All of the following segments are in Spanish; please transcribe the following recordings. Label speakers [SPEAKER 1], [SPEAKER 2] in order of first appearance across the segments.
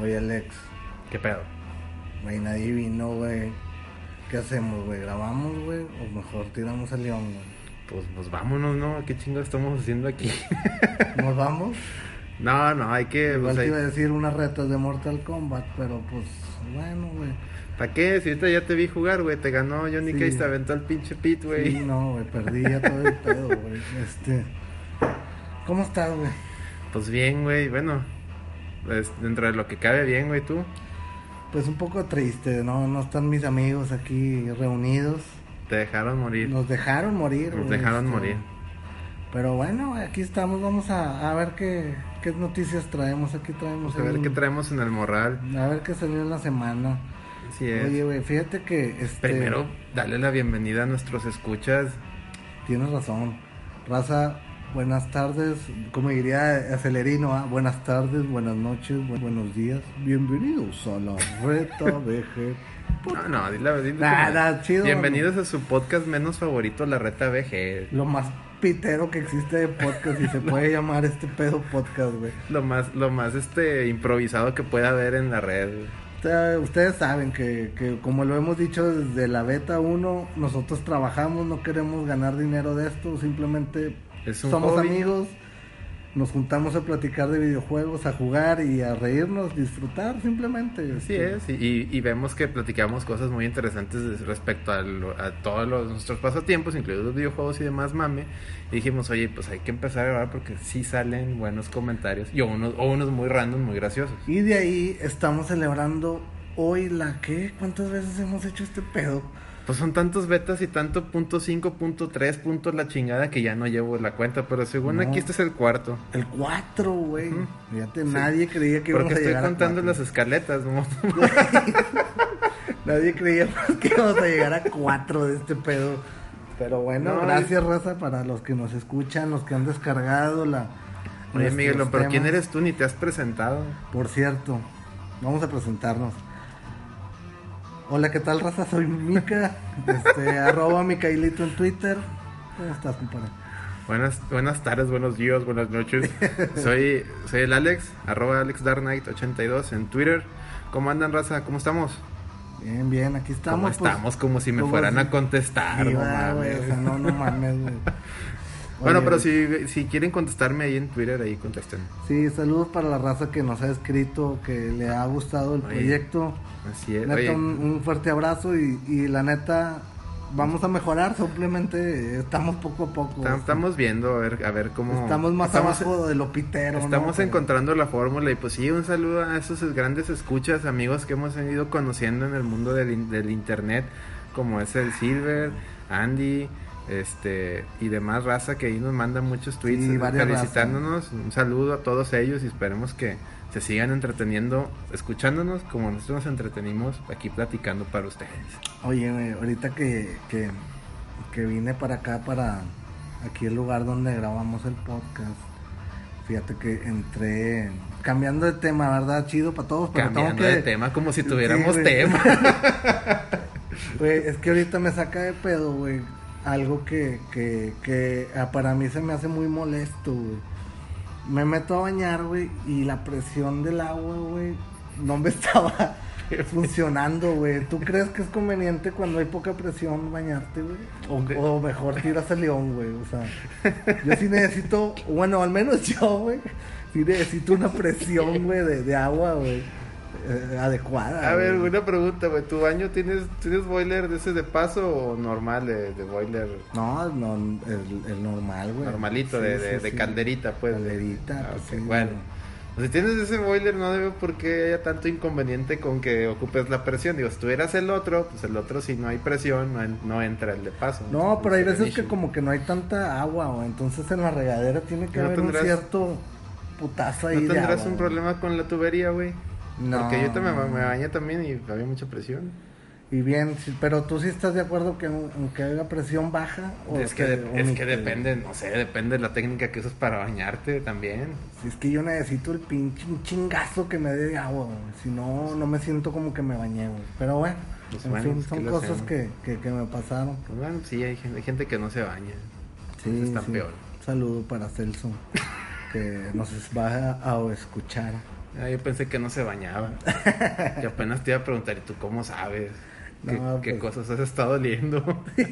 [SPEAKER 1] Oye, Alex,
[SPEAKER 2] ¿Qué pedo?
[SPEAKER 1] güey, nadie vino, güey. ¿Qué hacemos, güey? ¿Grabamos, güey? O mejor tiramos al león, güey.
[SPEAKER 2] Pues, pues vámonos, ¿no? ¿Qué chingo estamos haciendo aquí?
[SPEAKER 1] ¿Nos vamos?
[SPEAKER 2] no, no, hay que...
[SPEAKER 1] Igual
[SPEAKER 2] pues,
[SPEAKER 1] te
[SPEAKER 2] hay-
[SPEAKER 1] iba a decir unas retas de Mortal Kombat, pero pues, bueno, güey.
[SPEAKER 2] ¿Para qué? Si ahorita ya te vi jugar, güey. Te ganó Johnny
[SPEAKER 1] Sí.
[SPEAKER 2] Cage, te aventó el pinche pit, güey.
[SPEAKER 1] Sí, no, güey, perdí ya todo el pedo, güey. Este. ¿Cómo estás, güey?
[SPEAKER 2] Pues bien, güey. Bueno, pues, dentro de lo que cabe bien, güey, tú.
[SPEAKER 1] Pues un poco triste, ¿no? No están mis amigos aquí reunidos.
[SPEAKER 2] Te dejaron morir.
[SPEAKER 1] Nos dejaron morir,
[SPEAKER 2] Nos dejaron
[SPEAKER 1] este,
[SPEAKER 2] morir.
[SPEAKER 1] Pero bueno, aquí estamos, vamos a, a ver qué, qué noticias traemos. Aquí traemos.
[SPEAKER 2] Vamos a ver qué traemos en el morral.
[SPEAKER 1] A ver qué salió en la semana.
[SPEAKER 2] Así es.
[SPEAKER 1] Oye, güey, fíjate que. Este,
[SPEAKER 2] Primero, dale la bienvenida a nuestros escuchas.
[SPEAKER 1] Tienes razón. Raza, buenas tardes. Como diría Acelerino, ¿ah? buenas tardes, buenas noches, bu- buenos días. Bienvenidos a la Reta VG.
[SPEAKER 2] No, no, dile, como-
[SPEAKER 1] nah, chido.
[SPEAKER 2] Bienvenidos a su podcast menos favorito, La Reta VG.
[SPEAKER 1] Lo más pitero que existe de podcast y se puede llamar este pedo podcast, güey.
[SPEAKER 2] Lo más, lo más este improvisado que pueda haber en la red.
[SPEAKER 1] Usted- Ustedes saben que, que, como lo hemos dicho desde la beta 1, nosotros trabajamos, no queremos ganar dinero de esto, simplemente
[SPEAKER 2] Es un
[SPEAKER 1] somos
[SPEAKER 2] hobby.
[SPEAKER 1] amigos, nos juntamos a platicar de videojuegos, a jugar y a reírnos, disfrutar simplemente.
[SPEAKER 2] Así
[SPEAKER 1] Este,
[SPEAKER 2] es, y, vemos que platicamos cosas muy interesantes respecto a, lo- a todos los, nuestros pasatiempos, incluidos los videojuegos y demás, mame. Y dijimos, oye, pues hay que empezar a grabar porque sí salen buenos comentarios, y unos, o unos muy random, muy graciosos.
[SPEAKER 1] Y de ahí estamos celebrando hoy la que, ¿cuántas veces hemos hecho este pedo?
[SPEAKER 2] Pues son tantos betas y tanto punto 5, punto 3, punto la chingada que ya no llevo la cuenta, pero según
[SPEAKER 1] No.
[SPEAKER 2] aquí este es el cuarto.
[SPEAKER 1] El 4, güey. Fíjate,
[SPEAKER 2] Sí.
[SPEAKER 1] nadie creía que íbamos
[SPEAKER 2] Porque
[SPEAKER 1] a
[SPEAKER 2] estoy
[SPEAKER 1] llegar
[SPEAKER 2] contando
[SPEAKER 1] a
[SPEAKER 2] las
[SPEAKER 1] cuatro.
[SPEAKER 2] escaletas, ¿no?
[SPEAKER 1] Nadie creía que íbamos a llegar a 4 de este pedo. Pero bueno,
[SPEAKER 2] No,
[SPEAKER 1] gracias, Raza, para los que nos escuchan, los que han descargado la.
[SPEAKER 2] Oye,
[SPEAKER 1] nuestros
[SPEAKER 2] Miguel, pero ¿quién eres tú? Ni te has presentado.
[SPEAKER 1] Por cierto, vamos a presentarnos. Hola, ¿qué tal, raza? Soy Mica, este, arroba Micailito en Twitter. ¿Cómo estás, compadre?
[SPEAKER 2] Buenas, buenas tardes, buenos días, buenas noches. soy, soy el Alex, arroba AlexDarknight82 en Twitter. ¿Cómo andan, raza? ¿Cómo estamos?
[SPEAKER 1] Bien, bien, aquí estamos.
[SPEAKER 2] ¿Cómo
[SPEAKER 1] pues,
[SPEAKER 2] estamos? Como si me fueran
[SPEAKER 1] si-
[SPEAKER 2] a contestar,
[SPEAKER 1] Sí,
[SPEAKER 2] no
[SPEAKER 1] va,
[SPEAKER 2] mames.
[SPEAKER 1] o sea, no, no mames, güey.
[SPEAKER 2] Bueno,
[SPEAKER 1] Oye,
[SPEAKER 2] pero si, si quieren contestarme ahí en Twitter, ahí contesten.
[SPEAKER 1] Sí, saludos para la raza que nos ha escrito, que le ha gustado el
[SPEAKER 2] Oye,
[SPEAKER 1] proyecto.
[SPEAKER 2] Así es.
[SPEAKER 1] Neta, un, un fuerte abrazo y, y la neta, vamos a mejorar, simplemente estamos poco a poco.
[SPEAKER 2] tam- estamos viendo a ver, a ver cómo...
[SPEAKER 1] Estamos más
[SPEAKER 2] estamos-
[SPEAKER 1] abajo de lo pitero.
[SPEAKER 2] Estamos encontrando la fórmula y pues sí, un saludo a esos grandes escuchas, amigos que hemos ido conociendo en el mundo del, del internet, como es el Silver, Andy, este y demás raza que ahí nos manda muchos tweets
[SPEAKER 1] Sí,
[SPEAKER 2] eh, felicitándonos. Un saludo a todos ellos y esperemos que se sigan entreteniendo, escuchándonos como nosotros nos entretenimos aquí platicando para ustedes.
[SPEAKER 1] Oye, güey, ahorita que, que, que vine para acá, para aquí el lugar donde grabamos el podcast, fíjate que entré cambiando de tema, ¿verdad? Chido para todos, pero
[SPEAKER 2] Cambiando
[SPEAKER 1] tengo que...
[SPEAKER 2] de tema como si tuviéramos tema.
[SPEAKER 1] Güey, es que ahorita me saca de pedo, güey, algo que, que, que ah, para mí se me hace muy molesto, güey. Me meto a bañar, güey, y la presión del agua, güey, no me estaba funcionando, güey. ¿Tú crees que es conveniente cuando hay poca presión bañarte, güey? O, o mejor tiras al león, güey. O sea, yo sí necesito, bueno, al menos yo, güey, sí necesito una presión, güey, de, de agua, güey, eh, adecuada.
[SPEAKER 2] A ver,
[SPEAKER 1] güey.
[SPEAKER 2] una pregunta, güey. ¿Tu baño tienes, tienes boiler de ese de paso o normal de, de boiler
[SPEAKER 1] No, no el, el normal, güey.
[SPEAKER 2] normalito,
[SPEAKER 1] Sí,
[SPEAKER 2] de,
[SPEAKER 1] sí,
[SPEAKER 2] de, calderita, pues?
[SPEAKER 1] Calderita,
[SPEAKER 2] Ah,
[SPEAKER 1] pues
[SPEAKER 2] ok,
[SPEAKER 1] sí,
[SPEAKER 2] bueno. si tienes ese boiler, no debe por qué haya tanto inconveniente con que ocupes la presión. Digo, si tuvieras el otro, pues el otro, si no hay presión, no, en- no entra el de paso.
[SPEAKER 1] No, pero hay veces que como que no hay tanta agua, güey. Entonces en la regadera tiene que
[SPEAKER 2] ¿No
[SPEAKER 1] haber
[SPEAKER 2] tendrás-
[SPEAKER 1] un cierto putazo ahí
[SPEAKER 2] ¿No
[SPEAKER 1] de
[SPEAKER 2] tendrás
[SPEAKER 1] agua,
[SPEAKER 2] un
[SPEAKER 1] güey.
[SPEAKER 2] problema con la tubería, güey?
[SPEAKER 1] No.
[SPEAKER 2] Porque yo también me, bañé también y había mucha presión.
[SPEAKER 1] Y bien, pero tú sí estás de acuerdo que aunque haya presión baja o
[SPEAKER 2] Es que, de- es que depende, no sé, depende de la técnica que usas para bañarte también.
[SPEAKER 1] Si es que yo necesito el pinche chingazo que me dé de agua. Si no, no me siento como que me bañé, güey. Pero bueno,
[SPEAKER 2] Pues
[SPEAKER 1] en
[SPEAKER 2] bueno,
[SPEAKER 1] fin,
[SPEAKER 2] pues, ¿qué
[SPEAKER 1] son cosas que, que, que me pasaron.
[SPEAKER 2] Pues bueno, sí, hay gente, hay gente que no se baña.
[SPEAKER 1] Sí,
[SPEAKER 2] está
[SPEAKER 1] sí.
[SPEAKER 2] peor.
[SPEAKER 1] Un saludo para Celso, que nos va a, a escuchar.
[SPEAKER 2] Ah, yo pensé que no se bañaba. y apenas te iba a preguntar, ¿y tú cómo sabes? ¿Qué,
[SPEAKER 1] No,
[SPEAKER 2] qué
[SPEAKER 1] pues.
[SPEAKER 2] cosas has estado oliendo?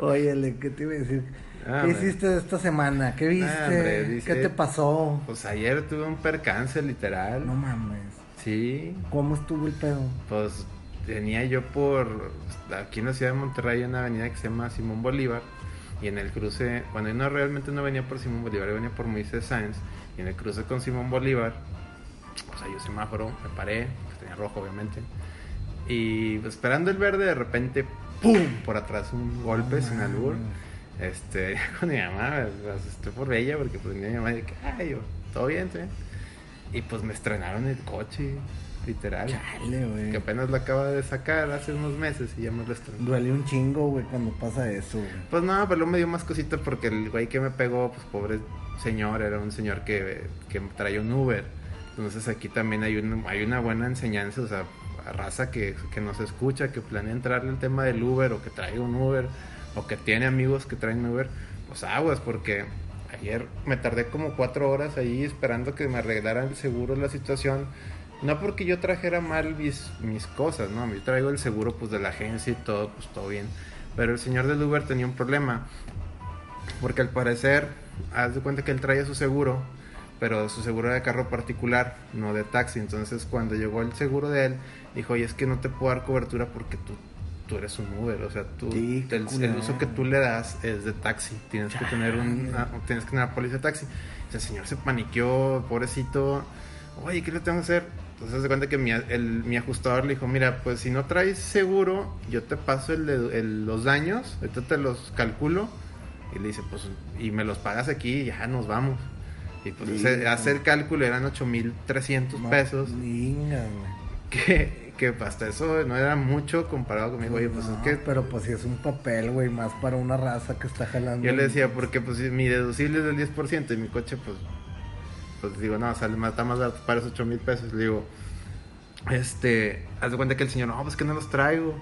[SPEAKER 1] Óyele, ¿qué te iba a decir?
[SPEAKER 2] Ah,
[SPEAKER 1] ¿Qué
[SPEAKER 2] hombre.
[SPEAKER 1] hiciste esta semana? ¿Qué viste?
[SPEAKER 2] Ah, hombre, dice-
[SPEAKER 1] ¿Qué te pasó?
[SPEAKER 2] pues ayer tuve un percance, literal.
[SPEAKER 1] No mames.
[SPEAKER 2] Sí,
[SPEAKER 1] ¿Cómo estuvo el pedo?
[SPEAKER 2] pues venía yo por... Aquí en la ciudad de Monterrey hay una avenida que se llama Simón Bolívar. Y en el cruce... Bueno, yo no realmente no venía por Simón Bolívar, yo venía por Moisés Sáenz. Y en el cruce con Simón Bolívar, pues hay un semáforo, me paré, pues, tenía rojo obviamente. Y pues, esperando el verde, de repente, ¡pum! Por atrás un golpe
[SPEAKER 1] No
[SPEAKER 2] sin albur. Este, con mi mamá, me asusté por ella porque pues mi mamá que, ay, yo, todo bien, ¿sí? Y pues me estrenaron el coche, literal.
[SPEAKER 1] Chale, güey.
[SPEAKER 2] Que apenas lo acaba de sacar hace unos meses y ya me lo estrenó.
[SPEAKER 1] Duele un chingo, güey, cuando pasa eso, güey.
[SPEAKER 2] Pues no, pero luego me dio más cositas porque el güey que me pegó, pues pobre señor, era un señor que, que traía un Uber. Entonces aquí también hay, un, hay una buena enseñanza, o sea, a raza que, que nos escucha, que planea entrarle el tema del Uber o que trae un Uber o que tiene amigos que traen Uber, pues aguas porque ayer me tardé como cuatro horas ahí esperando que me arreglaran el seguro la situación. No porque yo trajera mal mis, mis cosas, ¿no? Yo traigo el seguro pues de la agencia y todo, pues todo bien. Pero el señor del Uber tenía un problema. Porque al parecer, haz de cuenta que él traía su seguro, pero su seguro era de carro particular, no de taxi. Entonces cuando llegó el seguro de él, dijo, oye, es que no te puedo dar cobertura porque tú, tú eres un Uber. O sea, tú,
[SPEAKER 1] Sí,
[SPEAKER 2] el, el uso que tú le das es de taxi. Tienes que tener un, una- tienes que tener una póliza de taxi. El señor se paniqueó, pobrecito. Oye, ¿qué le tengo que hacer? Entonces se cuenta que mi, el- mi ajustador le dijo, mira, pues si no traes seguro, yo te paso el de- el- los daños, ahorita te los calculo. Y le dice, pues, y me los pagas aquí y ya nos vamos. Y pues
[SPEAKER 1] Sí,
[SPEAKER 2] hace,
[SPEAKER 1] no.
[SPEAKER 2] hace el cálculo eran 8.300
[SPEAKER 1] No,
[SPEAKER 2] pesos.
[SPEAKER 1] Linga.
[SPEAKER 2] Que, que hasta eso no era mucho comparado conmigo. Oye, pues
[SPEAKER 1] No,
[SPEAKER 2] es que
[SPEAKER 1] Pero pues sí es un papel, güey, más para una raza que está jalando.
[SPEAKER 2] Yo le decía, porque pues si mi deducible es del 10% y mi coche, pues, pues digo, no, sale más, está más barato para esos 8 mil pesos. Le digo, este, haz de cuenta que el señor, no, pues que no los traigo.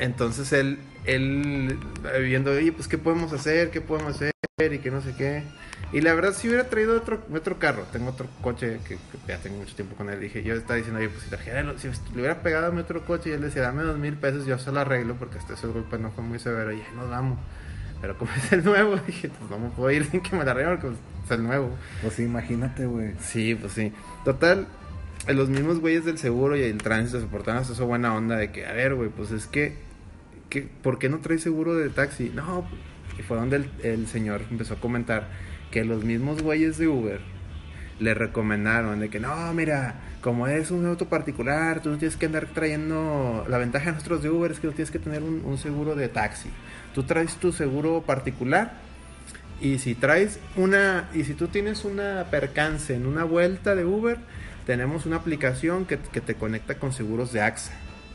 [SPEAKER 2] Entonces él, él, eh, viendo, oye, pues qué podemos hacer, qué podemos hacer y que no sé qué. Y la verdad, si hubiera traído otro, otro carro, tengo otro coche que, que ya tengo mucho tiempo con él. Dije, yo estaba diciendo, oye, pues si trajera, si le hubiera pegado a mi otro coche y él decía, dame dos mil pesos, yo se lo arreglo porque hasta ese golpe no fue muy severo y ya nos vamos. Pero como es el nuevo, dije, pues no me puedo ir sin que me la arreglen porque pues, es el nuevo.
[SPEAKER 1] Pues sí, imagínate, güey.
[SPEAKER 2] Sí, pues sí. Total, los mismos güeyes del seguro y el tránsito se portaron hasta esa buena onda de que, a ver, güey, pues es que, que, ¿por qué no traes seguro de taxi? No, y fue donde el, el señor empezó a comentar que los mismos güeyes de Uber le recomendaron de que, no, mira, como es un auto particular, tú no tienes que andar trayendo, la ventaja de nosotros de Uber es que tú tienes que tener un, un seguro de taxi. Tú traes tu seguro particular y si traes una, y si tú tienes una percance en una vuelta de Uber, tenemos una aplicación que, que te conecta con seguros de AXA.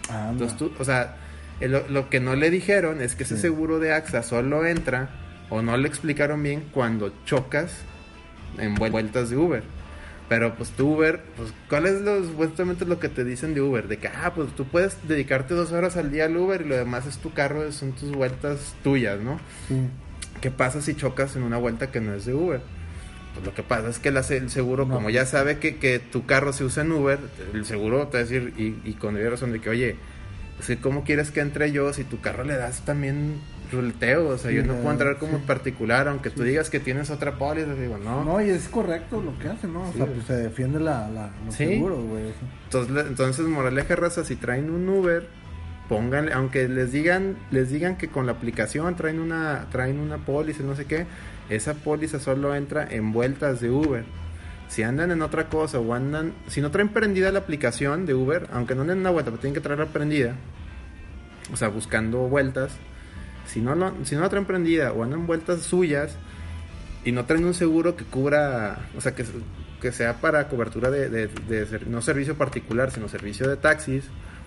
[SPEAKER 1] Anda.
[SPEAKER 2] Entonces tú, o sea, lo, lo que no le dijeron es que ese
[SPEAKER 1] Sí.
[SPEAKER 2] seguro de AXA solo entra, o no le explicaron bien, cuando chocas en vuel- vueltas de Uber. Pero pues tu Uber, pues ¿cuál es lo, supuestamente lo que te dicen de Uber? De que, ah, pues tú puedes dedicarte dos horas al día al Uber y lo demás es tu carro, son tus vueltas tuyas, ¿no?
[SPEAKER 1] Sí.
[SPEAKER 2] ¿Qué pasa si chocas en una vuelta que no es de Uber? Pues lo que pasa es que el, el seguro,
[SPEAKER 1] No.
[SPEAKER 2] como ya sabe que, que tu carro se usa en Uber, el seguro te va a decir, y, y con razón, de que, oye, es que ¿cómo quieres que entre yo si tu carro le das también ruleteo? O sea,
[SPEAKER 1] Sí,
[SPEAKER 2] yo no puedo entrar como
[SPEAKER 1] sí.
[SPEAKER 2] particular, aunque tú digas que tienes otra póliza, digo, no.
[SPEAKER 1] No, y es correcto lo que hace, ¿no? O sea, pues se defiende la, la, los seguros, güey.
[SPEAKER 2] Entonces, entonces moraleja raza, si traen un Uber, pónganle, aunque les digan, les digan que con la aplicación traen una, traen una póliza, no sé qué, esa póliza solo entra en vueltas de Uber. Si andan en otra cosa o andan, si no traen prendida la aplicación de Uber, aunque no anden en una vuelta, pero tienen que traerla prendida, o sea, buscando vueltas, si no, lo- si no la traen prendida o andan vueltas suyas y no traen un seguro que cubra, o sea, que, que sea para cobertura de, de- de ser- no servicio particular, sino servicio de taxis,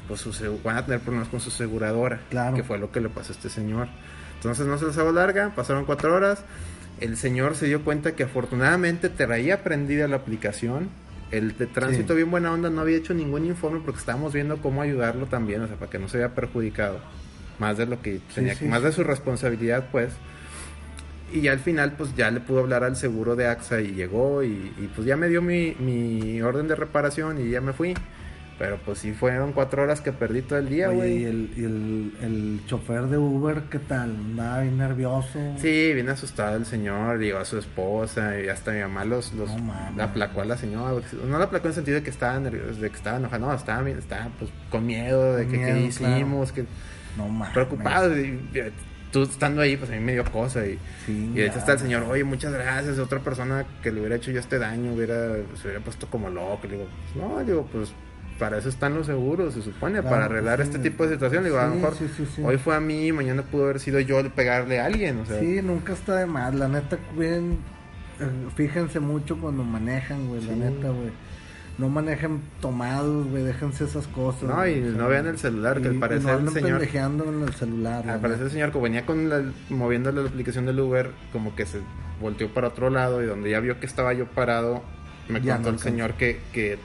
[SPEAKER 2] pues su van a tener problemas con su aseguradora,
[SPEAKER 1] Claro.
[SPEAKER 2] que fue lo que le pasó a este señor. Entonces no se les hago larga, pasaron cuatro horas, el señor se dio cuenta que afortunadamente traía prendida la aplicación, el de tránsito
[SPEAKER 1] Sí.
[SPEAKER 2] bien buena onda no había hecho ningún informe porque estábamos viendo cómo ayudarlo también, o sea, para que no se vea perjudicado, más de lo que tenía,
[SPEAKER 1] sí,
[SPEAKER 2] más de su responsabilidad pues. Y ya al final, pues ya le pudo hablar al seguro de AXA y llegó y, y pues ya me dio mi, mi orden de reparación y ya me fui. Pero pues sí fueron cuatro horas que perdí todo el día, güey.
[SPEAKER 1] y, el, y el, el chofer de Uber, ¿qué tal? Andaba bien nervioso.
[SPEAKER 2] Sí, bien asustado el señor, llegó a su esposa y hasta mi mamá los, los
[SPEAKER 1] No
[SPEAKER 2] la aplacó a la señora. No la aplacó en el sentido de que estaba nervioso, de que estaba enojado, no, estaba, bien- estaba pues con miedo de
[SPEAKER 1] Con
[SPEAKER 2] que qué hicimos, que
[SPEAKER 1] No mames.
[SPEAKER 2] preocupado. Y, y, tú estando ahí, pues a mí me dio cosa y,
[SPEAKER 1] Sí,
[SPEAKER 2] y ahorita está el señor, oye, muchas gracias, otra persona que le hubiera hecho yo este daño hubiera, se hubiera puesto como loco. Le digo, pues, no, digo, pues para eso están los seguros, se supone,
[SPEAKER 1] Claro,
[SPEAKER 2] para arreglar
[SPEAKER 1] pues,
[SPEAKER 2] este
[SPEAKER 1] sí.
[SPEAKER 2] tipo de situación. Digo, a lo
[SPEAKER 1] Sí,
[SPEAKER 2] mejor
[SPEAKER 1] sí, sí, sí.
[SPEAKER 2] hoy fue a mí, mañana pudo haber sido yo el pegarle a alguien, o sea.
[SPEAKER 1] Sí, nunca está de más. La neta, cuiden, eh, fíjense mucho cuando manejan, güey. La
[SPEAKER 2] Sí.
[SPEAKER 1] neta, güey. No manejen tomados, güey. Déjense esas cosas.
[SPEAKER 2] No, y no vean el celular, que al
[SPEAKER 1] y- y
[SPEAKER 2] parecer
[SPEAKER 1] no
[SPEAKER 2] el señor-
[SPEAKER 1] en el celular. la
[SPEAKER 2] Al parecer el señor, como venía con la, moviéndole la aplicación del Uber, como que se volteó para otro lado y donde ya vio que estaba yo parado, me
[SPEAKER 1] Ya
[SPEAKER 2] contó
[SPEAKER 1] no
[SPEAKER 2] el señor que, que,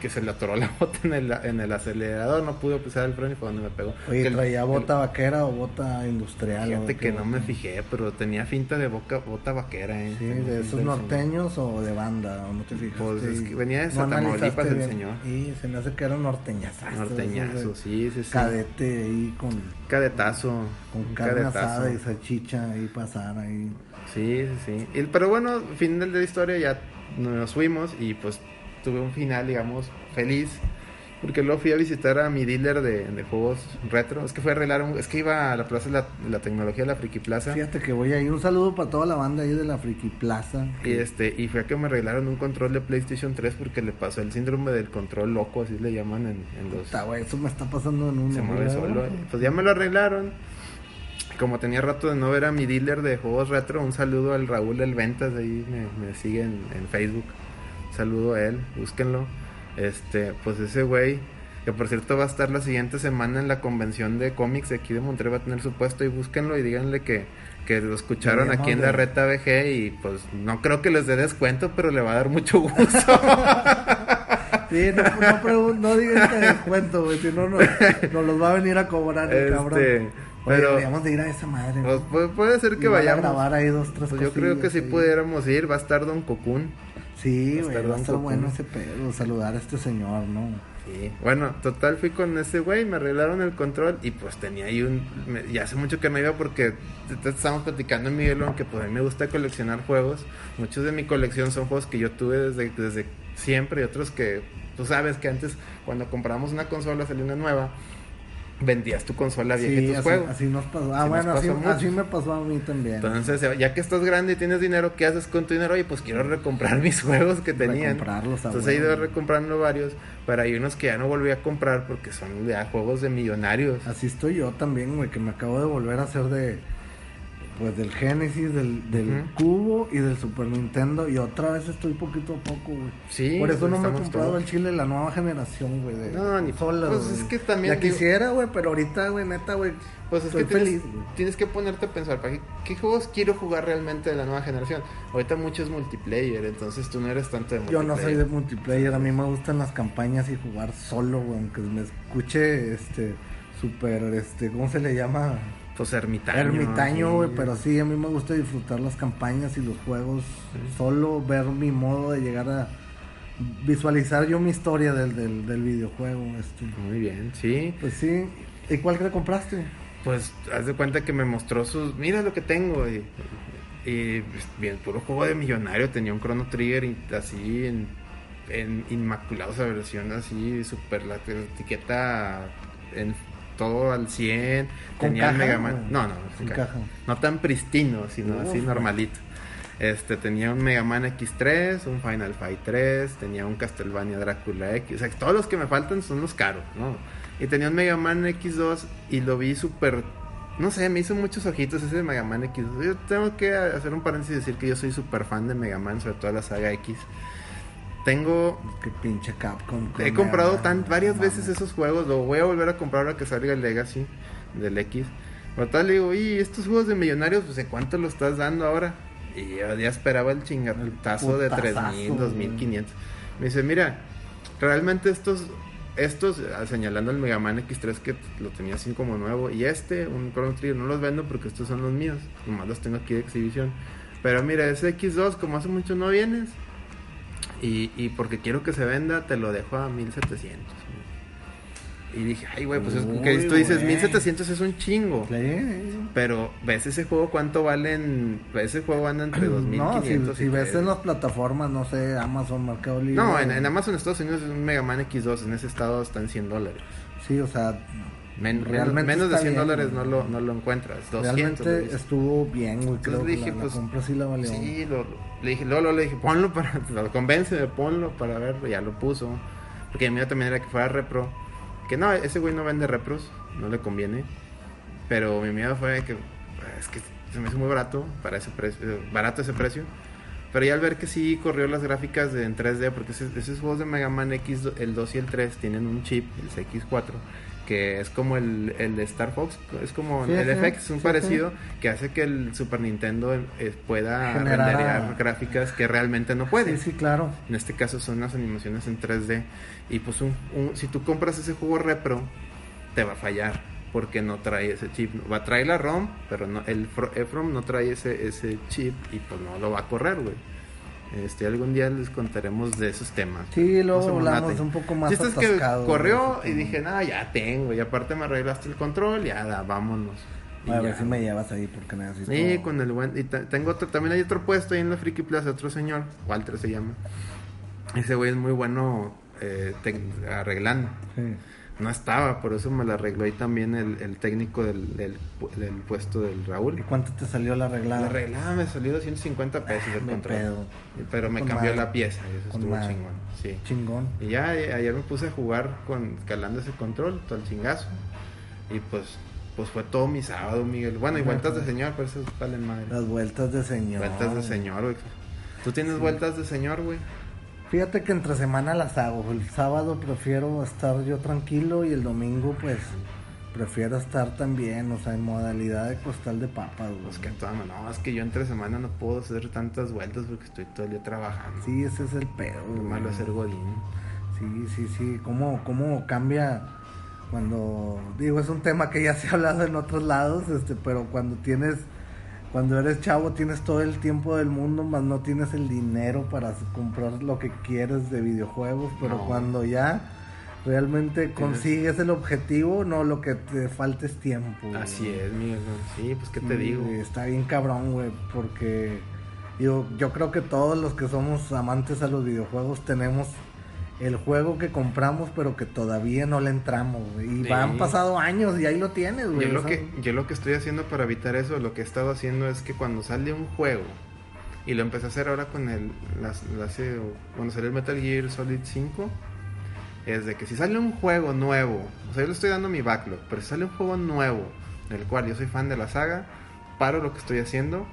[SPEAKER 2] que se le atoró la bota en el, en el acelerador, no pudo pisar el freno y fue donde me pegó.
[SPEAKER 1] Oye,
[SPEAKER 2] Que
[SPEAKER 1] ¿traía
[SPEAKER 2] el-
[SPEAKER 1] bota vaquera o bota industrial?
[SPEAKER 2] Fíjate que no me fijé, pero tenía finta de boca, bota vaquera, eh.
[SPEAKER 1] Sí, de esos norteños o de banda, o no te fijas.
[SPEAKER 2] Pues, es que venía de
[SPEAKER 1] analizaste
[SPEAKER 2] Tamaulipas el señor.
[SPEAKER 1] Y se me hace que era norteñazo.
[SPEAKER 2] señor. Norteñazo, sí, sí, sí.
[SPEAKER 1] Cadete ahí con,
[SPEAKER 2] Cadetazo.
[SPEAKER 1] con carne
[SPEAKER 2] cadetazo.
[SPEAKER 1] asada y salchicha ahí pasar ahí.
[SPEAKER 2] Sí, sí, sí. Pero bueno, final de la historia ya nos fuimos y pues tuve un final, digamos, feliz. Porque luego fui a visitar a mi dealer de, de juegos retro. Es que fue a arreglar un... Es que iba a la plaza de la, la tecnología, la Friki Plaza.
[SPEAKER 1] Fíjate que voy ahí. Un saludo para toda la banda ahí de la Friki Plaza.
[SPEAKER 2] Y este, y fue a que me arreglaron un control de PlayStation 3 porque le pasó el síndrome del control loco, así le llaman en, en los...
[SPEAKER 1] Puta, güey, eso me está pasando en un
[SPEAKER 2] se mueve solo. eh. Pues ya me lo arreglaron. Como tenía rato de no ver a mi dealer de juegos retro, un saludo al Raúl del Ventas, ahí me, me sigue en, en Facebook. Saludo a él, búsquenlo. Este, pues ese güey, que por cierto va a estar la siguiente semana en la convención de cómics de aquí de Monterrey, va a tener su puesto y búsquenlo y díganle que, que lo escucharon aquí en la Reta BG y pues no creo que les dé descuento, pero le va a dar mucho gusto.
[SPEAKER 1] Sí, no, no, pregun- no digan que descuento, güey, si no, no, nos los va a venir a cobrar el
[SPEAKER 2] Este,
[SPEAKER 1] cabrón. Oye,
[SPEAKER 2] pero-
[SPEAKER 1] deberíamos de ir a esa madre.
[SPEAKER 2] Pues,
[SPEAKER 1] güey.
[SPEAKER 2] puede, ser que
[SPEAKER 1] van a
[SPEAKER 2] vayamos.
[SPEAKER 1] grabar ahí dos, tres
[SPEAKER 2] Pues yo creo que
[SPEAKER 1] ahí.
[SPEAKER 2] pudiéramos ir, va a estar Don Cocún.
[SPEAKER 1] Sí,
[SPEAKER 2] a
[SPEAKER 1] güey, va a estar bueno ese pedo, saludar a este señor, ¿no?
[SPEAKER 2] Sí. Bueno, total fui con ese güey, me arreglaron el control y pues tenía ahí un... me- ya hace mucho que no iba porque estábamos platicando en Miguel que pues a mí me gusta coleccionar juegos. Muchos de mi colección son juegos que yo tuve desde, desde siempre y otros que tú sabes que antes cuando compramos una consola salía una nueva, vendías tu consola vieja y
[SPEAKER 1] Sí,
[SPEAKER 2] tus
[SPEAKER 1] así,
[SPEAKER 2] juegos.
[SPEAKER 1] así nos pasó. Ah, bueno, así,
[SPEAKER 2] pasó mucho.
[SPEAKER 1] así me pasó a mí también.
[SPEAKER 2] Entonces, ya que estás grande y tienes dinero, ¿qué haces con tu dinero? Oye, pues quiero recomprar mis juegos que tenían.
[SPEAKER 1] Recomprarlos,
[SPEAKER 2] Entonces he ido recomprando varios, pero hay unos que ya no volví a comprar porque son ya juegos de millonarios.
[SPEAKER 1] Así estoy yo también, güey, que me acabo de volver a hacer de pues del Genesis, del, del. Cubo y del Super Nintendo y otra vez estoy poquito a poco, güey.
[SPEAKER 2] Sí,
[SPEAKER 1] Por eso
[SPEAKER 2] pues,
[SPEAKER 1] no me he comprado el chile la nueva generación, güey, de
[SPEAKER 2] No, ni-
[SPEAKER 1] consolas,
[SPEAKER 2] pues,
[SPEAKER 1] güey.
[SPEAKER 2] es que también
[SPEAKER 1] Ya
[SPEAKER 2] digo-
[SPEAKER 1] quisiera, güey, pero ahorita, güey, neta, güey,
[SPEAKER 2] Pues es
[SPEAKER 1] estoy
[SPEAKER 2] que tienes,
[SPEAKER 1] feliz, güey.
[SPEAKER 2] tienes que ponerte a pensar, ¿para qué, qué juegos quiero jugar realmente de la nueva generación? Ahorita mucho es multiplayer, entonces tú no eres tanto de
[SPEAKER 1] Yo
[SPEAKER 2] multiplayer.
[SPEAKER 1] no soy de multiplayer, a mí me gustan las campañas y jugar solo, güey, aunque me escuche, este, super, este, ¿cómo se le llama?
[SPEAKER 2] Pues ermitaño.
[SPEAKER 1] Ermitaño, güey, pero sí, a mí me gusta disfrutar las campañas y los juegos, solo ver mi modo de llegar a visualizar yo mi historia del, del, del videojuego, este.
[SPEAKER 2] Muy bien, sí.
[SPEAKER 1] Pues sí, ¿y cuál que compraste?
[SPEAKER 2] Pues haz de cuenta que me mostró sus. Mira lo que tengo. Y, y, bien, puro juego de millonario. Tenía un Chrono Trigger y así en, en inmaculado esa versión, así súper la etiqueta en todo al 100.
[SPEAKER 1] ¿Con
[SPEAKER 2] Tenía
[SPEAKER 1] caja,
[SPEAKER 2] Mega Man. No, no, caja.
[SPEAKER 1] caja.
[SPEAKER 2] No tan pristino, sino
[SPEAKER 1] Uf,
[SPEAKER 2] así normalito. Este, tenía un Mega Man X3, un Final Fight 3, tenía un Castlevania Drácula X. O sea, todos los que me faltan son los caros, ¿no? Y tenía un Mega Man X2 y lo vi súper... No sé, me hizo muchos ojitos ese de Mega Man X2. Yo tengo que hacer un paréntesis y decir que yo soy súper fan de Mega Man, sobre todo la saga X. Tengo...
[SPEAKER 1] Qué pinche Capcom.
[SPEAKER 2] He comprado tan, varias veces esos juegos. Lo voy a volver a comprar ahora que salga el Legacy del X. Pero tal, le digo, y estos juegos de millonarios, pues ¿de cuánto lo estás dando ahora? Y yo ya esperaba el chingatazo de
[SPEAKER 1] putazazo,
[SPEAKER 2] 3000,
[SPEAKER 1] güey.
[SPEAKER 2] 2500. Me dice, mira, realmente estos estos, señalando el Mega Man X3 que lo tenía así como nuevo, y este, un Chrono Trigger, no los vendo porque estos son los míos, nomás los tengo aquí de exhibición. Pero mira, ese X2, como hace mucho no vienes, y, y porque quiero que se venda, te lo dejo a 1700. Y dije, ay, güey, pues es
[SPEAKER 1] Uy,
[SPEAKER 2] que tú dices,
[SPEAKER 1] güey.
[SPEAKER 2] 1700 es un chingo.
[SPEAKER 1] Sí.
[SPEAKER 2] Pero ves ese juego cuánto valen, ese juego anda entre 2500
[SPEAKER 1] No, si,
[SPEAKER 2] y
[SPEAKER 1] si ves en las plataformas, no sé, Amazon, Mercado Libre.
[SPEAKER 2] No, en, en Amazon Estados Unidos es un Mega Man X2, en ese estado están 100 dólares.
[SPEAKER 1] Sí, o sea,
[SPEAKER 2] Men-
[SPEAKER 1] Realmente
[SPEAKER 2] menos de
[SPEAKER 1] está
[SPEAKER 2] 100
[SPEAKER 1] bien,
[SPEAKER 2] dólares no lo, no lo encuentras. 200
[SPEAKER 1] realmente estuvo bien, güey. Creo que
[SPEAKER 2] dije,
[SPEAKER 1] la, la
[SPEAKER 2] pues,
[SPEAKER 1] compra sí la valió.
[SPEAKER 2] Sí, lo, le dije, luego le dije, ponlo para, lo convence, ponlo para verlo, ya lo puso. Porque el mío también era que fuera repro. Que no, ese güey no vende repros, no le conviene. Pero mi miedo fue que, es que se me hizo muy barato, para ese precio, eh, barato ese precio. Pero ya al ver que sí corrió las gráficas de, en 3D, porque ese- esos juegos de Mega Man X, el 2 y el 3 tienen un chip, el CX4, que es como el, el de Star Fox, es como
[SPEAKER 1] Sí,
[SPEAKER 2] el
[SPEAKER 1] sí,
[SPEAKER 2] FX, es un
[SPEAKER 1] sí,
[SPEAKER 2] parecido, que hace que el Super Nintendo eh, pueda
[SPEAKER 1] Generar-
[SPEAKER 2] renderear gráficas que realmente no puede.
[SPEAKER 1] Sí, sí, claro.
[SPEAKER 2] En este caso son las animaciones en 3D. Y pues un, un- si tú compras ese juego repro, te va a fallar. Porque no trae ese chip. Va a traer la ROM, pero no, el Fro- EFROM no trae ese, ese chip y pues no lo va a correr, güey. Este, algún día les contaremos de esos temas.
[SPEAKER 1] Sí, luego hablamos un poco más
[SPEAKER 2] Chiste es que corrió y dije, nada, ya tengo. Y aparte me arreglaste el control, ya, da, vámonos. Y
[SPEAKER 1] A ver si me llevas ahí porque necesito.
[SPEAKER 2] Sí, con el buen. Y tengo otro, también hay otro puesto ahí en la Friki Plaza, otro señor, Walter se llama. Ese güey es muy bueno eh, arreglando.
[SPEAKER 1] Sí.
[SPEAKER 2] No estaba, por eso me lo arregló ahí también el, el técnico del, del pu- del puesto del
[SPEAKER 1] ¿Y
[SPEAKER 2] Raúl.
[SPEAKER 1] cuánto te salió la arreglada?
[SPEAKER 2] La arreglada me salió 250 pesos el
[SPEAKER 1] Me
[SPEAKER 2] control.
[SPEAKER 1] pedo.
[SPEAKER 2] Pero me cambió
[SPEAKER 1] madre.
[SPEAKER 2] la pieza, y eso
[SPEAKER 1] Con
[SPEAKER 2] estuvo
[SPEAKER 1] madre.
[SPEAKER 2] chingón. Sí.
[SPEAKER 1] Chingón.
[SPEAKER 2] Y ya eh, ayer me puse a jugar con calando ese control, todo el chingazo. Y pues pues fue todo mi sábado, Miguel. Bueno, y vueltas de señor, pero eso valen madre.
[SPEAKER 1] Las vueltas de señor.
[SPEAKER 2] Vueltas de señor, güey. ¿Tú tienes vueltas de señor, güey?
[SPEAKER 1] Fíjate que entre semana las hago. El sábado prefiero estar yo tranquilo y el domingo pues prefiero estar también, o sea, en modalidad de costal de papas, güey.
[SPEAKER 2] Pues que toda no, es que yo entre semana no puedo hacer tantas vueltas porque estoy todo el día trabajando.
[SPEAKER 1] Sí, ese es el pedo. Güey.
[SPEAKER 2] malo es ser godín.
[SPEAKER 1] Sí, sí, sí. ¿Cómo, cómo cambia cuando... Digo, es un tema que ya se ha hablado en otros lados, este, pero cuando tienes... Cuando eres chavo tienes todo el tiempo del mundo, más no tienes el dinero para comprar lo que quieres de videojuegos, pero
[SPEAKER 2] No.
[SPEAKER 1] cuando ya realmente consigues el objetivo, no, lo que te falta es tiempo. güey.
[SPEAKER 2] Así es, Miguel. Sí, pues qué te digo.
[SPEAKER 1] Está bien cabrón, güey, porque yo, yo creo que todos los que somos amantes a los videojuegos tenemos el juego que compramos, pero que todavía no le entramos, güey. Y
[SPEAKER 2] Sí.
[SPEAKER 1] han pasado años y ahí lo tienes, güey.
[SPEAKER 2] Yo lo, que, yo lo que estoy haciendo para evitar eso, lo que he estado haciendo es que cuando sale un juego, y lo empecé a hacer ahora con el, las, las- eh, cuando salió el Metal Gear Solid 5, es de que si sale un juego nuevo, o sea, yo le estoy dando mi backlog, pero si sale un juego nuevo, del cual yo soy fan de la saga, paro lo que estoy haciendo,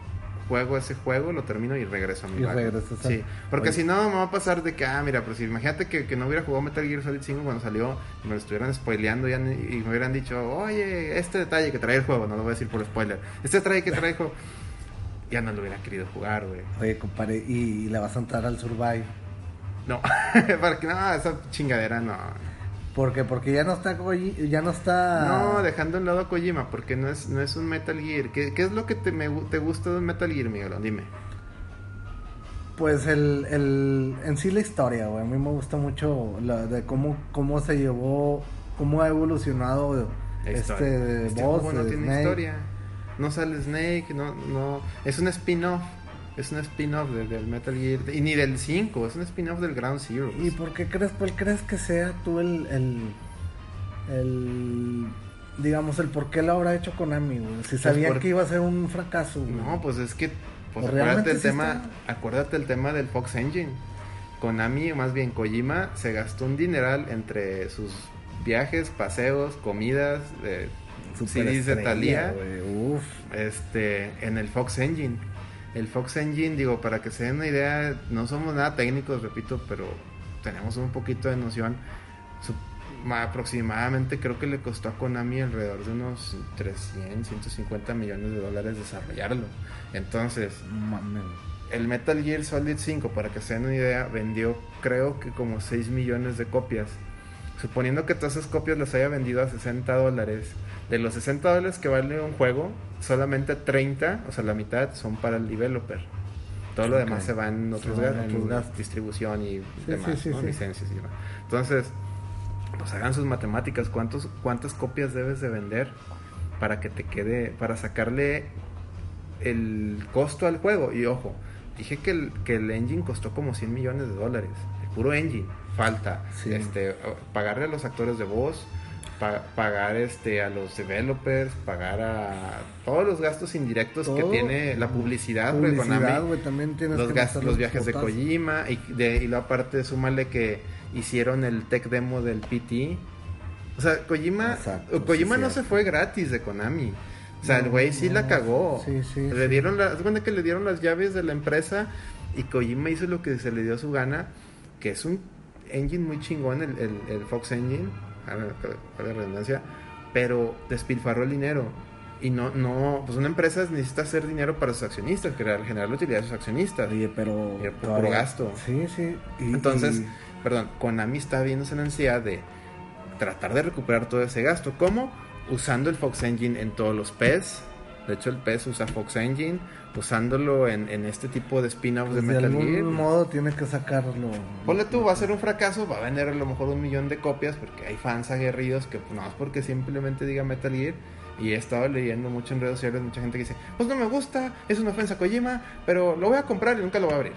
[SPEAKER 2] juego ese juego, lo termino y regreso a mi
[SPEAKER 1] Y regresas a-
[SPEAKER 2] Sí, porque
[SPEAKER 1] Oye.
[SPEAKER 2] si no me va a pasar de que, ah, mira, pero si imagínate que, que no hubiera jugado Metal Gear Solid 5 cuando salió, y me lo estuvieran spoileando y me hubieran dicho, oye, este detalle que trae el juego, no lo voy a decir por spoiler, este detalle que trae el juego, ya no lo hubiera querido jugar, güey.
[SPEAKER 1] Oye, compadre, y, y le vas a entrar al Survive.
[SPEAKER 2] No, porque no, esa chingadera no.
[SPEAKER 1] ¿Por qué? Porque ya no está, Koji- ya no está...
[SPEAKER 2] No, dejando en lado a Kojima, porque no es, no es un Metal Gear. ¿Qué, qué es lo que te, me te gusta de un Metal Gear, Miguelón? Dime.
[SPEAKER 1] Pues el, el, en sí la historia, güey. A mí me gusta mucho la de cómo, cómo se llevó, cómo ha evolucionado este.
[SPEAKER 2] Este
[SPEAKER 1] boss,
[SPEAKER 2] no tiene
[SPEAKER 1] Snake.
[SPEAKER 2] historia. No sale Snake, no, no. Es un spin-off. Es un spin-off del, del Metal Gear. Y ni del 5, es un spin-off del Ground Zero.
[SPEAKER 1] ¿Y por qué crees, cuál crees que sea tú el, el, el, digamos, el por qué lo habrá hecho Konami, güey? Si sabían
[SPEAKER 2] por-
[SPEAKER 1] que iba a ser un fracaso, güey.
[SPEAKER 2] No, pues es que. Pues
[SPEAKER 1] Pues
[SPEAKER 2] acuérdate el
[SPEAKER 1] sí
[SPEAKER 2] tema.
[SPEAKER 1] está.
[SPEAKER 2] Acuérdate el tema del Fox Engine. Konami, o más bien Kojima, se gastó un dineral entre sus viajes, paseos, comidas, eh, CDs de.
[SPEAKER 1] Uf.
[SPEAKER 2] este, en el Fox Engine. El Fox Engine, digo, para que se den una idea, no somos nada técnicos, repito, pero tenemos un poquito de noción. Su- aproximadamente creo que le costó a Konami alrededor de unos 300, 150 millones de dólares desarrollarlo. Entonces, el Metal Gear Solid 5, para que se den una idea, vendió creo que como 6 millones de copias. Suponiendo que todas esas copias las haya vendido a 60 dólares, de los 60 dólares que vale un juego, solamente 30, o sea, la mitad son para el developer. Todo lo demás se va en otros,
[SPEAKER 1] va en otros
[SPEAKER 2] distribución y demás,
[SPEAKER 1] sí, sí,
[SPEAKER 2] ¿no?
[SPEAKER 1] sí.
[SPEAKER 2] licencias y demás. Entonces, pues hagan sus matemáticas. ¿Cuántos, ¿Cuántas copias debes de vender para que te quede, para sacarle el costo al juego? Y ojo, dije que el, que el engine costó como 100 millones de dólares. El puro engine. Falta
[SPEAKER 1] Sí.
[SPEAKER 2] este, pagarle a los actores de voz, pa- pagar este, a los developers, pagar a todos los gastos indirectos que tiene la publicidad.
[SPEAKER 1] Publicidad, güey, también tienes
[SPEAKER 2] los,
[SPEAKER 1] que
[SPEAKER 2] gastos, los viajes de. Kojima y, de, y luego aparte súmale que hicieron el tech demo del PT. O sea, Kojima,
[SPEAKER 1] Exacto,
[SPEAKER 2] Kojima
[SPEAKER 1] sí,
[SPEAKER 2] no se fue gratis de Konami. O sea, el güey sí la cagó.
[SPEAKER 1] sí, sí,
[SPEAKER 2] le dieron la, cuenta que le dieron las llaves de la empresa y Kojima hizo lo que se le dio su gana, que es un engine muy chingón, el, el, el Fox Engine, a ver, a redundancia, pero despilfarró el dinero. Y no, no, pues una empresa necesita hacer dinero para sus accionistas, crear, generar la utilidad de sus accionistas.
[SPEAKER 1] Oye, pero.
[SPEAKER 2] Y puro
[SPEAKER 1] todavía-
[SPEAKER 2] gasto.
[SPEAKER 1] Sí, sí. y-
[SPEAKER 2] Entonces,
[SPEAKER 1] y-
[SPEAKER 2] perdón, Konami está viéndose la necesidad de tratar de recuperar todo ese gasto. ¿Cómo? Usando el Fox Engine en todos los PES. De hecho, el PES usa Fox Engine. Usándolo en, en este tipo de spin-offs
[SPEAKER 1] pues,
[SPEAKER 2] de
[SPEAKER 1] de
[SPEAKER 2] Metal
[SPEAKER 1] algún
[SPEAKER 2] Gear.
[SPEAKER 1] modo tiene que sacarlo.
[SPEAKER 2] Ponle tú, va a ser un fracaso, va a vender a lo mejor un millón de copias porque hay fans aguerridos que pues, no es porque simplemente diga Metal Gear. Y he estado leyendo mucho en redes sociales, mucha gente que dice, pues no me gusta, es una ofensa a Kojima, pero lo voy a comprar y nunca lo voy a abrir.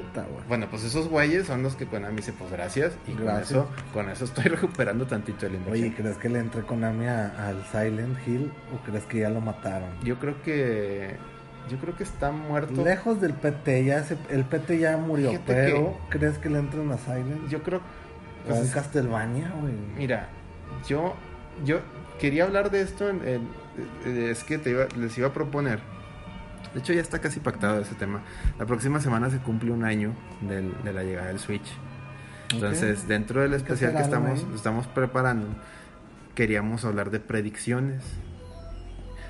[SPEAKER 1] Puta, güey.
[SPEAKER 2] Bueno, pues esos güeyes son los que Konami dice, pues gracias. Y con
[SPEAKER 1] Gracias.
[SPEAKER 2] eso, con eso estoy recuperando tantito el inversión.
[SPEAKER 1] Oye, ¿crees que le entre Konami a- al Silent Hill o crees que ya lo mataron?
[SPEAKER 2] Yo creo que. Yo creo que está muerto.
[SPEAKER 1] Lejos del PT, ya se- el PT ya murió,
[SPEAKER 2] Fíjate
[SPEAKER 1] pero ¿crees que le entren a Silent?
[SPEAKER 2] Yo creo. pues, es-
[SPEAKER 1] Castlevania, güey.
[SPEAKER 2] mira, yo. Yo quería hablar de esto. En, en- es que te iba- les iba a proponer. De hecho, ya está casi pactado ese tema. La próxima semana se cumple un año del- de la llegada del Switch. Entonces, dentro del especial que estamos,
[SPEAKER 1] ahí.
[SPEAKER 2] estamos preparando, queríamos hablar de predicciones.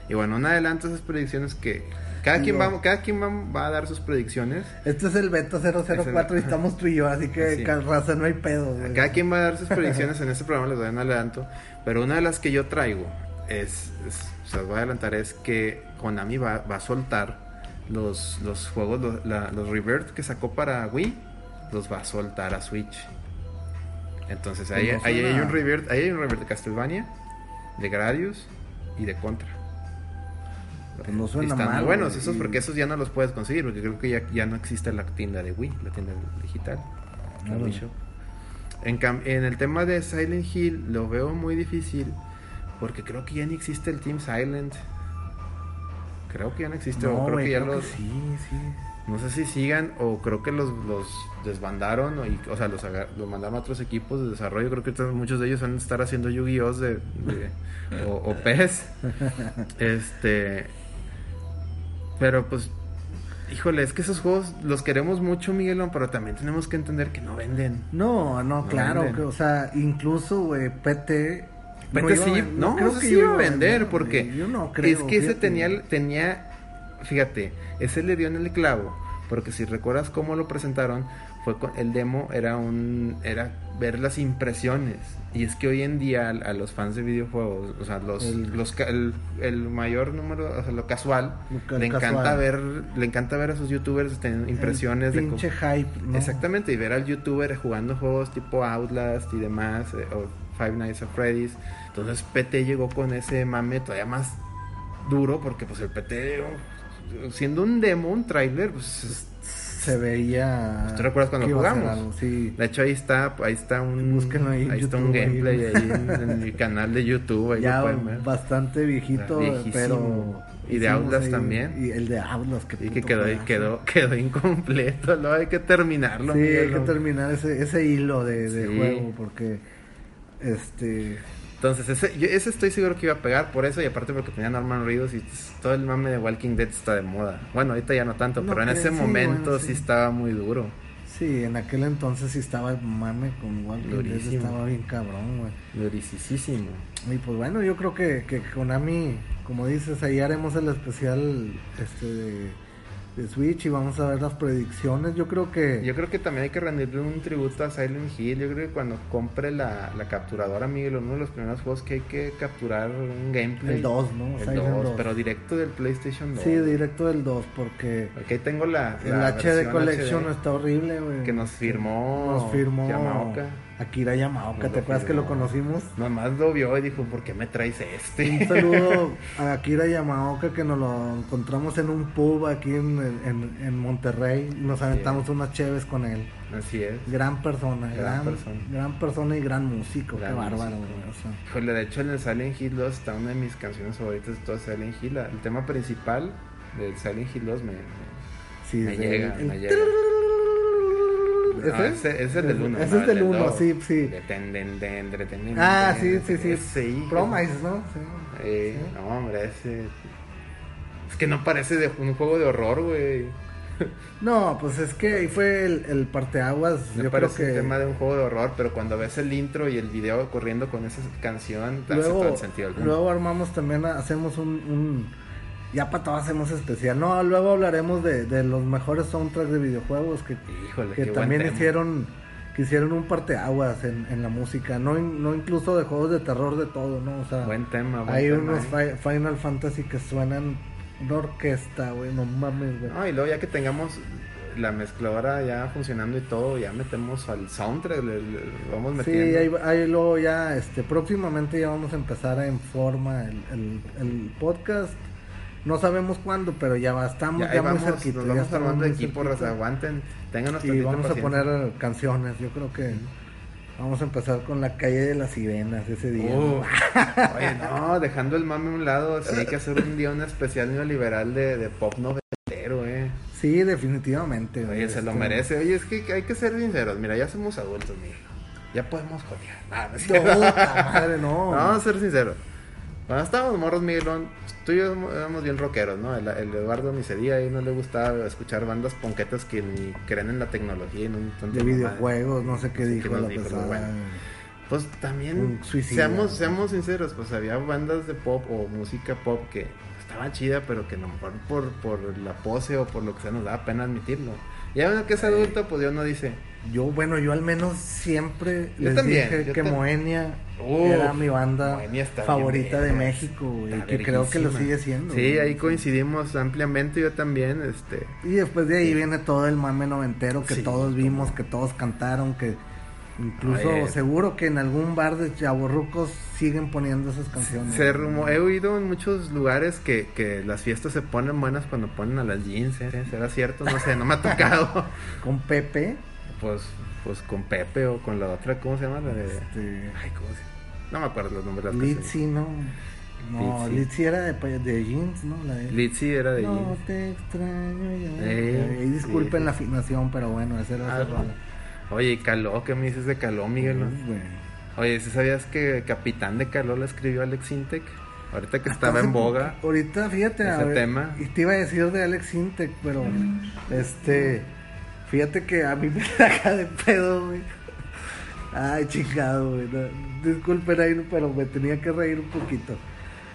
[SPEAKER 2] Y bueno, un adelanto de esas predicciones que cada quien, va, cada quien va, va a dar sus predicciones.
[SPEAKER 1] Este es el Beta 004 y estamos tú y yo, así que
[SPEAKER 2] Sí.
[SPEAKER 1] raza no hay pedo, güey.
[SPEAKER 2] Cada quien va a dar sus predicciones en este programa, les doy un adelanto. Pero una de las que yo traigo es, es- se las voy a adelantar, es que Konami va, va a soltar los, los juegos, los, la- los Revert que sacó para Wii, los va a soltar a Switch. Entonces ahí,
[SPEAKER 1] Pues no
[SPEAKER 2] ahí hay un Revert, ahí hay un Revert de Castlevania, de Gradius y de Contra.
[SPEAKER 1] Pues no
[SPEAKER 2] Y
[SPEAKER 1] suena
[SPEAKER 2] están
[SPEAKER 1] mal,
[SPEAKER 2] muy buenos,
[SPEAKER 1] güey,
[SPEAKER 2] esos
[SPEAKER 1] y-
[SPEAKER 2] porque esos ya no los puedes conseguir, porque creo que ya, ya no existe la tienda de Wii, la tienda digital. Shop. En, en el tema de Silent Hill lo veo muy difícil porque creo que ya ni existe el Team Silent. Creo que ya no existe, o
[SPEAKER 1] No,
[SPEAKER 2] creo que ya
[SPEAKER 1] creo
[SPEAKER 2] los...
[SPEAKER 1] que sí, sí.
[SPEAKER 2] No sé si sigan o creo que los, los desbandaron, o, y- o sea, los, los mandaron a otros equipos de desarrollo. Creo que muchos de ellos van a estar haciendo Yu-Gi-Oh! De, de- o, o PES. Este. Pero pues, híjole, es que esos juegos los queremos mucho, Miguelón, pero también tenemos que entender que no venden.
[SPEAKER 1] No, no,
[SPEAKER 2] No
[SPEAKER 1] claro, que, o sea, incluso, güey, PT... Iba a
[SPEAKER 2] sí,
[SPEAKER 1] ven-
[SPEAKER 2] no,
[SPEAKER 1] creo
[SPEAKER 2] ese
[SPEAKER 1] que
[SPEAKER 2] sí iba a vender, porque
[SPEAKER 1] Yo no creo,
[SPEAKER 2] es que ese
[SPEAKER 1] fíjate.
[SPEAKER 2] tenía, tenía, fíjate, ese le dio en el clavo, porque si recuerdas cómo lo presentaron, fue con, el demo era un, era ver las impresiones, y es que hoy en día a, a los fans de videojuegos, o sea, los,
[SPEAKER 1] El-
[SPEAKER 2] los el, el mayor número, o sea, lo casual,
[SPEAKER 1] Lo
[SPEAKER 2] le encanta
[SPEAKER 1] casual.
[SPEAKER 2] ver, le encanta ver a sus youtubers teniendo impresiones
[SPEAKER 1] El
[SPEAKER 2] de cómo-
[SPEAKER 1] pinche hype, ¿no?
[SPEAKER 2] Exactamente, y ver al youtuber jugando juegos tipo Outlast y demás, eh, o Five Nights at Freddy's. Entonces PT llegó con ese mame todavía más duro, porque pues el PT, siendo un demo, un trailer, pues es-
[SPEAKER 1] Se veía...
[SPEAKER 2] ¿Tú recuerdas cuando
[SPEAKER 1] que
[SPEAKER 2] jugamos?
[SPEAKER 1] algo, Sí.
[SPEAKER 2] de hecho ahí está, ahí está un,
[SPEAKER 1] Búsquenlo ahí en
[SPEAKER 2] está un
[SPEAKER 1] YouTube, ahí.
[SPEAKER 2] gameplay ahí en, en mi canal de YouTube, ahí
[SPEAKER 1] ya
[SPEAKER 2] lo pueden ver.
[SPEAKER 1] bastante viejito,
[SPEAKER 2] Viejísimo.
[SPEAKER 1] pero...
[SPEAKER 2] Y de Outlast
[SPEAKER 1] ahí-
[SPEAKER 2] también.
[SPEAKER 1] Y el de Outlast, que
[SPEAKER 2] Y que quedó, quedó, quedó incompleto, ¿no? Hay que terminarlo.
[SPEAKER 1] Sí, hay
[SPEAKER 2] Miguel,
[SPEAKER 1] que
[SPEAKER 2] ¿no?
[SPEAKER 1] terminar ese, ese hilo de, de
[SPEAKER 2] Sí.
[SPEAKER 1] juego, porque... Este...
[SPEAKER 2] Entonces, ese, yo- ese estoy seguro que iba a pegar por eso y aparte porque tenía Norman Reedus y todo el mame de Walking Dead está de moda. Bueno, ahorita ya no tanto,
[SPEAKER 1] No
[SPEAKER 2] pero en ese
[SPEAKER 1] sí,
[SPEAKER 2] momento
[SPEAKER 1] bueno,
[SPEAKER 2] sí.
[SPEAKER 1] sí.
[SPEAKER 2] estaba muy duro.
[SPEAKER 1] Sí, en aquel entonces sí estaba el mame con Walking Dead,
[SPEAKER 2] Durísimo.
[SPEAKER 1] estaba bien cabrón, güey.
[SPEAKER 2] Durisísimo.
[SPEAKER 1] Y pues bueno, yo creo que, que Konami, como dices, ahí haremos el especial este de, de Switch y vamos a ver las predicciones. Yo creo que...
[SPEAKER 2] Yo creo que también hay que rendirle un tributo a Silent Hill. Yo creo que cuando compre la, la capturadora, Miguel, uno de los primeros juegos que hay que capturar un gameplay.
[SPEAKER 1] El 2, ¿no?
[SPEAKER 2] El
[SPEAKER 1] Silent
[SPEAKER 2] 2,
[SPEAKER 1] 2.
[SPEAKER 2] pero directo del PlayStation 2.
[SPEAKER 1] Sí, directo del 2, porque
[SPEAKER 2] Porque ahí tengo la,
[SPEAKER 1] el
[SPEAKER 2] la
[SPEAKER 1] HD
[SPEAKER 2] versión
[SPEAKER 1] Collection
[SPEAKER 2] HD
[SPEAKER 1] está horrible, güey.
[SPEAKER 2] que nos firmó,
[SPEAKER 1] Nos firmó
[SPEAKER 2] Yamaoka.
[SPEAKER 1] Akira Yamaoka. ¿Te acuerdas que lo conocimos?
[SPEAKER 2] Nomás lo vio y dijo, ¿por qué me traes
[SPEAKER 1] Un
[SPEAKER 2] este?
[SPEAKER 1] saludo a Akira Yamaoka que nos lo encontramos en un pub aquí en, en, en Monterrey nos aventamos unas cheves con él.
[SPEAKER 2] Así es.
[SPEAKER 1] Gran persona,
[SPEAKER 2] Gran
[SPEAKER 1] gran,
[SPEAKER 2] persona.
[SPEAKER 1] gran persona y gran músico,
[SPEAKER 2] Gran
[SPEAKER 1] qué bárbaro, o sea.
[SPEAKER 2] Híjole, de hecho en el Silent Hill 2 está una de mis canciones favoritas de todo Silent Hill. El tema principal del Silent Hill 2 me... me-
[SPEAKER 1] Sí,
[SPEAKER 2] Me
[SPEAKER 1] sí,
[SPEAKER 2] llega,
[SPEAKER 1] el-
[SPEAKER 2] me llega.
[SPEAKER 1] ¿Ese?
[SPEAKER 2] Ah, ese, ese es el del 1.
[SPEAKER 1] Ese es del 1, sí, sí. Ah, sí, sí, sí.
[SPEAKER 2] Sí.
[SPEAKER 1] Promise, ¿no? Sí.
[SPEAKER 2] Eh,
[SPEAKER 1] Sí.
[SPEAKER 2] No, hombre, ese... Es que no parece de un juego de horror, güey.
[SPEAKER 1] No, pues es que ahí fue el, el parteaguas.
[SPEAKER 2] Me
[SPEAKER 1] Yo creo
[SPEAKER 2] parece
[SPEAKER 1] que
[SPEAKER 2] un tema de un juego de horror, pero cuando ves el intro y el video corriendo con esa canción, te hace todo
[SPEAKER 1] luego,
[SPEAKER 2] el sentido
[SPEAKER 1] luego armamos también, hacemos un, un- ya para todo hacemos especial. No, luego hablaremos de, de los mejores soundtracks de videojuegos que,
[SPEAKER 2] Híjole,
[SPEAKER 1] que también hicieron que hicieron un parteaguas en, en la música, no, no incluso de juegos de terror de todo, ¿no? O sea,
[SPEAKER 2] Buen tema, buen
[SPEAKER 1] hay
[SPEAKER 2] tema,
[SPEAKER 1] unos
[SPEAKER 2] eh.
[SPEAKER 1] fi- Final Fantasy que suenan una orquesta, güey, no mames, güey.
[SPEAKER 2] No, y luego ya que tengamos la mezcladora ya funcionando y todo, ya metemos al soundtrack, le, le- vamos
[SPEAKER 1] Sí,
[SPEAKER 2] metiendo.
[SPEAKER 1] ahí, ahí luego ya, este, próximamente ya vamos a empezar en forma el, el, el podcast. No sabemos cuándo, pero ya estamos
[SPEAKER 2] ya
[SPEAKER 1] ya,
[SPEAKER 2] ahí
[SPEAKER 1] muy
[SPEAKER 2] vamos,
[SPEAKER 1] cerquita.
[SPEAKER 2] nos vamos armando
[SPEAKER 1] muy
[SPEAKER 2] equipo, raza, aguanten, ténganos
[SPEAKER 1] Y vamos a poner canciones. Yo creo que vamos a empezar con la calle de las sirenas ese día.
[SPEAKER 2] Uh,
[SPEAKER 1] ¿no?
[SPEAKER 2] oye, no, dejando el mame a un lado, sí hay que hacer un día un especial neoliberal de, de pop noventero, eh.
[SPEAKER 1] Sí, definitivamente.
[SPEAKER 2] Oye, se lo merece. Oye, es que hay que ser sinceros. Mira, ya somos adultos, mijo. Ya podemos jodear. Ah, no
[SPEAKER 1] No, madre, no.
[SPEAKER 2] Vamos a ser sinceros. Cuando estábamos morros, Miguelón, tú y yo éramos bien rockeros, ¿no? El, el Eduardo ni se diga, y no le gustaba escuchar bandas ponquetas que ni creen en la tecnología y no
[SPEAKER 1] de videojuegos, no sé qué
[SPEAKER 2] Sí,
[SPEAKER 1] dijo la
[SPEAKER 2] dijo, pero bueno. Pues también, seamos, seamos sinceros, pues había bandas de pop o música pop que estaba chida, pero que a lo mejor por, por la pose o por lo que sea nos daba pena admitirlo. Y ahora que es adulto, pues Dios no dice,
[SPEAKER 1] Yo, bueno, yo al menos siempre
[SPEAKER 2] Yo
[SPEAKER 1] les
[SPEAKER 2] también,
[SPEAKER 1] dije que Moenia
[SPEAKER 2] Uf,
[SPEAKER 1] era mi banda favorita de
[SPEAKER 2] bien.
[SPEAKER 1] México,
[SPEAKER 2] Está
[SPEAKER 1] que creo que lo sigue siendo.
[SPEAKER 2] Sí,
[SPEAKER 1] güey.
[SPEAKER 2] ahí coincidimos ampliamente, yo también, este...
[SPEAKER 1] Y después de ahí viene todo el mame noventero que
[SPEAKER 2] Sí,
[SPEAKER 1] todos vimos, que todos cantaron, que incluso
[SPEAKER 2] Oye.
[SPEAKER 1] seguro que en algún bar de chavorrucos siguen poniendo esas canciones.
[SPEAKER 2] Se rumo- he oído en muchos lugares que, que las fiestas se ponen buenas cuando ponen a las jeans, ¿eh? ¿será cierto? No sé, no me ha tocado.
[SPEAKER 1] Con Pepe,
[SPEAKER 2] pues, pues con Pepe o con la otra, ¿cómo se llama? La de...
[SPEAKER 1] este,
[SPEAKER 2] Ay, ¿cómo se No me acuerdo los nombres de las
[SPEAKER 1] Litzy, ¿no? No,
[SPEAKER 2] Litzy.
[SPEAKER 1] Litzy era de, de jeans, ¿no? La de.
[SPEAKER 2] Litzy era de
[SPEAKER 1] no
[SPEAKER 2] jeans.
[SPEAKER 1] te extraño ya.
[SPEAKER 2] Eh,
[SPEAKER 1] y disculpen
[SPEAKER 2] sí.
[SPEAKER 1] la afinación, pero bueno, esa era
[SPEAKER 2] Ah,
[SPEAKER 1] esa rola.
[SPEAKER 2] Oye, ¿y Caló? ¿Qué me dices de Caló, Miguel? Oye, ¿sí sabías que Capitán de Caló la escribió Alex Intec? Ahorita que
[SPEAKER 1] Hasta
[SPEAKER 2] estaba
[SPEAKER 1] hace
[SPEAKER 2] en boga.
[SPEAKER 1] Ahorita, fíjate,
[SPEAKER 2] ese
[SPEAKER 1] a ver,
[SPEAKER 2] tema.
[SPEAKER 1] Y te iba a decir de Alex Intec, pero este, fíjate que a mí me saca de pedo, güey. Ay, chingado, güey. no, disculpen ahí, pero me tenía que reír un poquito.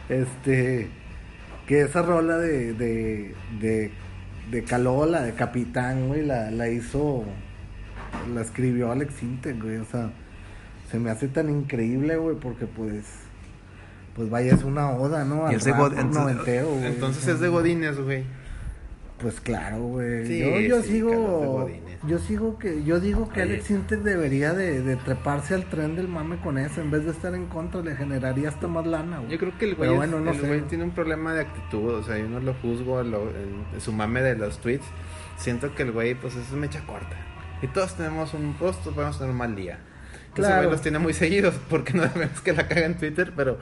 [SPEAKER 1] Este, que esa rola de, de, de, de Calola, de Capitán, güey, la, la hizo, la escribió Alex Intec, güey. O sea, se me hace tan increíble, güey, porque pues, pues vaya, es una oda, ¿no?
[SPEAKER 2] Y es de
[SPEAKER 1] rap
[SPEAKER 2] God- entonces,
[SPEAKER 1] noventero, güey.
[SPEAKER 2] entonces es de Godines, güey.
[SPEAKER 1] Pues claro, güey.
[SPEAKER 2] Sí,
[SPEAKER 1] yo yo
[SPEAKER 2] sí,
[SPEAKER 1] sigo, yo sigo que, yo digo que
[SPEAKER 2] Oye.
[SPEAKER 1] Alex Intec debería de, de treparse al tren del mame con eso, en vez de estar en contra, le generaría hasta más lana, güey.
[SPEAKER 2] Yo creo que el güey,
[SPEAKER 1] bueno, no
[SPEAKER 2] tiene un problema de actitud, o sea, yo no lo juzgo a lo- en, en su mame de los tweets. Siento que el güey, pues es mecha corta. Y todos tenemos un, todos podemos tener un mal día. Ese
[SPEAKER 1] Claro.
[SPEAKER 2] güey los tiene muy seguidos, porque no vemos que la caga en Twitter, pero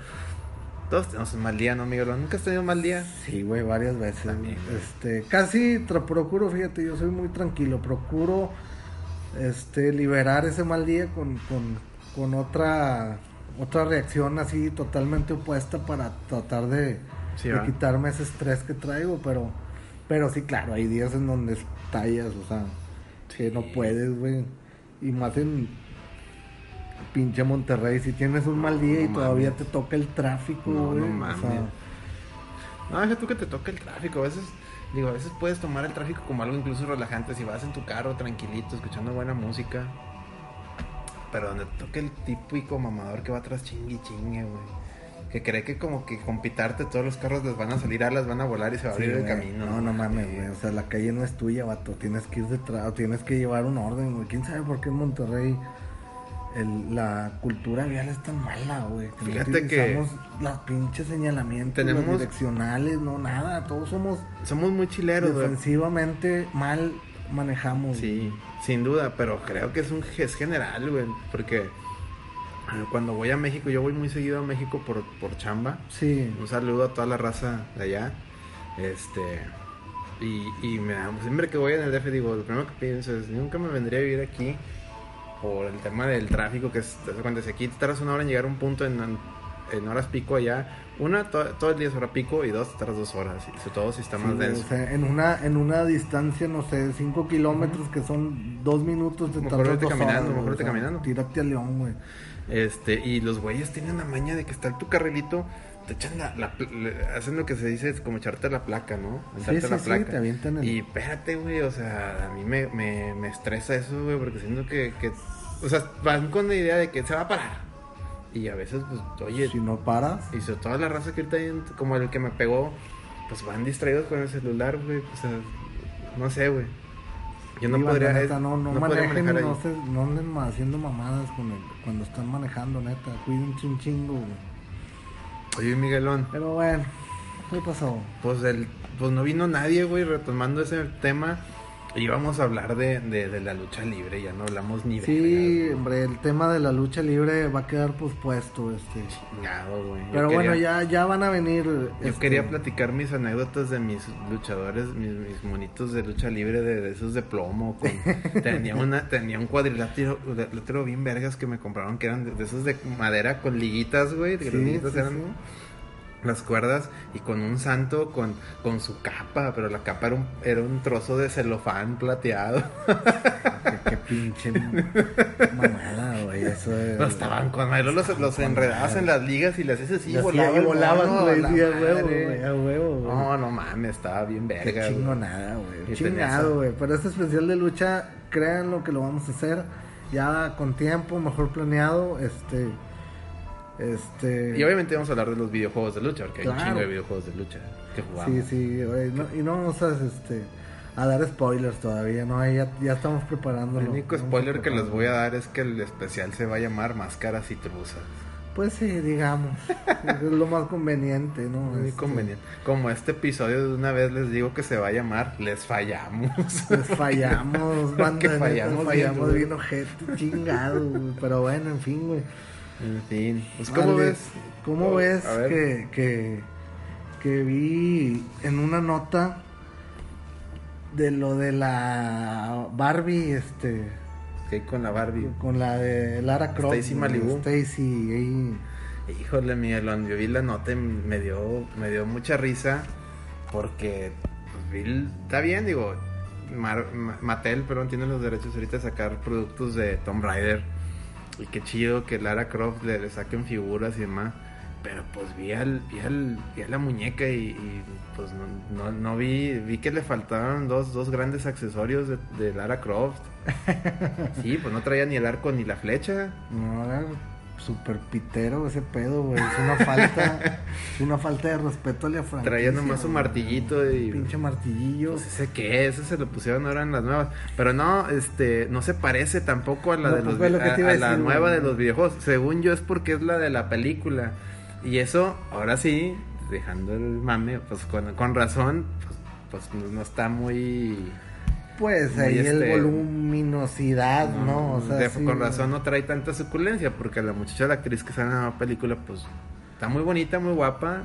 [SPEAKER 2] todos tenemos un mal día, ¿no, Miguel? ¿Nunca has tenido un mal día?
[SPEAKER 1] Sí, güey, varias veces.
[SPEAKER 2] También.
[SPEAKER 1] Este, casi procuro, fíjate, yo soy muy tranquilo, procuro este liberar ese mal día con, con, con otra otra reacción así totalmente opuesta para tratar de,
[SPEAKER 2] Sí,
[SPEAKER 1] de quitarme ese estrés que traigo, pero pero sí, claro, hay días en donde estallas, o sea, que no puedes, güey. Y más en pinche Monterrey, si tienes un mal día y todavía te toca el tráfico,
[SPEAKER 2] No,
[SPEAKER 1] güey.
[SPEAKER 2] no
[SPEAKER 1] o
[SPEAKER 2] mames.
[SPEAKER 1] sea,
[SPEAKER 2] No, deja tú que te toque el tráfico. A veces Digo, a veces puedes tomar el tráfico como algo incluso relajante si vas en tu carro tranquilito, escuchando buena música. Pero donde toque el típico mamador que va atrás chingue chingue, güey. Que cree que como que con pitarte todos los carros les van a salir alas, van a volar y se va a
[SPEAKER 1] Sí,
[SPEAKER 2] abrir el
[SPEAKER 1] güey.
[SPEAKER 2] camino.
[SPEAKER 1] No, no mames, güey. O sea, la calle no es tuya, vato. Tienes que ir detrás, tienes que llevar un orden, güey. ¿Quién sabe por qué en Monterrey el- la cultura vial es tan mala, güey?
[SPEAKER 2] Fíjate que-
[SPEAKER 1] las pinches señalamientos,
[SPEAKER 2] Tenemos-
[SPEAKER 1] las direccionales, no, nada. Todos somos
[SPEAKER 2] Somos muy chileros,
[SPEAKER 1] defensivamente mal manejamos.
[SPEAKER 2] Sí, sin duda, pero creo que es un es general, güey, porque eh, cuando voy a México, yo voy muy seguido a México por, por chamba.
[SPEAKER 1] Sí.
[SPEAKER 2] Un saludo a toda la raza de allá. Este y, y me da, siempre que voy en el DF digo, lo primero que pienso es, nunca me vendría a vivir aquí por el tema del tráfico que es, si aquí te tardas una hora en llegar a un punto en, en horas pico allá, una to- todo el día es hora pico y dos tardas dos horas, y sobre todo si está
[SPEAKER 1] Sí,
[SPEAKER 2] más
[SPEAKER 1] güey,
[SPEAKER 2] denso.
[SPEAKER 1] o sea, en una, en una distancia, no sé, 5 kilómetros, que son dos minutos de
[SPEAKER 2] Mejor vete caminando, mejor vete caminando.
[SPEAKER 1] Tírate a León, güey.
[SPEAKER 2] Este, y los güeyes tienen la maña de que está en tu carrilito, te echan la, la le- hacen lo que se dice, es como echarte la placa, ¿no? Echarte
[SPEAKER 1] sí,
[SPEAKER 2] la
[SPEAKER 1] sí,
[SPEAKER 2] placa.
[SPEAKER 1] te avientan el-
[SPEAKER 2] Y espérate, güey, o sea, a mí me, me, me estresa eso, güey, porque siento que, que, o sea, van con la idea de que se va a parar. Y a veces, pues, oye,
[SPEAKER 1] Si no paras,
[SPEAKER 2] y sobre toda la raza que ahorita, hay como el que me pegó, pues van distraídos con el celular, güey, o sea, no sé, güey. Yo no
[SPEAKER 1] sí,
[SPEAKER 2] podría,
[SPEAKER 1] neta, no, no,
[SPEAKER 2] podría
[SPEAKER 1] manejen, no, se- no anden haciendo mamadas con el, cuando están manejando, neta. Cuídense un chingo, güey.
[SPEAKER 2] Oye, Miguelón.
[SPEAKER 1] Pero bueno, ¿qué pasó?
[SPEAKER 2] Pues, el, pues no vino nadie, güey, retomando ese tema. Íbamos a hablar de, de, de la lucha libre, ya no hablamos ni
[SPEAKER 1] Sí,
[SPEAKER 2] vergas,
[SPEAKER 1] hombre, el tema de la lucha libre va a quedar pospuesto, este.
[SPEAKER 2] chingado, güey. Yo
[SPEAKER 1] Pero bueno,
[SPEAKER 2] quería-
[SPEAKER 1] ya, ya van a venir.
[SPEAKER 2] Yo
[SPEAKER 1] este,
[SPEAKER 2] quería platicar mis anécdotas de mis luchadores, mis, mis monitos de lucha libre, de, de esos de plomo. Con, tenía, una, tenía un cuadrilátero bien vergas que me compraron, que eran de, de esos de madera con liguitas, güey. Que
[SPEAKER 1] Sí,
[SPEAKER 2] las liguitas
[SPEAKER 1] sí,
[SPEAKER 2] eran
[SPEAKER 1] sí.
[SPEAKER 2] Las cuerdas y con un santo con, con su capa, pero la capa era un, era un trozo de celofán plateado.
[SPEAKER 1] Qué, qué pinche mamada, güey. Eso es.
[SPEAKER 2] No estaban con madre, los, los enredabas en las ligas y las haces así, volaban,
[SPEAKER 1] volaban, güey.
[SPEAKER 2] la
[SPEAKER 1] Sí, a huevo,
[SPEAKER 2] madre.
[SPEAKER 1] güey. A huevo, güey.
[SPEAKER 2] No, no mames, estaba bien
[SPEAKER 1] Qué
[SPEAKER 2] verga. güey.
[SPEAKER 1] chingonada, güey. Chingado, güey. Pero este especial de lucha, créanlo que lo vamos a hacer ya con tiempo, mejor planeado. Este. Este.
[SPEAKER 2] Y obviamente vamos a hablar de los videojuegos de lucha, porque hay un chingo de videojuegos de lucha que jugamos.
[SPEAKER 1] Sí, sí, güey. No- y no vamos a, este, a dar spoilers todavía, ¿no? Ya, ya estamos preparándolo.
[SPEAKER 2] El único spoiler que les voy a dar es que el especial se va a llamar Máscaras y Truzas.
[SPEAKER 1] Pues sí, digamos. es lo más conveniente, ¿no?
[SPEAKER 2] Muy
[SPEAKER 1] Este,
[SPEAKER 2] conveniente. Como este episodio de una vez les digo que se va a llamar Les Fallamos.
[SPEAKER 1] Pues fallamos, banda.
[SPEAKER 2] Fallamos
[SPEAKER 1] fallamos
[SPEAKER 2] bien,
[SPEAKER 1] bien, ojete, chingado, güey. Pero bueno, en fin, güey.
[SPEAKER 2] En fin. Pues, ¿cómo
[SPEAKER 1] Vale,
[SPEAKER 2] ves?
[SPEAKER 1] ¿Cómo
[SPEAKER 2] Oh,
[SPEAKER 1] ves que, que, que vi en una nota de lo de la Barbie, este,
[SPEAKER 2] hay con la Barbie.
[SPEAKER 1] con la de Lara Croft?
[SPEAKER 2] Stacy Malibu.
[SPEAKER 1] Stacy, ahí.
[SPEAKER 2] Híjole, Miguelón, yo vi la nota y me dio, me dio mucha risa porque pues, vi el- está bien, digo, Mar- Ma- Mattel, perdón, tiene los derechos ahorita de sacar productos de Tomb Raider y qué chido que Lara Croft le, le saquen figuras y demás. Pero pues vi, al, vi, al- vi a la muñeca y, y, pues no, no, no vi, vi que le faltaban dos, dos grandes accesorios de, de Lara Croft. Sí, pues no traía ni el arco ni la flecha.
[SPEAKER 1] No, era súper pitero ese pedo, güey. Es una falta, es una falta de respeto a la franquicia.
[SPEAKER 2] Traía nomás
[SPEAKER 1] güey.
[SPEAKER 2] martillito y...
[SPEAKER 1] Pinche martillillo.
[SPEAKER 2] Pues ese qué, ese se lo pusieron ahora en las nuevas. Pero no, este, no se parece tampoco a la
[SPEAKER 1] No,
[SPEAKER 2] de
[SPEAKER 1] pues
[SPEAKER 2] los vi-
[SPEAKER 1] lo
[SPEAKER 2] a, la nueva
[SPEAKER 1] güey.
[SPEAKER 2] de los videojuegos. Según yo es porque es la de la película. Y eso, ahora sí, dejando el mame, pues con, con razón, pues, pues no, no está muy
[SPEAKER 1] Pues
[SPEAKER 2] Muy,
[SPEAKER 1] ahí el
[SPEAKER 2] este,
[SPEAKER 1] voluminosidad, ¿no? O sea,
[SPEAKER 2] de-
[SPEAKER 1] sí,
[SPEAKER 2] con razón no trae tanta suculencia, porque la muchacha, la actriz que sale en la película, pues está muy bonita, muy guapa.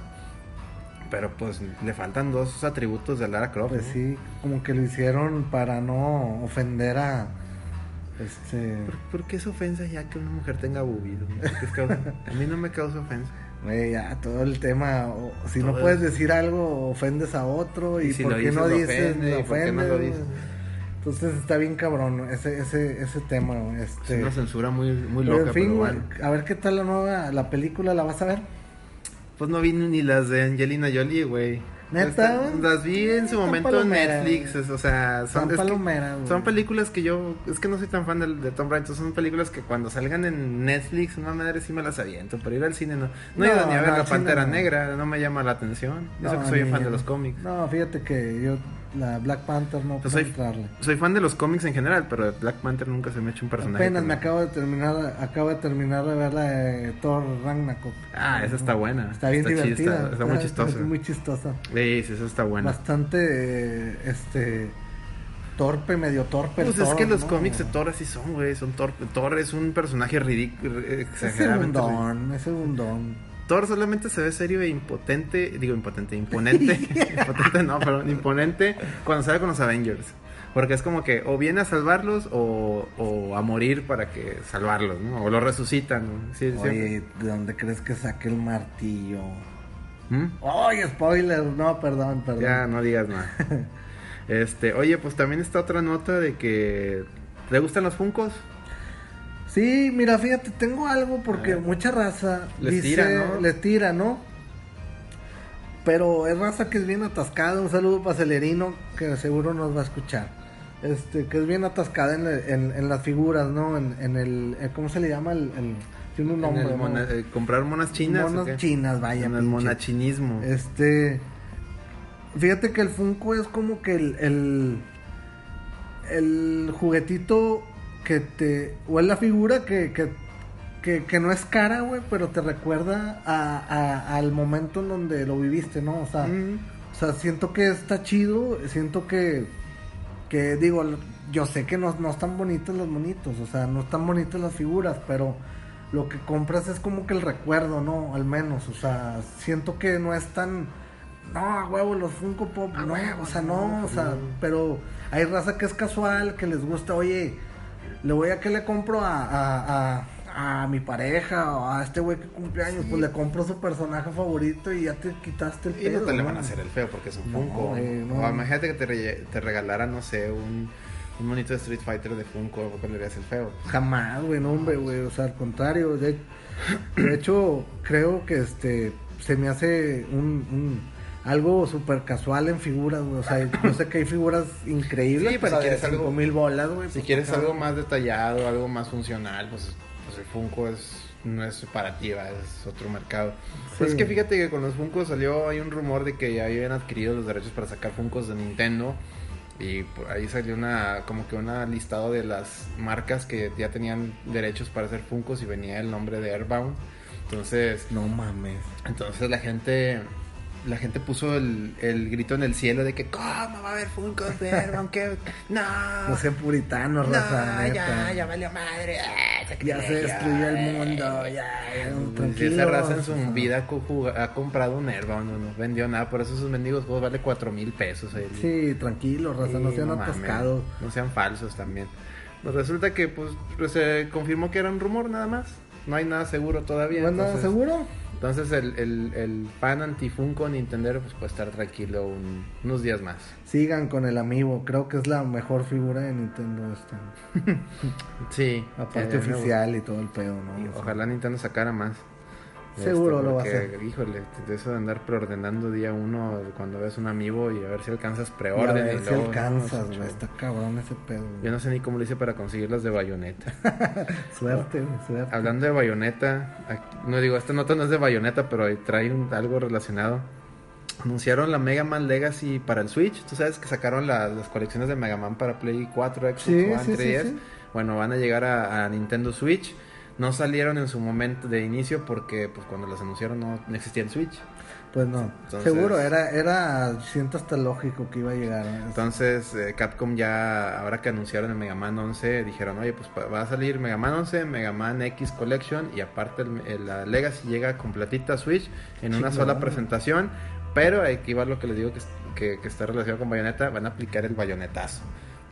[SPEAKER 2] Pero pues le faltan dos atributos de Lara Croft.
[SPEAKER 1] Pues
[SPEAKER 2] ¿no?
[SPEAKER 1] sí, como que lo hicieron para no ofender a. Este.
[SPEAKER 2] ¿Por, por qué es ofensa ya que una mujer tenga causa? A mí no me causa ofensa.
[SPEAKER 1] Güey, ya, todo el tema. o- si no puedes
[SPEAKER 2] es-
[SPEAKER 1] decir algo, ofendes a otro. ¿Y,
[SPEAKER 2] Y si
[SPEAKER 1] por qué no
[SPEAKER 2] dices, ofende,
[SPEAKER 1] lo
[SPEAKER 2] ¿y por qué no
[SPEAKER 1] ofendes? Entonces está bien cabrón ese, ese, ese tema, güey,
[SPEAKER 2] Es
[SPEAKER 1] Este.
[SPEAKER 2] una censura muy, muy
[SPEAKER 1] pero
[SPEAKER 2] loca,
[SPEAKER 1] en fin,
[SPEAKER 2] pero
[SPEAKER 1] güey,
[SPEAKER 2] bueno.
[SPEAKER 1] a ver qué tal la nueva, la película, ¿la vas a ver?
[SPEAKER 2] Pues no vi ni las de Angelina Jolie, güey.
[SPEAKER 1] Neta, güey.
[SPEAKER 2] Las vi en su momento en Netflix, es- o sea, son,
[SPEAKER 1] Son
[SPEAKER 2] que- películas que yo, es que no soy tan fan de, de Tom Raider, son películas que cuando salgan en Netflix, una madre sí me las aviento, pero ir al cine no. No, he ido ni a ver
[SPEAKER 1] no,
[SPEAKER 2] La Pantera. Negra, no me llama la atención.
[SPEAKER 1] No,
[SPEAKER 2] que soy
[SPEAKER 1] ni-
[SPEAKER 2] fan de los cómics.
[SPEAKER 1] No, fíjate que yo, la Black Panther no
[SPEAKER 2] soy,
[SPEAKER 1] entrarle.
[SPEAKER 2] soy fan de los cómics en general, pero de Black Panther nunca se me ha hecho un personaje.
[SPEAKER 1] Apenas me acabo de terminar, acabo de terminar de ver la de Thor Ragnarok.
[SPEAKER 2] Ah, esa está buena.
[SPEAKER 1] Está bien
[SPEAKER 2] Está
[SPEAKER 1] divertida.
[SPEAKER 2] está- está muy chistosa.
[SPEAKER 1] muy chistosa.
[SPEAKER 2] Sí, sí, esa está buena.
[SPEAKER 1] Bastante, este, torpe, medio torpe.
[SPEAKER 2] Pues es
[SPEAKER 1] Thor,
[SPEAKER 2] que los
[SPEAKER 1] ¿no?
[SPEAKER 2] cómics de Thor así son, güey. Son Thor. Thor es un personaje ridículo.
[SPEAKER 1] Es
[SPEAKER 2] Exageradamente. ridículo.
[SPEAKER 1] segundón, es segundón.
[SPEAKER 2] Thor solamente se ve serio e impotente. Digo, impotente, imponente. impotente no, pero imponente cuando sale con los Avengers. Porque es como que o viene a salvarlos o, o a morir para que salvarlos, ¿no? O lo resucitan. ¿no? Sí.
[SPEAKER 1] Oye, ¿de dónde crees que saque el martillo?
[SPEAKER 2] ¿Mm?
[SPEAKER 1] Oye, spoiler, no, perdón, perdón.
[SPEAKER 2] Ya, no digas nada. Este, oye, pues también está otra nota de que. ¿Te gustan los Funcos?
[SPEAKER 1] Sí, mira, fíjate, tengo algo porque
[SPEAKER 2] A ver.
[SPEAKER 1] mucha raza
[SPEAKER 2] Les
[SPEAKER 1] dice,
[SPEAKER 2] tira, ¿no?
[SPEAKER 1] les tira, ¿no? Pero es raza que es bien atascada. Un saludo para Celerino, que seguro nos va a escuchar. Este, que es bien atascada en, en- en las figuras, ¿no? En, en el, eh, ¿cómo se le llama? El, el- tiene un nombre,
[SPEAKER 2] el
[SPEAKER 1] ¿no?
[SPEAKER 2] mona- eh, ¿Comprar monas chinas?
[SPEAKER 1] Monas chinas, vaya.
[SPEAKER 2] En el monachinismo.
[SPEAKER 1] Este. Fíjate que el Funko es como que el. El, el juguetito que te. O es la figura que. que, que, que no es cara, güey, pero te recuerda a, a- al momento en donde lo viviste, ¿no? O sea,
[SPEAKER 2] Mm.
[SPEAKER 1] o sea, siento que está chido, siento que, que digo, yo sé que no, no están bonitos los monitos, o sea, no están bonitas las figuras, pero lo que compras es como que el recuerdo, ¿no? Al menos, o sea, siento que no es tan, no, huevo, los Funko Pop, no, o sea,
[SPEAKER 2] no,
[SPEAKER 1] o sea, pero hay raza que es casual, que les gusta, oye, le voy a que le compro a, a, a, a mi pareja o a este güey que cumple años, pues le compro su personaje favorito y ya te quitaste el
[SPEAKER 2] Y no
[SPEAKER 1] pedo,
[SPEAKER 2] te le
[SPEAKER 1] ¿no?
[SPEAKER 2] van a hacer el feo porque es un
[SPEAKER 1] No,
[SPEAKER 2] Funko.
[SPEAKER 1] no.
[SPEAKER 2] O imagínate que te, re- te regalaran, no sé, un, un monito de Street Fighter de Funko. ¿Por qué le harías el feo?
[SPEAKER 1] Jamás, güey, no, hombre, güey, o sea, al contrario, de, de hecho, creo que este, se me hace un, un- algo súper casual en figuras, güey, o sea, yo sé que hay figuras increíbles,
[SPEAKER 2] Sí, pues,
[SPEAKER 1] pero
[SPEAKER 2] si
[SPEAKER 1] de
[SPEAKER 2] quieres algo-
[SPEAKER 1] cinco mil bolas, güey.
[SPEAKER 2] Si
[SPEAKER 1] pues,
[SPEAKER 2] quieres
[SPEAKER 1] acá.
[SPEAKER 2] algo más detallado, algo más funcional, pues, pues el Funko es, no es para ti, va, es otro mercado. Pues
[SPEAKER 1] Sí.
[SPEAKER 2] es que fíjate que con los Funko salió, hay un rumor de que ya habían adquirido los derechos para sacar Funkos de Nintendo. Y por ahí salió una, como que una listado de las marcas que ya tenían derechos para hacer Funkos y venía el nombre de Airbound. Entonces,
[SPEAKER 1] No mames.
[SPEAKER 2] entonces la gente, la gente puso el, el grito en el cielo de que, ¿cómo va a haber Funkos de? ¿Qué? No.
[SPEAKER 1] No sean puritanos, raza,
[SPEAKER 2] No,
[SPEAKER 1] neta.
[SPEAKER 2] ya, ya valió madre. ah,
[SPEAKER 1] Ya se destruyó el mundo, ya, ya, tranquilos.
[SPEAKER 2] esa raza en su vida ha, comprado un Airbound, no, no vendió nada, por eso esos mendigos juegos vale cuatro mil pesos. ahí.
[SPEAKER 1] Sí, tranquilos, raza, no sean atascados.
[SPEAKER 2] no sean falsos también. Pues resulta que pues se confirmó que era un rumor nada más. No hay nada seguro todavía.
[SPEAKER 1] ¿No nada
[SPEAKER 2] entonces-
[SPEAKER 1] seguro?
[SPEAKER 2] Entonces el, el, el fan antifunco Nintendo pues puede estar tranquilo un- unos días más.
[SPEAKER 1] Sigan con el amigo, creo que es la mejor figura de Nintendo esta.
[SPEAKER 2] Sí.
[SPEAKER 1] Aparte
[SPEAKER 2] eh,
[SPEAKER 1] oficial y todo el pedo, ¿no?
[SPEAKER 2] Y ojalá Nintendo sacara más.
[SPEAKER 1] Seguro lo va a
[SPEAKER 2] porque,
[SPEAKER 1] hacer.
[SPEAKER 2] Híjole, de eso de andar preordenando día uno cuando ves un amigo y a ver si alcanzas
[SPEAKER 1] y a
[SPEAKER 2] preorden.
[SPEAKER 1] ver
[SPEAKER 2] y
[SPEAKER 1] si
[SPEAKER 2] luego,
[SPEAKER 1] alcanzas,
[SPEAKER 2] no.
[SPEAKER 1] Está cabrón ese pedo.
[SPEAKER 2] Yo no sé ni cómo lo hice para conseguir las de bayoneta.
[SPEAKER 1] Suerte, suerte.
[SPEAKER 2] Hablando de bayoneta, no digo, esta nota no es de bayoneta, pero trae un- algo relacionado. Anunciaron la Mega Man Legacy para el Switch. Tú sabes que sacaron la- las colecciones de Mega Man para Play 4, Xbox
[SPEAKER 1] Sí,
[SPEAKER 2] One,
[SPEAKER 1] sí, sí,
[SPEAKER 2] 3DS.
[SPEAKER 1] sí.
[SPEAKER 2] Bueno, van a llegar a, a Nintendo Switch. No salieron en su momento de inicio porque pues cuando las anunciaron no, no existía el Switch.
[SPEAKER 1] Pues no,
[SPEAKER 2] Entonces-
[SPEAKER 1] seguro, era, era, siento hasta lógico que iba a llegar. ¿eh?
[SPEAKER 2] Entonces eh, Capcom ya, ahora que anunciaron el Mega Man 11, dijeron, oye, pues va a salir Mega Man 11, Mega Man X Collection y aparte el, el- la Legacy llega completita Switch en una sola presentación. Pero aquí va lo que les digo que, que, que está relacionado con Bayonetta, van a aplicar el bayonetazo.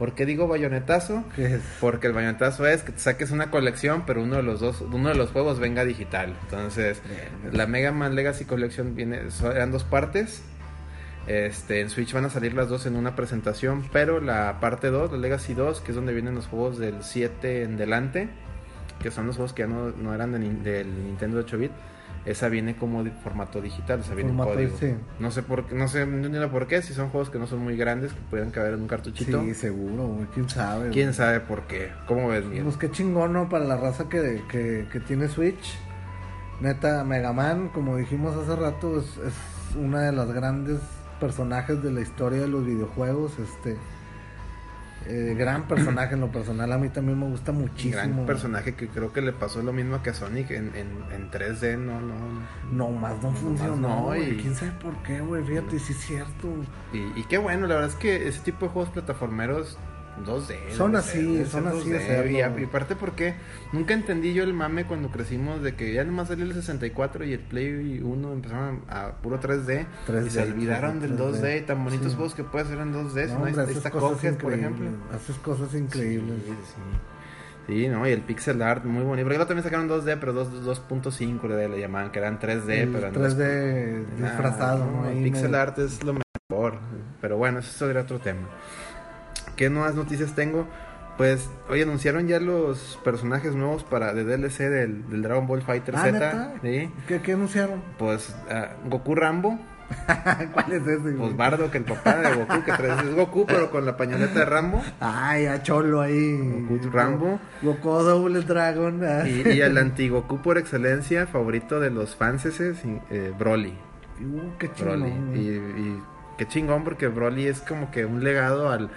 [SPEAKER 2] ¿Por qué digo bayonetazo?
[SPEAKER 1] ¿Qué es?
[SPEAKER 2] Porque el bayonetazo es que te saques una colección, pero uno de los dos, uno de los juegos venga digital. Entonces, la Mega Man Legacy Collection viene, eran dos partes. Este, en Switch van a salir las dos en una presentación, pero la parte 2, la Legacy 2, que es donde vienen los juegos del 7 en delante, que son los juegos que ya no, no eran de del Nintendo 8 bit, esa viene como de formato digital, o sea, viene en
[SPEAKER 1] Formato,
[SPEAKER 2] código.
[SPEAKER 1] sí.
[SPEAKER 2] No sé por qué, no sé no entiendo por qué, si son juegos que no son muy grandes, que pueden caber en un cartuchito.
[SPEAKER 1] Sí, seguro. ¿Quién sabe?
[SPEAKER 2] ¿Quién
[SPEAKER 1] güey?
[SPEAKER 2] sabe por qué? ¿Cómo ves, Miguel?
[SPEAKER 1] Pues qué chingón, ¿no? Para la raza que, que, que tiene Switch. Neta, Mega Man, como dijimos hace rato, es, es una de las grandes personajes de la historia de los videojuegos. Este. Eh, gran personaje en lo personal, a mí también me gusta muchísimo.
[SPEAKER 2] gran personaje que creo que le pasó lo mismo que a Sonic en, en, en 3D, no, no.
[SPEAKER 1] No, más no funcionó.
[SPEAKER 2] no, y-
[SPEAKER 1] ¿Quién sabe por qué, güey? Fíjate, sí es cierto.
[SPEAKER 2] Y, y qué bueno, la verdad es que ese tipo de juegos plataformeros 2D.
[SPEAKER 1] Son
[SPEAKER 2] debe
[SPEAKER 1] así,
[SPEAKER 2] ser, debe
[SPEAKER 1] son así de
[SPEAKER 2] 2D,
[SPEAKER 1] serlo.
[SPEAKER 2] Y, aparte porque nunca entendí yo el mame cuando crecimos de que ya nomás salió el 64 y el Play 1 empezaron a, a puro 3D,
[SPEAKER 1] 3D,
[SPEAKER 2] y se olvidaron del
[SPEAKER 1] 3D.
[SPEAKER 2] 2D y tan bonitos
[SPEAKER 1] Sí.
[SPEAKER 2] juegos que puede hacer en 2D. si
[SPEAKER 1] No,
[SPEAKER 2] no,
[SPEAKER 1] hombre, haces cosas
[SPEAKER 2] Cuphead, por ejemplo.
[SPEAKER 1] Haces cosas increíbles.
[SPEAKER 2] Sí, sí. Sí, no, y el pixel art muy bonito. Porque también sacaron 2D, pero 2 2.5 le, le llamaban, que eran 3D,
[SPEAKER 1] El
[SPEAKER 2] pero no
[SPEAKER 1] 3D disfrazado, ¿no?
[SPEAKER 2] el pixel art es lo mejor. Pero bueno, eso sería otro tema. ¿Qué nuevas noticias tengo? Pues hoy anunciaron ya los personajes nuevos para de DLC del, del Dragon Ball Fighter
[SPEAKER 1] Ah,
[SPEAKER 2] Z.
[SPEAKER 1] ¿Qué, qué anunciaron?
[SPEAKER 2] Pues ah, Goku Rambo,
[SPEAKER 1] ¿Cuál es ese?
[SPEAKER 2] pues Bardo, que el papá de Goku, que trae, es Goku, pero con la pañoleta de Rambo.
[SPEAKER 1] Ay, a Cholo ahí.
[SPEAKER 2] Goku Rambo.
[SPEAKER 1] Goku Double Dragon. ah.
[SPEAKER 2] Y, y el anti-Goku por excelencia, favorito de los fanses, eh, Broly.
[SPEAKER 1] Uh, qué
[SPEAKER 2] Broly.
[SPEAKER 1] chingón.
[SPEAKER 2] Y, y qué chingón porque Broly es como que un legado al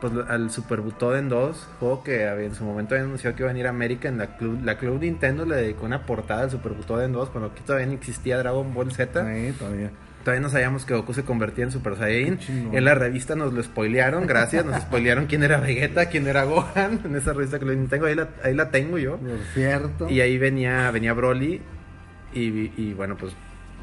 [SPEAKER 2] pues al Super Butoden 2, juego que en su momento había anunciado que iba a venir a América en la club, la Club Nintendo le dedicó una portada al Super Butoden 2 cuando aquí todavía no existía Dragon Ball Z.
[SPEAKER 1] Ahí, todavía.
[SPEAKER 2] Todavía no sabíamos que Goku se convertía en Super Saiyan. En la revista nos lo spoilearon, gracias, nos spoilearon quién era Vegeta, quién era Gohan, en esa revista que lo tengo, ahí la, ahí la tengo yo.
[SPEAKER 1] Por cierto.
[SPEAKER 2] Y ahí venía, venía Broly. Y, y bueno, pues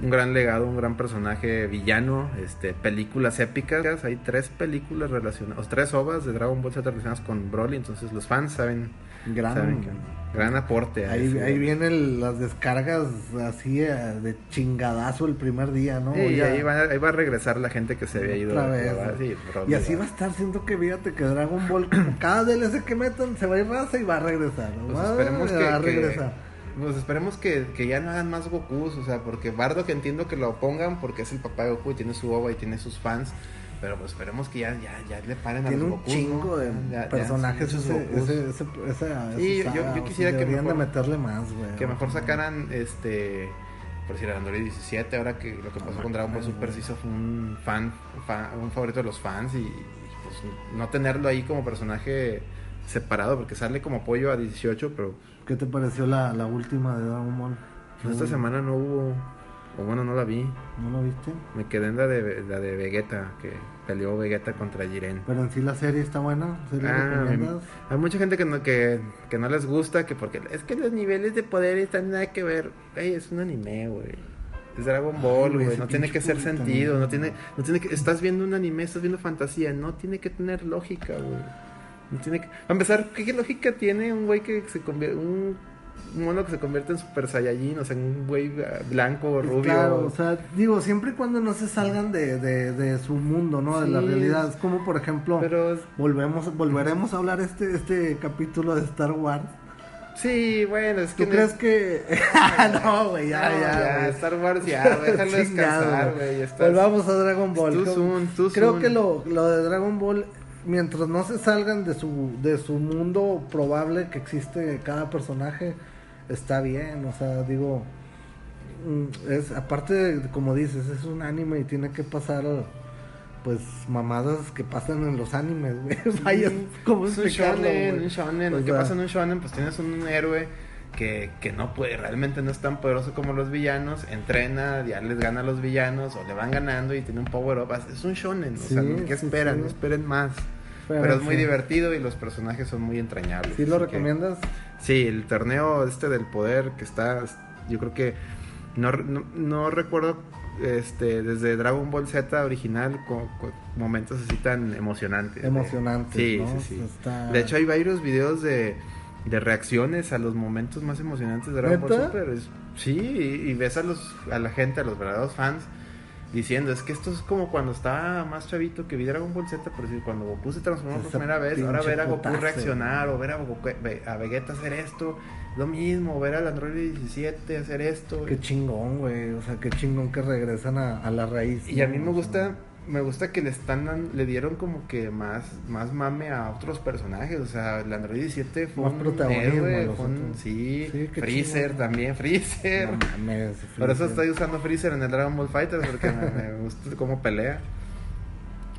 [SPEAKER 2] un gran legado, un gran personaje villano, este, películas épicas. Hay tres películas relacionadas, o tres ovas de Dragon Ball Z relacionadas con Broly. Entonces los fans saben,
[SPEAKER 1] Gran.
[SPEAKER 2] saben que- gran aporte. a
[SPEAKER 1] Ahí,
[SPEAKER 2] ese-
[SPEAKER 1] ahí vienen las descargas así eh, de chingadazo el primer día, ¿no?
[SPEAKER 2] Sí,
[SPEAKER 1] Ya-
[SPEAKER 2] ahí va, ahí va a regresar la gente que se había ido.
[SPEAKER 1] Otra vez.
[SPEAKER 2] Sí, Broly
[SPEAKER 1] Y así va a estar, siento que fíjate que Dragon Ball, cada DLC que metan, se va a ir raza y va a regresar. ¿no?
[SPEAKER 2] Pues
[SPEAKER 1] Va
[SPEAKER 2] esperemos que,
[SPEAKER 1] a
[SPEAKER 2] que-
[SPEAKER 1] regresar.
[SPEAKER 2] Pues esperemos que, que ya no hagan más Gokus, o sea, porque Bardo que entiendo que lo pongan porque es el papá de Goku y tiene su ova y tiene sus fans, pero pues esperemos que ya, ya, ya le paren a
[SPEAKER 1] Tiene
[SPEAKER 2] los
[SPEAKER 1] un
[SPEAKER 2] Gokus,
[SPEAKER 1] chingo
[SPEAKER 2] ¿no?
[SPEAKER 1] de
[SPEAKER 2] Ya- ya,
[SPEAKER 1] personajes
[SPEAKER 2] sí,
[SPEAKER 1] ese,
[SPEAKER 2] esos Gokus.
[SPEAKER 1] ese, ese, esa,
[SPEAKER 2] Sí,
[SPEAKER 1] esa
[SPEAKER 2] yo-
[SPEAKER 1] saga,
[SPEAKER 2] quisiera que mejor-
[SPEAKER 1] de meterle más, güey.
[SPEAKER 2] Que mejor sacaran este por decir Android 17 ahora que lo que pasó con Dragon Ball Super hizo fue un fan, fa- un favorito de los fans y, y, pues no tenerlo ahí como personaje separado porque sale como apoyo a 18 pero
[SPEAKER 1] ¿Qué te pareció la, la última de Dragon Ball?
[SPEAKER 2] esta semana no hubo o bueno no la vi
[SPEAKER 1] ¿No lo viste?
[SPEAKER 2] me quedé en la de la de Vegeta que peleó Vegeta contra Jiren
[SPEAKER 1] Pero en sí la serie está buena. ¿Sí la
[SPEAKER 2] Ah,
[SPEAKER 1] recomiendas?
[SPEAKER 2] hay mucha gente que no, que, que no les gusta, que porque es que los niveles de poder están nada que ver. Ey, es un anime, güey. Es Dragon Ball,
[SPEAKER 1] güey,
[SPEAKER 2] No tiene que hacer
[SPEAKER 1] puritanismo.
[SPEAKER 2] sentido. No tiene, no tiene que. Estás viendo un anime, estás viendo fantasía. No tiene que tener lógica, güey. No tiene que. A empezar, ¿qué, lógica tiene un güey que se convierte. Un mono que se convierte en Super Saiyajin? O sea, un güey blanco,
[SPEAKER 1] Pues
[SPEAKER 2] rubio.
[SPEAKER 1] Claro, o sea, digo, siempre y cuando no se salgan de, de, de su mundo, ¿no? De la realidad. Es como, por ejemplo,
[SPEAKER 2] Pero
[SPEAKER 1] volvemos, volveremos a hablar este, este capítulo de Star Wars.
[SPEAKER 2] sí, bueno, es que.
[SPEAKER 1] ¿Tú crees que...? no, güey, ya,
[SPEAKER 2] No,
[SPEAKER 1] ya.
[SPEAKER 2] Star Wars ya, déjalo descansar,
[SPEAKER 1] güey. Volvamos a Dragon Ball.
[SPEAKER 2] Soon, too
[SPEAKER 1] Creo
[SPEAKER 2] soon.
[SPEAKER 1] que lo, lo de Dragon Ball, mientras no se salgan de su, de su mundo probable que existe cada personaje, está bien. O sea, digo, mm, es aparte, de, como dices, es un anime y tiene que pasar, pues, mamadas que pasan en los animes, güey. Vaya, ¿cómo
[SPEAKER 2] Es un shonen, un shonen.
[SPEAKER 1] O
[SPEAKER 2] Lo que pasa en un shonen, pues tienes un héroe que, que no puede, realmente no es tan poderoso como los villanos. Entrena, ya les gana a los villanos o le van ganando y tiene un power up. Es un shonen, o sea, ¿qué
[SPEAKER 1] sí,
[SPEAKER 2] esperan?
[SPEAKER 1] sí.
[SPEAKER 2] No esperen más.
[SPEAKER 1] Pero
[SPEAKER 2] Pero, es muy
[SPEAKER 1] sí.
[SPEAKER 2] divertido y los personajes son muy entrañables.
[SPEAKER 1] ¿Sí lo
[SPEAKER 2] que-
[SPEAKER 1] recomiendas?
[SPEAKER 2] Sí, el torneo este del poder que está, yo creo que no, no, no recuerdo este desde Dragon Ball Z original con, con momentos así tan emocionantes. de-
[SPEAKER 1] Emocionantes,
[SPEAKER 2] Sí,
[SPEAKER 1] ¿no?
[SPEAKER 2] sí, sí.
[SPEAKER 1] Está-
[SPEAKER 2] De hecho hay varios videos de, de reacciones a los momentos más emocionantes de Dragon Ball. Super. Es- sí, y, y ves a los a la gente, a los verdaderos fans diciendo, es que esto es como cuando estaba más chavito que vi Dragon Ball Z, pero sí, cuando Goku se transformó por primera vez, ahora ver a Goku
[SPEAKER 1] putazo.
[SPEAKER 2] reaccionar, o ver a, Goku- a Vegeta hacer esto, lo mismo, ver al Android 17 hacer esto.
[SPEAKER 1] Qué chingón, güey. O sea, qué chingón que regresan a, a la raíz.
[SPEAKER 2] Y a mí me gusta, me gusta que le están le dieron como que más, más mame a otros personajes. O sea, el Android 17 fue
[SPEAKER 1] Más
[SPEAKER 2] un héroe, fue un- sí, Freezer también, Freezer.
[SPEAKER 1] No mames.
[SPEAKER 2] Por eso estoy usando Freezer en el Dragon Ball Fighters porque me, me gusta cómo pelea.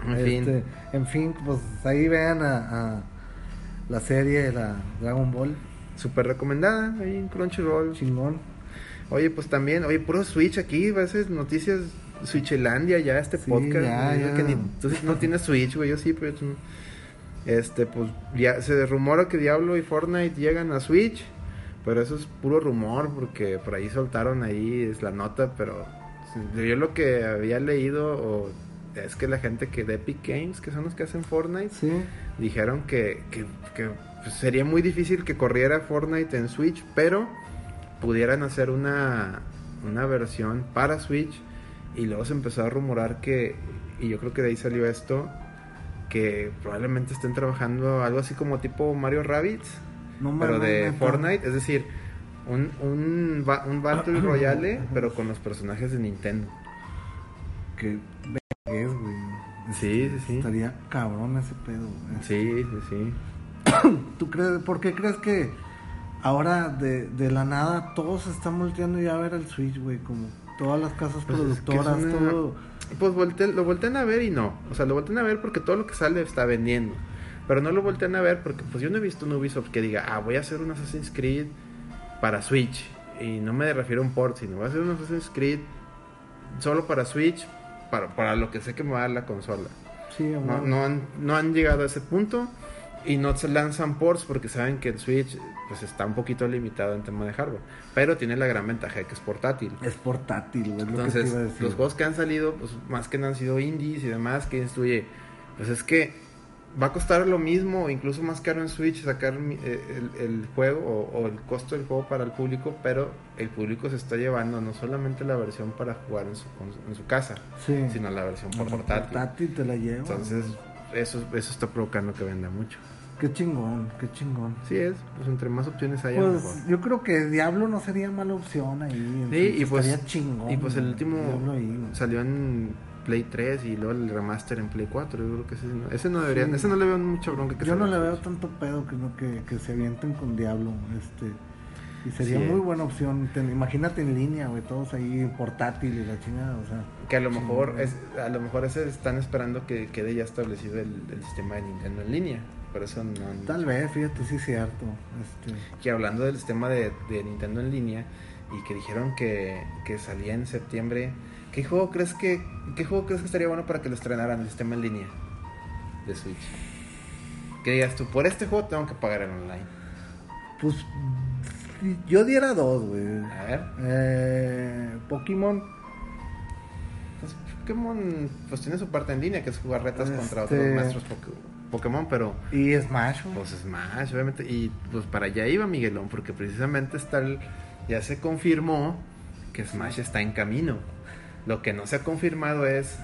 [SPEAKER 2] En
[SPEAKER 1] Este,
[SPEAKER 2] fin,
[SPEAKER 1] en fin, pues ahí vean a, a la serie de la Dragon Ball.
[SPEAKER 2] súper recomendada ahí en Crunchyroll.
[SPEAKER 1] Chingón.
[SPEAKER 2] Oye, pues también, oye, puro Switch aquí, a veces noticias Switchelandia ya este
[SPEAKER 1] Sí,
[SPEAKER 2] podcast.
[SPEAKER 1] ya,
[SPEAKER 2] Yo
[SPEAKER 1] ya.
[SPEAKER 2] que ni- tú no tienes Switch, güey, yo sí, pero. Este, pues ya se rumora que Diablo y Fortnite llegan a Switch, pero eso es puro rumor porque por ahí soltaron ahí es la nota, pero yo lo que había leído o es que la gente que de Epic Games, que son los que hacen Fortnite,
[SPEAKER 1] Sí.
[SPEAKER 2] dijeron que, que- que, sería muy difícil que corriera Fortnite en Switch, pero pudieran hacer una, una versión para Switch y luego se empezó a rumorar que, y yo creo que de ahí salió esto, que probablemente estén trabajando algo así como tipo Mario Rabbids,
[SPEAKER 1] No
[SPEAKER 2] pero de. Fortnite, es decir, un, un, un Battle Royale, pero con los personajes de Nintendo.
[SPEAKER 1] Que es, güey.
[SPEAKER 2] Sí, sí, sí.
[SPEAKER 1] Estaría cabrón ese pedo, güey.
[SPEAKER 2] Sí, sí, sí.
[SPEAKER 1] ¿Tú crees, por qué crees que ahora de, de la nada todos están volteando ya a ver el Switch, güey? Como todas las casas
[SPEAKER 2] Pues es que es
[SPEAKER 1] productoras,
[SPEAKER 2] una-
[SPEAKER 1] todo.
[SPEAKER 2] Pues lo voltean a ver y no. O sea, lo voltean a ver porque todo lo que sale está vendiendo. Pero no lo voltean a ver porque pues yo no he visto un Ubisoft que diga, ah, voy a hacer un Assassin's Creed para Switch. Y no me refiero a un port, sino voy a hacer un Assassin's Creed solo para Switch, para, para lo que sé que me va a dar la consola.
[SPEAKER 1] Sí,
[SPEAKER 2] No, no, han, no han llegado a ese punto y no se lanzan ports porque saben que el Switch pues está un poquito limitado en tema de hardware. Pero tiene la gran ventaja de que es portátil.
[SPEAKER 1] Es portátil, es lo que te
[SPEAKER 2] Entonces,
[SPEAKER 1] iba a decir.
[SPEAKER 2] los juegos que han salido, pues más que no han sido indies y demás, que oye, pues es que va a costar lo mismo, incluso más caro en Switch sacar eh, el, el juego o, o el costo del juego para el público, pero el público se está llevando no solamente la versión para jugar en su, en su casa,
[SPEAKER 1] Sí.
[SPEAKER 2] sino la versión por portátil.
[SPEAKER 1] portátil te la lleva.
[SPEAKER 2] Entonces, eso, eso está provocando que venda mucho.
[SPEAKER 1] Qué chingón, qué chingón.
[SPEAKER 2] Sí es, pues entre más opciones haya,
[SPEAKER 1] Pues
[SPEAKER 2] mejor.
[SPEAKER 1] yo creo que Diablo no sería mala opción ahí.
[SPEAKER 2] Sí, y pues,
[SPEAKER 1] estaría chingón.
[SPEAKER 2] y pues el último
[SPEAKER 1] ahí,
[SPEAKER 2] salió en Play 3 y luego el remaster en Play 4. Yo creo que ese no, ese no debería,
[SPEAKER 1] Sí.
[SPEAKER 2] ese no le veo mucha bronca. Que
[SPEAKER 1] Yo no le veo tanto pedo que, no, que, que se avienten con Diablo. Este, y sería
[SPEAKER 2] Sí.
[SPEAKER 1] muy buena opción. Ten- imagínate en línea, güey, todos ahí portátil y la chingada, o sea.
[SPEAKER 2] Que a lo mejor es, a lo mejor ese están esperando que quede ya establecido el, el sistema de Nintendo en línea. Por eso no
[SPEAKER 1] Tal vez, fíjate, sí es cierto. Este,
[SPEAKER 2] que hablando del sistema de, de Nintendo en línea y que dijeron que, que salía en septiembre, ¿qué juego crees que qué juego crees que estaría bueno para que lo estrenaran el sistema en línea de Switch? Que digas tú, por este juego tengo que pagar en online.
[SPEAKER 1] pues yo diera dos, güey.
[SPEAKER 2] A ver,
[SPEAKER 1] Eh, Pokémon.
[SPEAKER 2] pues Pokémon pues tiene su parte en línea que es jugar retas contra
[SPEAKER 1] Este-
[SPEAKER 2] otros maestros Poké- Pokémon, pero
[SPEAKER 1] Y Smash, güey.
[SPEAKER 2] pues Smash, obviamente, y pues para allá iba Miguelón, porque precisamente está el- ya se confirmó que Smash está en camino. Lo que no se ha confirmado es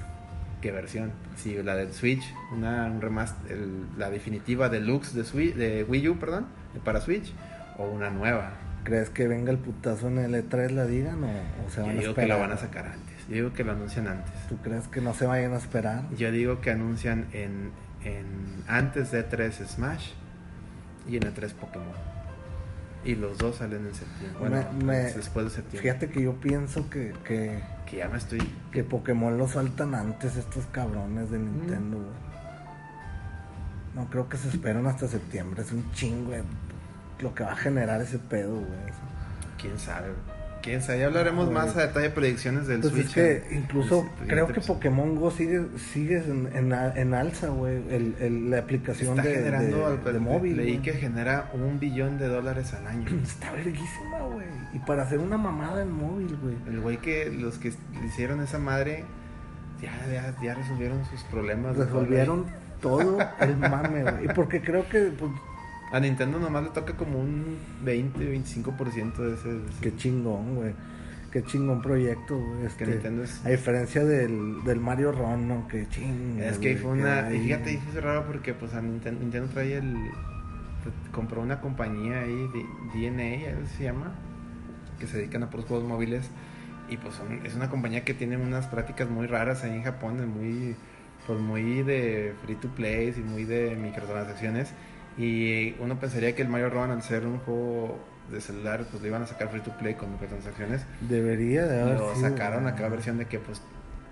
[SPEAKER 2] qué versión, si la del Switch, una un remaster, el- la definitiva deluxe de Switch, de Wii U, perdón, para Switch, o una nueva.
[SPEAKER 1] ¿Crees que venga el putazo en el E3 la digan o, o se
[SPEAKER 2] Yo
[SPEAKER 1] van a
[SPEAKER 2] digo
[SPEAKER 1] esperar?
[SPEAKER 2] que lo van a sacar antes. Yo digo que lo anuncian antes.
[SPEAKER 1] ¿Tú crees que no se vayan a esperar?
[SPEAKER 2] Yo digo que anuncian en, en antes de 3 Smash y en E3 Pokémon. Y los dos salen en septiembre. Bueno,
[SPEAKER 1] Me- me-
[SPEAKER 2] después de septiembre.
[SPEAKER 1] Fíjate que yo pienso que, que,
[SPEAKER 2] Que ya me estoy.
[SPEAKER 1] que Pokémon lo sueltan antes estos cabrones de Nintendo, güey. No creo que se esperan hasta septiembre. Es un chingo lo que va a generar ese pedo, güey.
[SPEAKER 2] Quién sabe. Quién sabe. Ya hablaremos más a detalle de predicciones del
[SPEAKER 1] Pues
[SPEAKER 2] Switch.
[SPEAKER 1] es que
[SPEAKER 2] en-
[SPEAKER 1] incluso
[SPEAKER 2] en siguiente
[SPEAKER 1] creo que
[SPEAKER 2] episodio.
[SPEAKER 1] Pokémon Go sigue, sigue en, en, en alza, güey. El, el- la aplicación
[SPEAKER 2] Está
[SPEAKER 1] de,
[SPEAKER 2] generando.
[SPEAKER 1] de-
[SPEAKER 2] al-
[SPEAKER 1] de móvil.
[SPEAKER 2] Leí que genera un billón de dólares al año.
[SPEAKER 1] Está verguísima, güey. Y para hacer una mamada en móvil, güey.
[SPEAKER 2] El güey que los que hicieron esa madre. Ya, ya, ya resolvieron sus problemas.
[SPEAKER 1] Resolvieron todo el mame, güey. Y porque creo que, pues,
[SPEAKER 2] A Nintendo nomás le toca como un 20-25% de ese. de ese-
[SPEAKER 1] qué chingón, güey. qué chingón proyecto, güey. Este,
[SPEAKER 2] Que Nintendo es-
[SPEAKER 1] A diferencia del, del Mario Ron, ¿no? Que ching.
[SPEAKER 2] Es que fue una. Y fíjate, fue raro porque pues a Nintendo, Nintendo trae el. Compró una compañía ahí, de DNA, algo se llama, que se dedican a puros juegos móviles. Y pues son- es una compañía que tiene unas prácticas muy raras ahí en Japón, muy. Pues muy de free to play y muy de microtransacciones. Y uno pensaría que el Mario Run, al ser un juego de celular, pues le iban a sacar free to play con microtransacciones.
[SPEAKER 1] Debería de haber
[SPEAKER 2] Lo
[SPEAKER 1] sido,
[SPEAKER 2] sacaron a
[SPEAKER 1] güey.
[SPEAKER 2] cada versión de que pues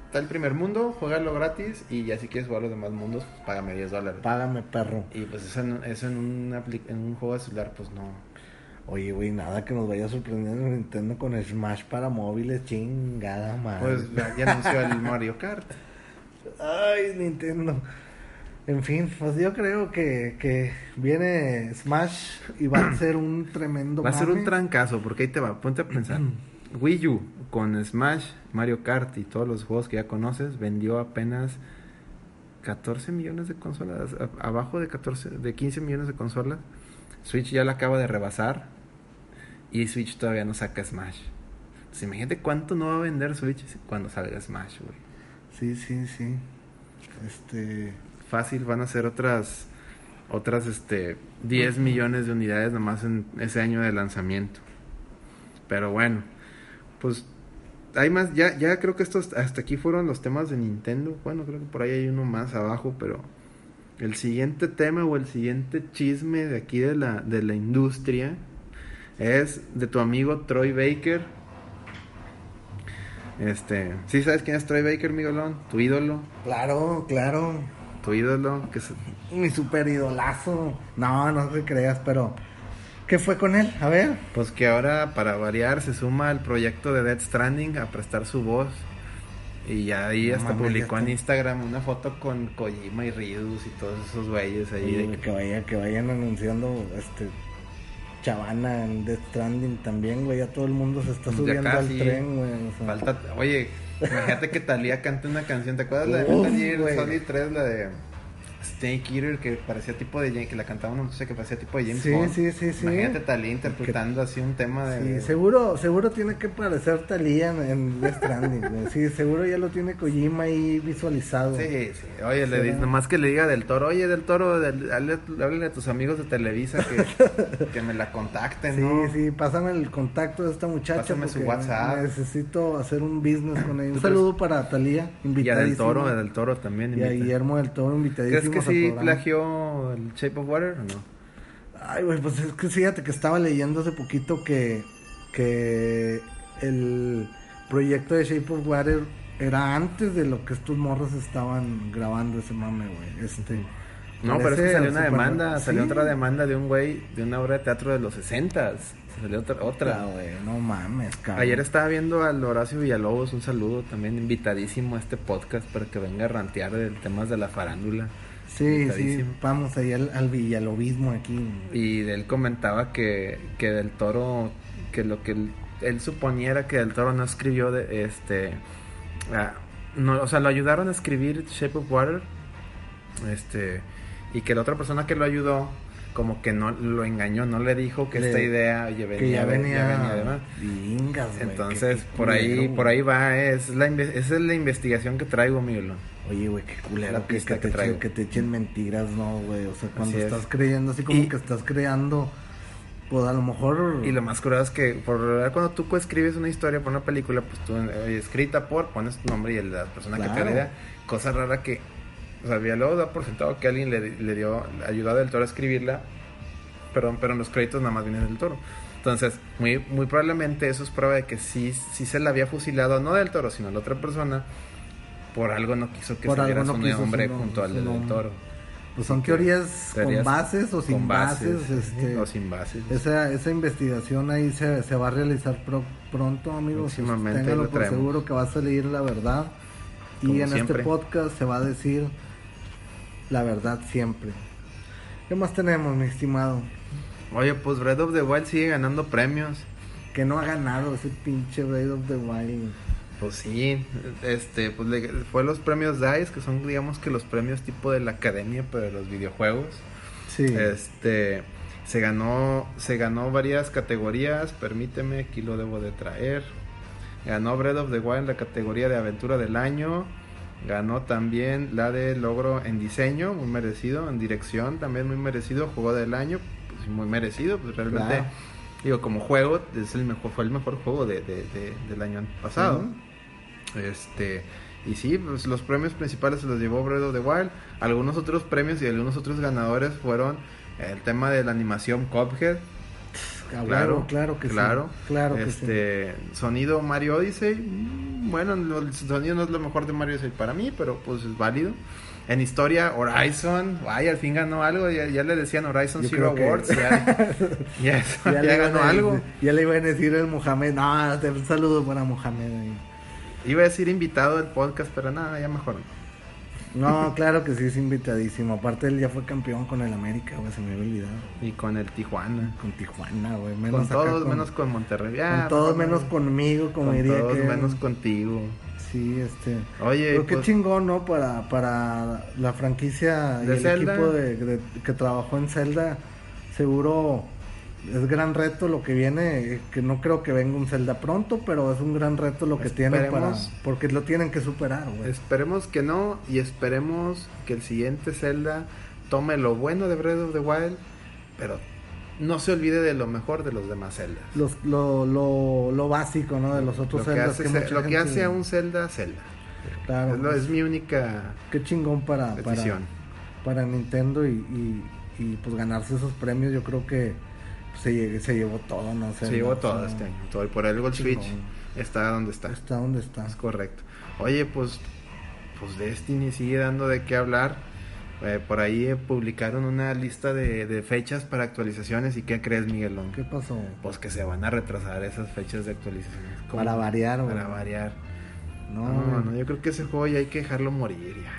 [SPEAKER 2] está el primer mundo, juégalo gratis y ya si quieres jugar los demás mundos, pues págame 10 dólares.
[SPEAKER 1] Págame, perro.
[SPEAKER 2] Y pues eso en, eso en, un, en un juego de celular, pues no.
[SPEAKER 1] Oye, güey, nada que nos vaya sorprendiendo Nintendo con Smash para móviles, chingada madre.
[SPEAKER 2] Pues ya anunció el Mario Kart.
[SPEAKER 1] Ay, Nintendo. En fin, pues yo creo que, que viene Smash y va a ser un tremendo
[SPEAKER 2] Va a ser un trancazo, porque ahí te va, ponte a pensar. Wii U con Smash, Mario Kart y todos los juegos que ya conoces vendió apenas 14 millones de consolas, a- abajo de 14, de 15 millones de consolas. Switch ya la acaba de rebasar y Switch todavía no saca Smash. Entonces, imagínate cuánto no va a vender Switch cuando salga Smash, güey.
[SPEAKER 1] Sí, sí, sí. Este.
[SPEAKER 2] Fácil van a ser otras otras este 10 millones de unidades nomás en ese año de lanzamiento. Pero bueno, pues hay más ya ya creo que estos hasta aquí fueron los temas de Nintendo. Bueno, creo que por ahí hay uno más abajo, pero el siguiente tema o el siguiente chisme de aquí de la de la industria es de tu amigo Troy Baker. Este, ¿sí sabes quién es Troy Baker, Miguelón? Tu ídolo,
[SPEAKER 1] Claro, claro.
[SPEAKER 2] Tu ídolo, que es
[SPEAKER 1] Mi super idolazo. No, no te creas, pero. ¿Qué fue con él? A ver.
[SPEAKER 2] Pues que ahora, para variar, se suma al proyecto de Dead Stranding a prestar su voz. Y ya ahí
[SPEAKER 1] No
[SPEAKER 2] hasta publicó en. Instagram una foto con Kojima y Ryus y todos esos güeyes ahí. de que-
[SPEAKER 1] que, vaya, que vayan anunciando este Chavana en Death Stranding también, güey. Ya todo el mundo se está subiendo
[SPEAKER 2] casi.
[SPEAKER 1] al tren, güey. o sea.
[SPEAKER 2] Falta, oye, imagínate que Talía cante una canción. ¿Te acuerdas la de Metal Gear. Solid 3? La de Snake Eater, que parecía tipo de James, que la cantaba una muchacha que parecía tipo de James
[SPEAKER 1] Sí,
[SPEAKER 2] Bond.
[SPEAKER 1] sí, sí, sí.
[SPEAKER 2] Imagínate Talía interpretando así un tema de.
[SPEAKER 1] Sí, seguro, seguro tiene que parecer Talía en, en Death Stranding, güey. Sí, seguro ya lo tiene Kojima ahí visualizado.
[SPEAKER 2] Sí, sí. Oye, le
[SPEAKER 1] Será.
[SPEAKER 2] di- nomás que le diga del toro, oye, del toro, del- háblale, háblale a tus amigos de Televisa que, que me la contacten,
[SPEAKER 1] Sí,
[SPEAKER 2] ¿no?
[SPEAKER 1] sí, pásame el contacto de esta muchacha.
[SPEAKER 2] Pásame su WhatsApp.
[SPEAKER 1] Necesito hacer un business con ella. Un
[SPEAKER 2] ¿Tú
[SPEAKER 1] saludo para Talía,
[SPEAKER 2] Y a del toro, a del toro también.
[SPEAKER 1] Y a
[SPEAKER 2] invita.
[SPEAKER 1] Guillermo del Toro, invitadísimo.
[SPEAKER 2] ¿Crees que sí plagió el Shape of Water o no?
[SPEAKER 1] Ay, güey, pues es que fíjate que estaba leyendo hace poquito que, que el proyecto de Shape of Water era antes de lo que estos morros estaban grabando ese mame, güey. Este,
[SPEAKER 2] No, pero es que salió una demanda, salió otra demanda de un güey de una obra de teatro de los 60 Salió otra.
[SPEAKER 1] Ah,
[SPEAKER 2] otra.
[SPEAKER 1] güey, no mames, cabrón.
[SPEAKER 2] Ayer estaba viendo al Horacio Villalobos, un saludo también invitadísimo a este podcast para que venga a rantear de temas de la farándula.
[SPEAKER 1] Sí, sí, vamos ahí al, al villalobismo aquí.
[SPEAKER 2] Y él comentaba que, que del toro, que lo que él, él suponiera que del toro no escribió de este. ah, no, o sea, lo ayudaron a escribir Shape of Water. Este. Y que la otra persona que lo ayudó, como que no lo engañó, no le dijo que
[SPEAKER 1] Le-
[SPEAKER 2] esta idea oye, venía,
[SPEAKER 1] que ya venía,
[SPEAKER 2] venía de más.
[SPEAKER 1] Vingas, güey,
[SPEAKER 2] Entonces, por ahí, por ahí va, es la, esa es la investigación que traigo, Miguel.
[SPEAKER 1] Oye, güey, qué culero que,
[SPEAKER 2] pista
[SPEAKER 1] que,
[SPEAKER 2] que
[SPEAKER 1] te
[SPEAKER 2] traigo.
[SPEAKER 1] echen, que te echen mentiras, no, güey. O sea, cuando
[SPEAKER 2] Así es.
[SPEAKER 1] estás creyendo, así como
[SPEAKER 2] Y-
[SPEAKER 1] que estás creando, pues a lo mejor...
[SPEAKER 2] Y lo más curioso es que por cuando tú escribes una historia por una película, pues tú eh, escrita por, pones tu nombre y el de la persona que te la idea. Cosa rara que, o sea, Villalobos da por sentado que alguien le, le dio, le ayudó a Del Toro a escribirla, perdón, pero en los créditos nada más viene Del Toro. Entonces, muy, muy probablemente eso es prueba de que sí, sí se la había fusilado, no Del Toro, sino a la otra persona, por algo no quiso que
[SPEAKER 1] Por
[SPEAKER 2] saliera su
[SPEAKER 1] no
[SPEAKER 2] nombre
[SPEAKER 1] su nom-
[SPEAKER 2] junto al
[SPEAKER 1] su
[SPEAKER 2] Del
[SPEAKER 1] nombre.
[SPEAKER 2] Toro.
[SPEAKER 1] Pues son teorías,
[SPEAKER 2] teorías
[SPEAKER 1] con bases o sin
[SPEAKER 2] con
[SPEAKER 1] bases. este,
[SPEAKER 2] o sin bases.
[SPEAKER 1] esa, esa investigación ahí se, se va a realizar pro- pronto, amigos.
[SPEAKER 2] Próximamente
[SPEAKER 1] Ténganlo
[SPEAKER 2] lo
[SPEAKER 1] por seguro que va a salir la verdad.
[SPEAKER 2] Como
[SPEAKER 1] y en
[SPEAKER 2] siempre.
[SPEAKER 1] este podcast se va a decir la verdad siempre. ¿Qué más tenemos, mi estimado?
[SPEAKER 2] Oye, pues Breath of the Wild sigue ganando premios.
[SPEAKER 1] Que no ha ganado ese pinche Raid of the Wild.
[SPEAKER 2] Pues sí, este, pues le- fue los premios DICE, que son digamos que los premios tipo de la academia, pero de los videojuegos.
[SPEAKER 1] Sí.
[SPEAKER 2] Este, se ganó, se ganó varias categorías, permíteme, aquí lo debo de traer. Ganó Breath of the Wild la categoría de aventura del año. Ganó también la de logro en diseño, muy merecido. En dirección, también muy merecido. Juego del año, pues muy merecido. Pues realmente,
[SPEAKER 1] Claro.
[SPEAKER 2] digo, como juego, es el mejor, fue el mejor juego de, de- de- del año pasado. Este. Y sí, pues los premios principales se los llevó Breath of the Wild. Algunos otros premios y algunos otros ganadores fueron el tema de la animación Cuphead.
[SPEAKER 1] Ah,
[SPEAKER 2] Claro,
[SPEAKER 1] claro que
[SPEAKER 2] claro.
[SPEAKER 1] sí. Claro que sí.
[SPEAKER 2] este, Sonido Mario Odyssey. mm, Bueno, el sonido no es lo mejor de Mario Odyssey para mí, pero pues es válido. En historia, Horizon, ay, al fin ganó algo, ya, ya le decían Horizon
[SPEAKER 1] Yo
[SPEAKER 2] Zero
[SPEAKER 1] que-
[SPEAKER 2] Awards, ya, ya, ganó
[SPEAKER 1] a
[SPEAKER 2] algo.
[SPEAKER 1] ya le iban a decir el Mohamed. No, te- un saludo para Mohamed.
[SPEAKER 2] Iba a decir invitado al podcast, pero nada, ya mejor.
[SPEAKER 1] No, claro que sí, es invitadísimo. Aparte, él ya fue campeón con el América, güey, se me había olvidado.
[SPEAKER 2] Y con el Tijuana.
[SPEAKER 1] Con Tijuana, güey.
[SPEAKER 2] Con
[SPEAKER 1] Menos
[SPEAKER 2] todos,
[SPEAKER 1] con-
[SPEAKER 2] menos con Monterrey. Ya,
[SPEAKER 1] con todos
[SPEAKER 2] no.
[SPEAKER 1] menos conmigo, como
[SPEAKER 2] Con
[SPEAKER 1] diría
[SPEAKER 2] todos,
[SPEAKER 1] que.
[SPEAKER 2] menos contigo.
[SPEAKER 1] Sí, este.
[SPEAKER 2] Oye,
[SPEAKER 1] Pero qué
[SPEAKER 2] pues,
[SPEAKER 1] chingón, ¿no? Para, para la franquicia y el
[SPEAKER 2] Zelda.
[SPEAKER 1] equipo de, de- que trabajó en Zelda, seguro es gran reto lo que viene, que no creo que venga un Zelda pronto, pero es un gran reto lo que tiene para...
[SPEAKER 2] Esperemos.
[SPEAKER 1] Porque lo tienen que superar, güey.
[SPEAKER 2] Esperemos que no y esperemos que el siguiente Zelda tome lo bueno de Breath of the Wild, pero no se olvide de lo mejor de los demás Zeldas.
[SPEAKER 1] Los, lo, lo, lo básico, ¿no? De los otros
[SPEAKER 2] Lo que
[SPEAKER 1] Zeldas
[SPEAKER 2] hace,
[SPEAKER 1] que
[SPEAKER 2] lo que hace a un Zelda Zelda.
[SPEAKER 1] Claro,
[SPEAKER 2] es, mi única
[SPEAKER 1] qué chingón para, para, para Nintendo y, y, y, pues ganarse esos premios, yo creo que se, lle- se llevó todo, ¿no?
[SPEAKER 2] Se
[SPEAKER 1] Zelda,
[SPEAKER 2] llevó todo este año. Todo, y por algo el. Switch está donde está.
[SPEAKER 1] Está donde está.
[SPEAKER 2] Es correcto. Oye, pues, pues Destiny sigue dando de qué hablar. Eh, por ahí eh, publicaron una lista de, de fechas para actualizaciones. ¿Y qué crees, Miguelón?
[SPEAKER 1] ¿Qué pasó?
[SPEAKER 2] Pues que se van a retrasar esas fechas de actualizaciones. ¿Cómo?
[SPEAKER 1] Para variar, güey.
[SPEAKER 2] Para variar.
[SPEAKER 1] No,
[SPEAKER 2] No, no, yo creo que ese juego ya hay que dejarlo morir ya.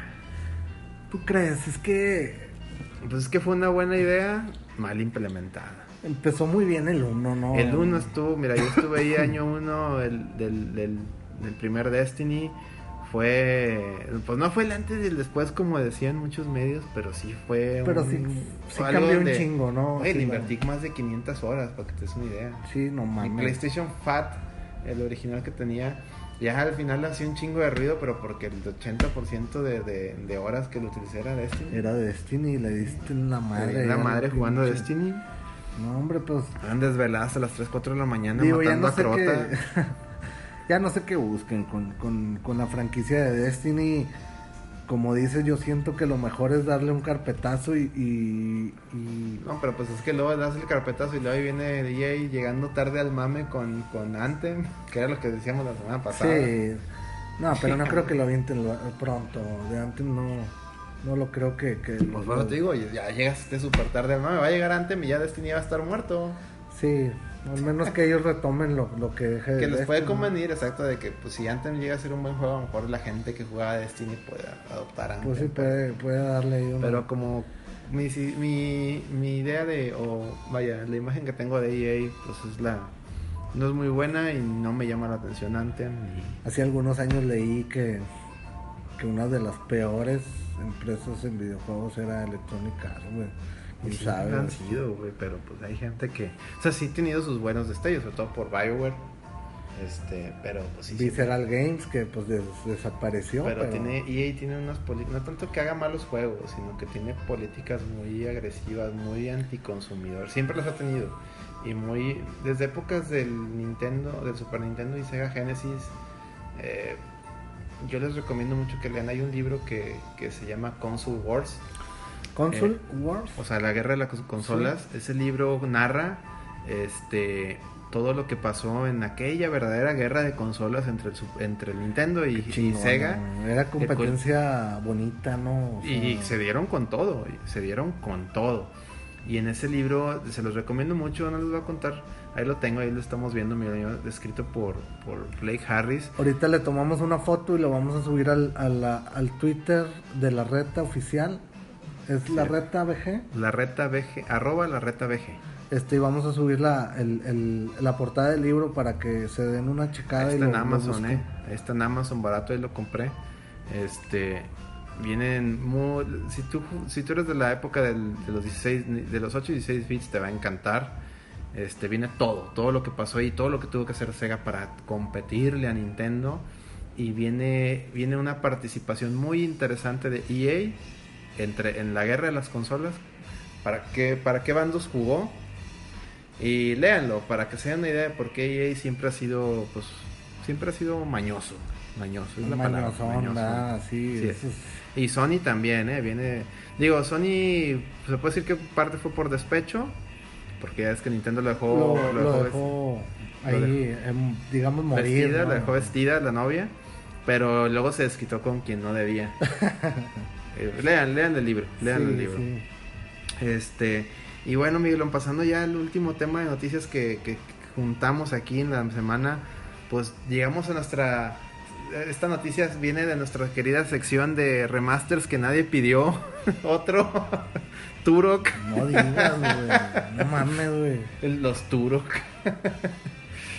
[SPEAKER 1] ¿Tú crees? Es que
[SPEAKER 2] Pues es que fue una buena idea, mal implementada.
[SPEAKER 1] Empezó muy bien el 1, ¿no?
[SPEAKER 2] El 1 estuvo, mira, yo estuve ahí año 1 del, del, del, del primer Destiny. Fue, pues no fue el antes y el después como decían muchos medios, pero sí fue
[SPEAKER 1] Pero
[SPEAKER 2] un-
[SPEAKER 1] sí, sí cambió un
[SPEAKER 2] donde-
[SPEAKER 1] chingo, ¿no?
[SPEAKER 2] Oye,
[SPEAKER 1] Sí,
[SPEAKER 2] le
[SPEAKER 1] la-
[SPEAKER 2] invertí más de 500 horas, para que te des una idea.
[SPEAKER 1] Sí, no
[SPEAKER 2] Mi
[SPEAKER 1] mames.
[SPEAKER 2] PlayStation Fat, el original que tenía, ya al final hacía un chingo de ruido, pero porque el 80% de, de, de horas que lo utilicé era Destiny.
[SPEAKER 1] Era Destiny, le diste en la madre.
[SPEAKER 2] la
[SPEAKER 1] ya,
[SPEAKER 2] madre jugando
[SPEAKER 1] pinche-
[SPEAKER 2] Destiny.
[SPEAKER 1] No, hombre, pues.
[SPEAKER 2] Eran desveladas a las 3, 4 de la mañana
[SPEAKER 1] Digo, ya
[SPEAKER 2] matando
[SPEAKER 1] no sé
[SPEAKER 2] a Crota.
[SPEAKER 1] ya no sé qué busquen con, con, con la franquicia de Destiny. Como dices, yo siento que lo mejor es darle un carpetazo y. y, y-
[SPEAKER 2] No, pero pues es que luego das el carpetazo y luego ahí viene EA llegando tarde al mame con, con Anthem, que era lo que decíamos la semana pasada.
[SPEAKER 1] Sí. No, pero no creo que lo avienten pronto. De antes no. No lo creo que. que
[SPEAKER 2] Pues bueno, te digo, ya llegaste súper tarde al mame, va a llegar Anthem y ya Destiny va a estar muerto.
[SPEAKER 1] Sí, al menos que ellos retomen lo, lo que deje de
[SPEAKER 2] Que les puede
[SPEAKER 1] Destiny.
[SPEAKER 2] convenir, exacto, de que pues si Anthem llega a ser un buen juego, a lo mejor la gente que jugaba Destiny puede adoptar Anthem.
[SPEAKER 1] Pues sí, puede, puede darle ahí una.
[SPEAKER 2] Pero como mi, mi, mi idea de, o vaya, la imagen que tengo de EA, pues es la... No es muy buena y no me llama la atención Anthem. y-
[SPEAKER 1] Hace algunos años leí que, que una de las peores empresas en videojuegos era Electronic Arts, güey. ¿Quién
[SPEAKER 2] Sí,
[SPEAKER 1] sabe?
[SPEAKER 2] han sido, güey, pero pues hay gente que... O sea, sí ha tenido sus buenos destellos, sobre todo por Bioware. Este, pero pues sí. sí.
[SPEAKER 1] Visceral Games que pues des- desapareció,
[SPEAKER 2] Pero,
[SPEAKER 1] pero,
[SPEAKER 2] tiene, EA tiene unas políticas, no tanto que haga malos juegos, sino que tiene políticas muy agresivas, muy anticonsumidor. Siempre las ha tenido. Y muy, desde épocas del Nintendo, del Super Nintendo y Sega Genesis, eh, yo les recomiendo mucho que lean. Hay un libro que, que se llama Console Wars,
[SPEAKER 1] Console
[SPEAKER 2] eh,
[SPEAKER 1] Wars.
[SPEAKER 2] o sea, la guerra de las consolas. Ese libro narra este todo lo que pasó en aquella verdadera guerra de consolas entre el, entre el Nintendo y, Sega.
[SPEAKER 1] ¿no? Era competencia bonita, ¿no? O sea,
[SPEAKER 2] Y se dieron con todo, se dieron con todo. Y en ese libro se los recomiendo mucho, no les voy a contar. Ahí lo tengo, ahí lo estamos viendo, mira, escrito por, por Blake Harris.
[SPEAKER 1] Ahorita le tomamos una foto y lo vamos a subir al, a la- al Twitter de la reta oficial. Es la
[SPEAKER 2] Sí.
[SPEAKER 1] reta BG.
[SPEAKER 2] La reta BG, arroba la reta BG.
[SPEAKER 1] Este, y vamos a subir la, el- el- la portada del libro para que se den una checada.
[SPEAKER 2] Ahí
[SPEAKER 1] y
[SPEAKER 2] está
[SPEAKER 1] lo-
[SPEAKER 2] en Amazon, eh. Ahí está en Amazon, barato, ahí lo compré. Este, vienen muy, si tú, si tú eres de la época del- de los 16, de los 8 y 16 bits te va a encantar. Este, viene todo, todo lo que pasó ahí, todo lo que tuvo que hacer Sega para competirle a Nintendo. Y viene, viene una participación muy interesante de EA entre, en la guerra de las consolas. ¿Para qué, para qué bandos jugó? Y léanlo, para que se den una idea de por qué EA siempre ha sido, pues, siempre ha sido mañoso. Mañoso, es la palabra. Mañoso.
[SPEAKER 1] ah, sí, es-
[SPEAKER 2] Y Sony también, ¿eh? Viene... Digo, Sony, se puede decir que parte fue por despecho, porque ya es que Nintendo lo dejó...
[SPEAKER 1] lo,
[SPEAKER 2] dejó lo
[SPEAKER 1] ahí, digamos, morir.
[SPEAKER 2] vestida,
[SPEAKER 1] ¿no?
[SPEAKER 2] la dejó vestida la novia, pero luego se desquitó con quien no debía. Eh, lean, lean el libro, lean
[SPEAKER 1] Sí,
[SPEAKER 2] el libro.
[SPEAKER 1] sí.
[SPEAKER 2] Este, y bueno, Miguelón, pasando ya al último tema de noticias que, que- que juntamos aquí en la semana, pues llegamos a nuestra. Esta noticia viene de nuestra querida sección de remasters que nadie pidió. Otro, Turok,
[SPEAKER 1] No digas, güey. No mames, güey.
[SPEAKER 2] los Turok.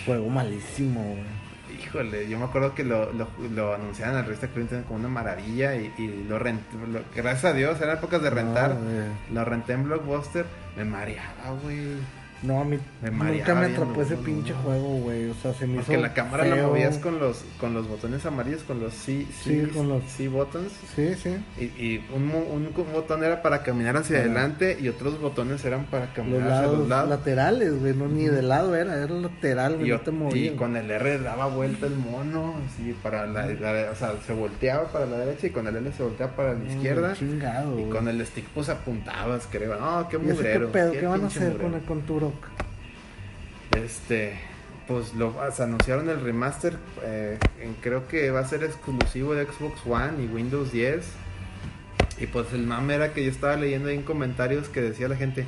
[SPEAKER 1] Juego malísimo, güey.
[SPEAKER 2] Híjole, yo me acuerdo que lo, lo, lo anunciaron en la revista Clinton como una maravilla y, y lo renté. lo- gracias a Dios, eran épocas de rentar.
[SPEAKER 1] No,
[SPEAKER 2] lo renté en Blockbuster, me mareaba, güey.
[SPEAKER 1] No, a mí nunca me atrapó ese
[SPEAKER 2] no,
[SPEAKER 1] pinche
[SPEAKER 2] no.
[SPEAKER 1] juego, güey. O sea, se me
[SPEAKER 2] Porque
[SPEAKER 1] hizo
[SPEAKER 2] la cámara la movías con los, con los botones amarillos, con los C,
[SPEAKER 1] Sí,
[SPEAKER 2] C,
[SPEAKER 1] con los-
[SPEAKER 2] C buttons.
[SPEAKER 1] Sí, sí.
[SPEAKER 2] Y, y un, un botón era para caminar hacia
[SPEAKER 1] Ajá.
[SPEAKER 2] adelante y otros botones eran para
[SPEAKER 1] Los
[SPEAKER 2] caminar hacia
[SPEAKER 1] lados,
[SPEAKER 2] los lados.
[SPEAKER 1] laterales, güey. No, ni de lado era, era lateral, güey.
[SPEAKER 2] Y,
[SPEAKER 1] no te
[SPEAKER 2] y
[SPEAKER 1] movías.
[SPEAKER 2] con el R daba vuelta el mono, así para la, la- o sea, se volteaba para la derecha y con el L se volteaba para la izquierda.
[SPEAKER 1] Chingado,
[SPEAKER 2] Y con el stick pues apuntabas, creo. No, qué
[SPEAKER 1] ¿Y ese qué
[SPEAKER 2] mugrero.
[SPEAKER 1] pedo? ¿Qué, van a hacer
[SPEAKER 2] mugrero.
[SPEAKER 1] con el con
[SPEAKER 2] Este, pues lo se anunciaron el remaster. eh, en- creo que va a ser exclusivo de Xbox One y Windows 10. Y pues el mame era que yo estaba leyendo ahí en comentarios que decía la gente,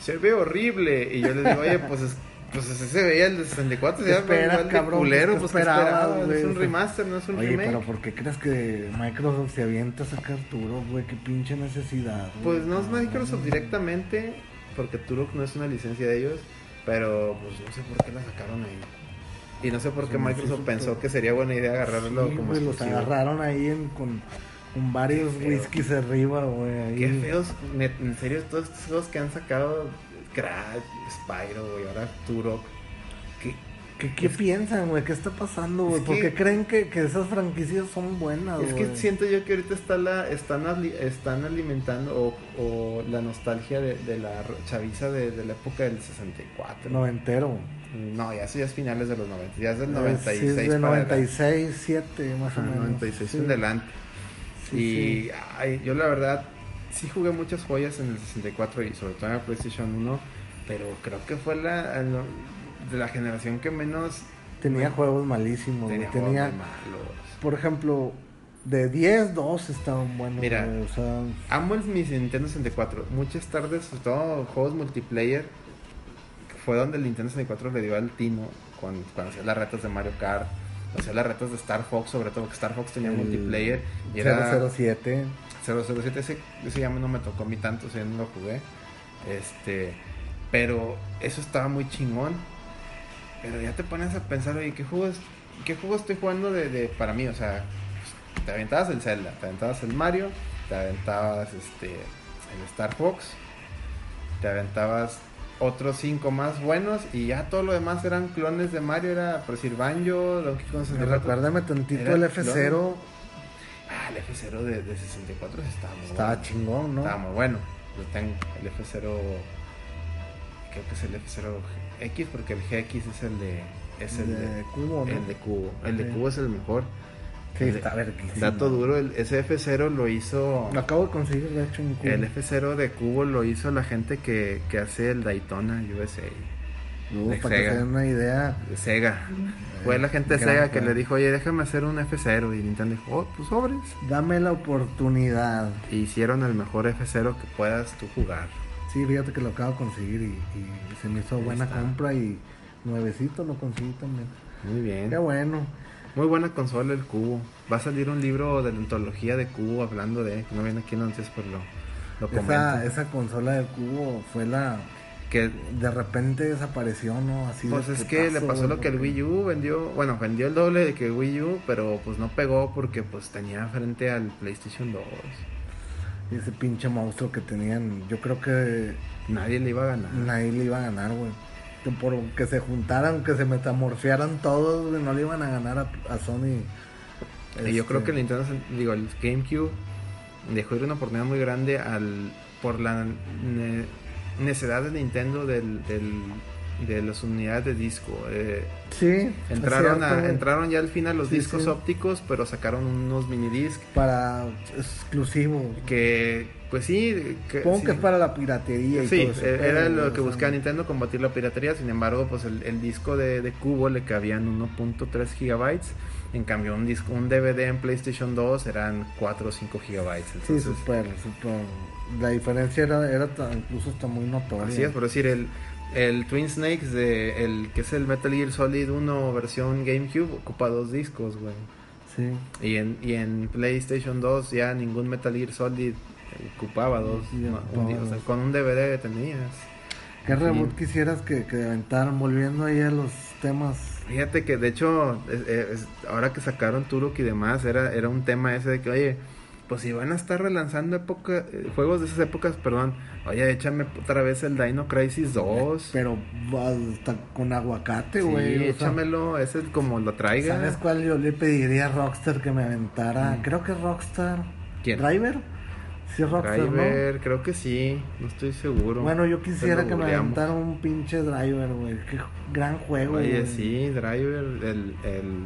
[SPEAKER 2] se ve horrible. Y yo les digo, oye, pues, es- pues ese se veía el de 64, se
[SPEAKER 1] ¿Qué
[SPEAKER 2] veía de
[SPEAKER 1] cabrón?
[SPEAKER 2] culero,
[SPEAKER 1] ¿Qué
[SPEAKER 2] pues
[SPEAKER 1] güey?
[SPEAKER 2] es un remaster, no es un
[SPEAKER 1] Oye,
[SPEAKER 2] remake.
[SPEAKER 1] pero ¿por qué crees que Microsoft se avienta a sacar Turok, güey? Qué pinche necesidad. güey.
[SPEAKER 2] Pues no es Microsoft directamente, porque Turok no es una licencia de ellos, pero pues no sé por qué la sacaron ahí. Y no sé por qué Microsoft pensó que sería buena idea agarrarlo
[SPEAKER 1] Sí,
[SPEAKER 2] como
[SPEAKER 1] güey, los agarraron ahí en- con, con varios whiskies arriba, güey.
[SPEAKER 2] Qué feos, en serio, todos estos juegos que han sacado, Crash, Spyro, güey, ahora Turok. ¿Qué,
[SPEAKER 1] ¿Qué, piensan, güey? ¿Qué está pasando, güey?
[SPEAKER 2] Es
[SPEAKER 1] ¿Por
[SPEAKER 2] que-
[SPEAKER 1] qué creen que, que esas franquicias son buenas,
[SPEAKER 2] Es
[SPEAKER 1] güey?
[SPEAKER 2] que siento yo que ahorita está la, están, ali- están alimentando o, o la nostalgia de, de la chaviza de, de la época del 64.
[SPEAKER 1] Noventero.
[SPEAKER 2] No, ya ya es finales de los 90, ya es del
[SPEAKER 1] Eh,
[SPEAKER 2] 96.
[SPEAKER 1] sí, es de
[SPEAKER 2] para adelante.
[SPEAKER 1] 96, 7, más o
[SPEAKER 2] Ajá,
[SPEAKER 1] menos.
[SPEAKER 2] 96
[SPEAKER 1] Sí.
[SPEAKER 2] en adelante.
[SPEAKER 1] Sí,
[SPEAKER 2] y ay, yo la verdad sí jugué muchas joyas en el 64 y sobre todo en el PlayStation 1, pero creo que fue la de la generación que menos
[SPEAKER 1] Tenía juegos malísimos, güey.
[SPEAKER 2] tenía, juegos malos.
[SPEAKER 1] por ejemplo, de 10, 2 estaban buenos,
[SPEAKER 2] Mira.
[SPEAKER 1] güey, O sea,
[SPEAKER 2] Amo el mi Nintendo 64. Muchas tardes, sobre todo juegos multiplayer, que fue donde el Nintendo 64 le dio al tino con, cuando hacía las retas de Mario Kart, hacía las retas de Star Fox, sobre todo porque Star Fox tenía
[SPEAKER 1] El
[SPEAKER 2] multiplayer y era
[SPEAKER 1] 007.
[SPEAKER 2] 007 ese, ese ya no me tocó a mí tanto, o sea, no lo jugué. Este, pero eso estaba muy chingón. Pero ya te pones a pensar, oye, ¿qué juegos, qué juego estoy jugando de, de- para mí? O sea, pues, te aventabas el Zelda, te aventabas el Mario, te aventabas este el Star Fox, te aventabas otros cinco más buenos y ya todo lo demás eran clones de Mario, era por decir Banjo, Donkey Kong 64.
[SPEAKER 1] Recuérdame tantito el
[SPEAKER 2] el
[SPEAKER 1] F0.
[SPEAKER 2] Ah, el F0 de, de 64 sí estaba muy
[SPEAKER 1] Estaba
[SPEAKER 2] bueno.
[SPEAKER 1] chingón, ¿no?
[SPEAKER 2] Estaba muy bueno. Yo tengo el F0. Creo que es el F0X, porque el GX es el de. Es el de,
[SPEAKER 1] de cubo, ¿no?
[SPEAKER 2] el de cubo. El de cubo es el mejor.
[SPEAKER 1] Sí,
[SPEAKER 2] El
[SPEAKER 1] está verguísimo.
[SPEAKER 2] Dato duro: el, ese F0 lo hizo.
[SPEAKER 1] Lo acabo de conseguir, de hecho, en cubo.
[SPEAKER 2] El F0 de cubo lo hizo la gente que, que hace el Daytona USA.
[SPEAKER 1] No,
[SPEAKER 2] de
[SPEAKER 1] para que
[SPEAKER 2] Sega.
[SPEAKER 1] se den una idea.
[SPEAKER 2] De Sega. Fue la gente de Sega que le dijo: Oye, déjame hacer un F0. Y Nintendo dijo: Oh, pues sobres.
[SPEAKER 1] Dame la oportunidad.
[SPEAKER 2] Y hicieron el mejor F0 que puedas tú jugar.
[SPEAKER 1] Sí, fíjate que lo acabo de conseguir y, y se me hizo
[SPEAKER 2] Ahí
[SPEAKER 1] buena
[SPEAKER 2] está.
[SPEAKER 1] compra y nuevecito lo conseguí también.
[SPEAKER 2] Muy bien.
[SPEAKER 1] Qué bueno.
[SPEAKER 2] Muy buena consola el Cubo. Va a salir un libro de la antología de Cubo hablando de. No viene aquí noticias, pero lo, lo
[SPEAKER 1] Esa,
[SPEAKER 2] comento.
[SPEAKER 1] esa consola del cubo fue la...
[SPEAKER 2] Que
[SPEAKER 1] De repente desapareció, ¿no? Así de
[SPEAKER 2] pues es que le pasó lo que el Wii U vendió. Bueno, vendió el doble de que el Wii U, pero pues no pegó porque pues tenía frente al PlayStation 2.
[SPEAKER 1] Ese pinche monstruo que tenían, yo creo que
[SPEAKER 2] Nadie le iba a ganar.
[SPEAKER 1] nadie le iba a ganar, güey. que por que se juntaran, que se metamorfiaran todos, güey, no le iban a ganar a, a Sony.
[SPEAKER 2] Y yo creo
[SPEAKER 1] Este,
[SPEAKER 2] que el Nintendo, digo, el GameCube dejó ir una oportunidad muy grande al por la ne- necesidad de Nintendo del, del- de las unidades de disco. Eh,
[SPEAKER 1] Sí,
[SPEAKER 2] entraron, a- entraron ya al final los
[SPEAKER 1] Sí,
[SPEAKER 2] discos
[SPEAKER 1] sí.
[SPEAKER 2] ópticos, pero sacaron unos mini disc
[SPEAKER 1] para exclusivo.
[SPEAKER 2] que, pues sí, que,
[SPEAKER 1] Supongo
[SPEAKER 2] sí,
[SPEAKER 1] que es para la piratería y
[SPEAKER 2] Sí,
[SPEAKER 1] todo
[SPEAKER 2] eh, era lo que buscaba Nintendo, combatir la piratería. Sin embargo, pues el, el disco de, de cubo le cabían 1.3 gigabytes. En cambio, un disco, un DVD en PlayStation 2 eran 4 o 5 gigabytes.
[SPEAKER 1] Sí, súper, súper. La diferencia era, era incluso está muy notoria.
[SPEAKER 2] Así es, por decir, el, el Twin Snakes, de, el que es el Metal Gear Solid 1 versión GameCube, ocupa dos discos, güey.
[SPEAKER 1] Sí.
[SPEAKER 2] Y en, y en PlayStation 2 ya ningún Metal Gear Solid ocupaba dos.
[SPEAKER 1] Sí,
[SPEAKER 2] no,
[SPEAKER 1] ocupaba
[SPEAKER 2] un di- o sea, con un DVD tenías.
[SPEAKER 1] ¿Qué reboot quisieras que, que aventaran? Volviendo ahí a los temas.
[SPEAKER 2] Fíjate que de hecho, es- es- ahora que sacaron Turok y demás, era, era un tema ese de que, oye, pues si van a estar relanzando época, eh, juegos de esas épocas, perdón, oye, échame otra vez el Dino Crisis 2.
[SPEAKER 1] Pero va, está con aguacate,
[SPEAKER 2] Sí,
[SPEAKER 1] güey. sea,
[SPEAKER 2] échamelo, ese es como lo traiga.
[SPEAKER 1] ¿Sabes cuál yo le pediría a Rockstar que me aventara?
[SPEAKER 2] Mm.
[SPEAKER 1] Creo que Rockstar.
[SPEAKER 2] ¿Quién?
[SPEAKER 1] ¿Driver? Sí, Rockstar,
[SPEAKER 2] Driver, creo que sí, no estoy seguro.
[SPEAKER 1] ¿no? Bueno, yo quisiera que me aventara un pinche Driver, güey. Qué gran juego,
[SPEAKER 2] Oye,
[SPEAKER 1] güey.
[SPEAKER 2] sí, Driver, el, el,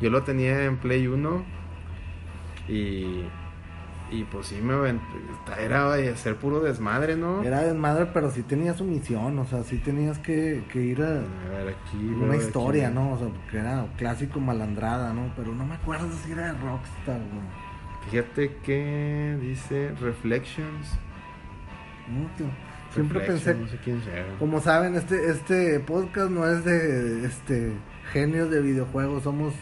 [SPEAKER 2] yo lo tenía en Play 1 y, y pues sí me era ser puro desmadre, ¿no?
[SPEAKER 1] Era desmadre, pero sí tenía su misión, o sea, sí tenías que, que ir a
[SPEAKER 2] A ver, aquí.
[SPEAKER 1] una historia,
[SPEAKER 2] aquí.
[SPEAKER 1] ¿no? O sea, porque era clásico malandrada, ¿no? Pero no me acuerdo si era de Rockstar, güey.
[SPEAKER 2] Fíjate que dice Reflections.
[SPEAKER 1] No, tío. Siempre pensé,
[SPEAKER 2] No sé quién sea.
[SPEAKER 1] como saben, este, este podcast no es de este genios de videojuegos, somos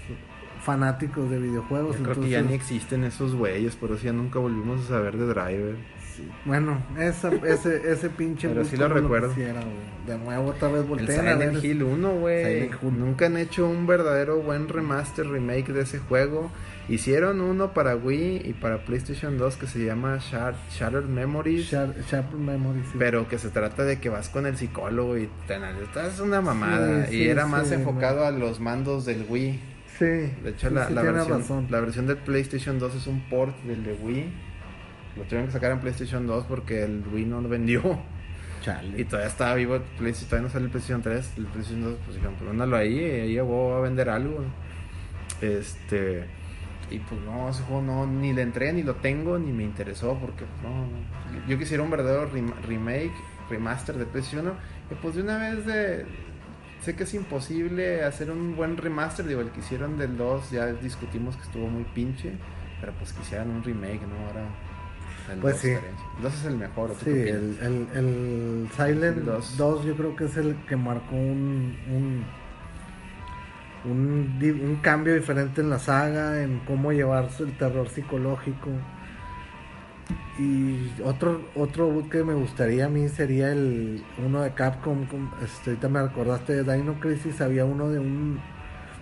[SPEAKER 1] fanáticos de videojuegos.
[SPEAKER 2] Yo creo que ya ni existen esos güeyes, por eso ya nunca volvimos a saber de Driver.
[SPEAKER 1] sí. Bueno, esa, ese, ese pinche
[SPEAKER 2] Pero sí lo recuerdo.
[SPEAKER 1] quisiera. De nuevo, otra vez
[SPEAKER 2] El
[SPEAKER 1] volteen a ver.
[SPEAKER 2] Silent Hill 1, güey. Nunca han hecho un verdadero buen remaster, remake de ese juego. Hicieron uno para Wii y para PlayStation 2 que se llama Shattered Memories.
[SPEAKER 1] Sharp Memory, sí.
[SPEAKER 2] Pero que se trata de que vas con el psicólogo y te analizas. Es una mamada.
[SPEAKER 1] Sí,
[SPEAKER 2] y era más enfocado a los mandos del Wii.
[SPEAKER 1] Sí,
[SPEAKER 2] De hecho,
[SPEAKER 1] sí,
[SPEAKER 2] la,
[SPEAKER 1] sí
[SPEAKER 2] la versión,
[SPEAKER 1] razón.
[SPEAKER 2] la versión del PlayStation 2 es un port del de Wii. Lo tuvieron que sacar en PlayStation 2 porque el Wii no lo vendió.
[SPEAKER 1] Chale.
[SPEAKER 2] Y todavía estaba vivo el PlayStation, todavía no sale el PlayStation 3. El PlayStation 2, pues dijeron, pues mándalo ahí, y ahí voy a vender algo. Este. Y pues no, ese juego no, ni le entré, ni lo tengo, ni me interesó, porque pues, no, no. Yo quisiera un verdadero rem- remake, remaster de PlayStation 1. Y pues de una vez de. Sé que es imposible hacer un buen remaster, digo, el que hicieron del 2 ya discutimos que estuvo muy pinche, pero pues quisieran un remake, ¿no? Ahora. el
[SPEAKER 1] Pues
[SPEAKER 2] 2
[SPEAKER 1] sí.
[SPEAKER 2] 2 es el mejor, ¿o tú
[SPEAKER 1] Sí, el, el, el Silent
[SPEAKER 2] El
[SPEAKER 1] 2.
[SPEAKER 2] dos.
[SPEAKER 1] yo creo que es el que marcó un, un, un, un cambio diferente en la saga, en cómo llevarse el terror psicológico. Y otro otro boot que me gustaría a mí sería el uno de Capcom. con- Este, ahorita me recordaste de Dino Crisis, había uno de un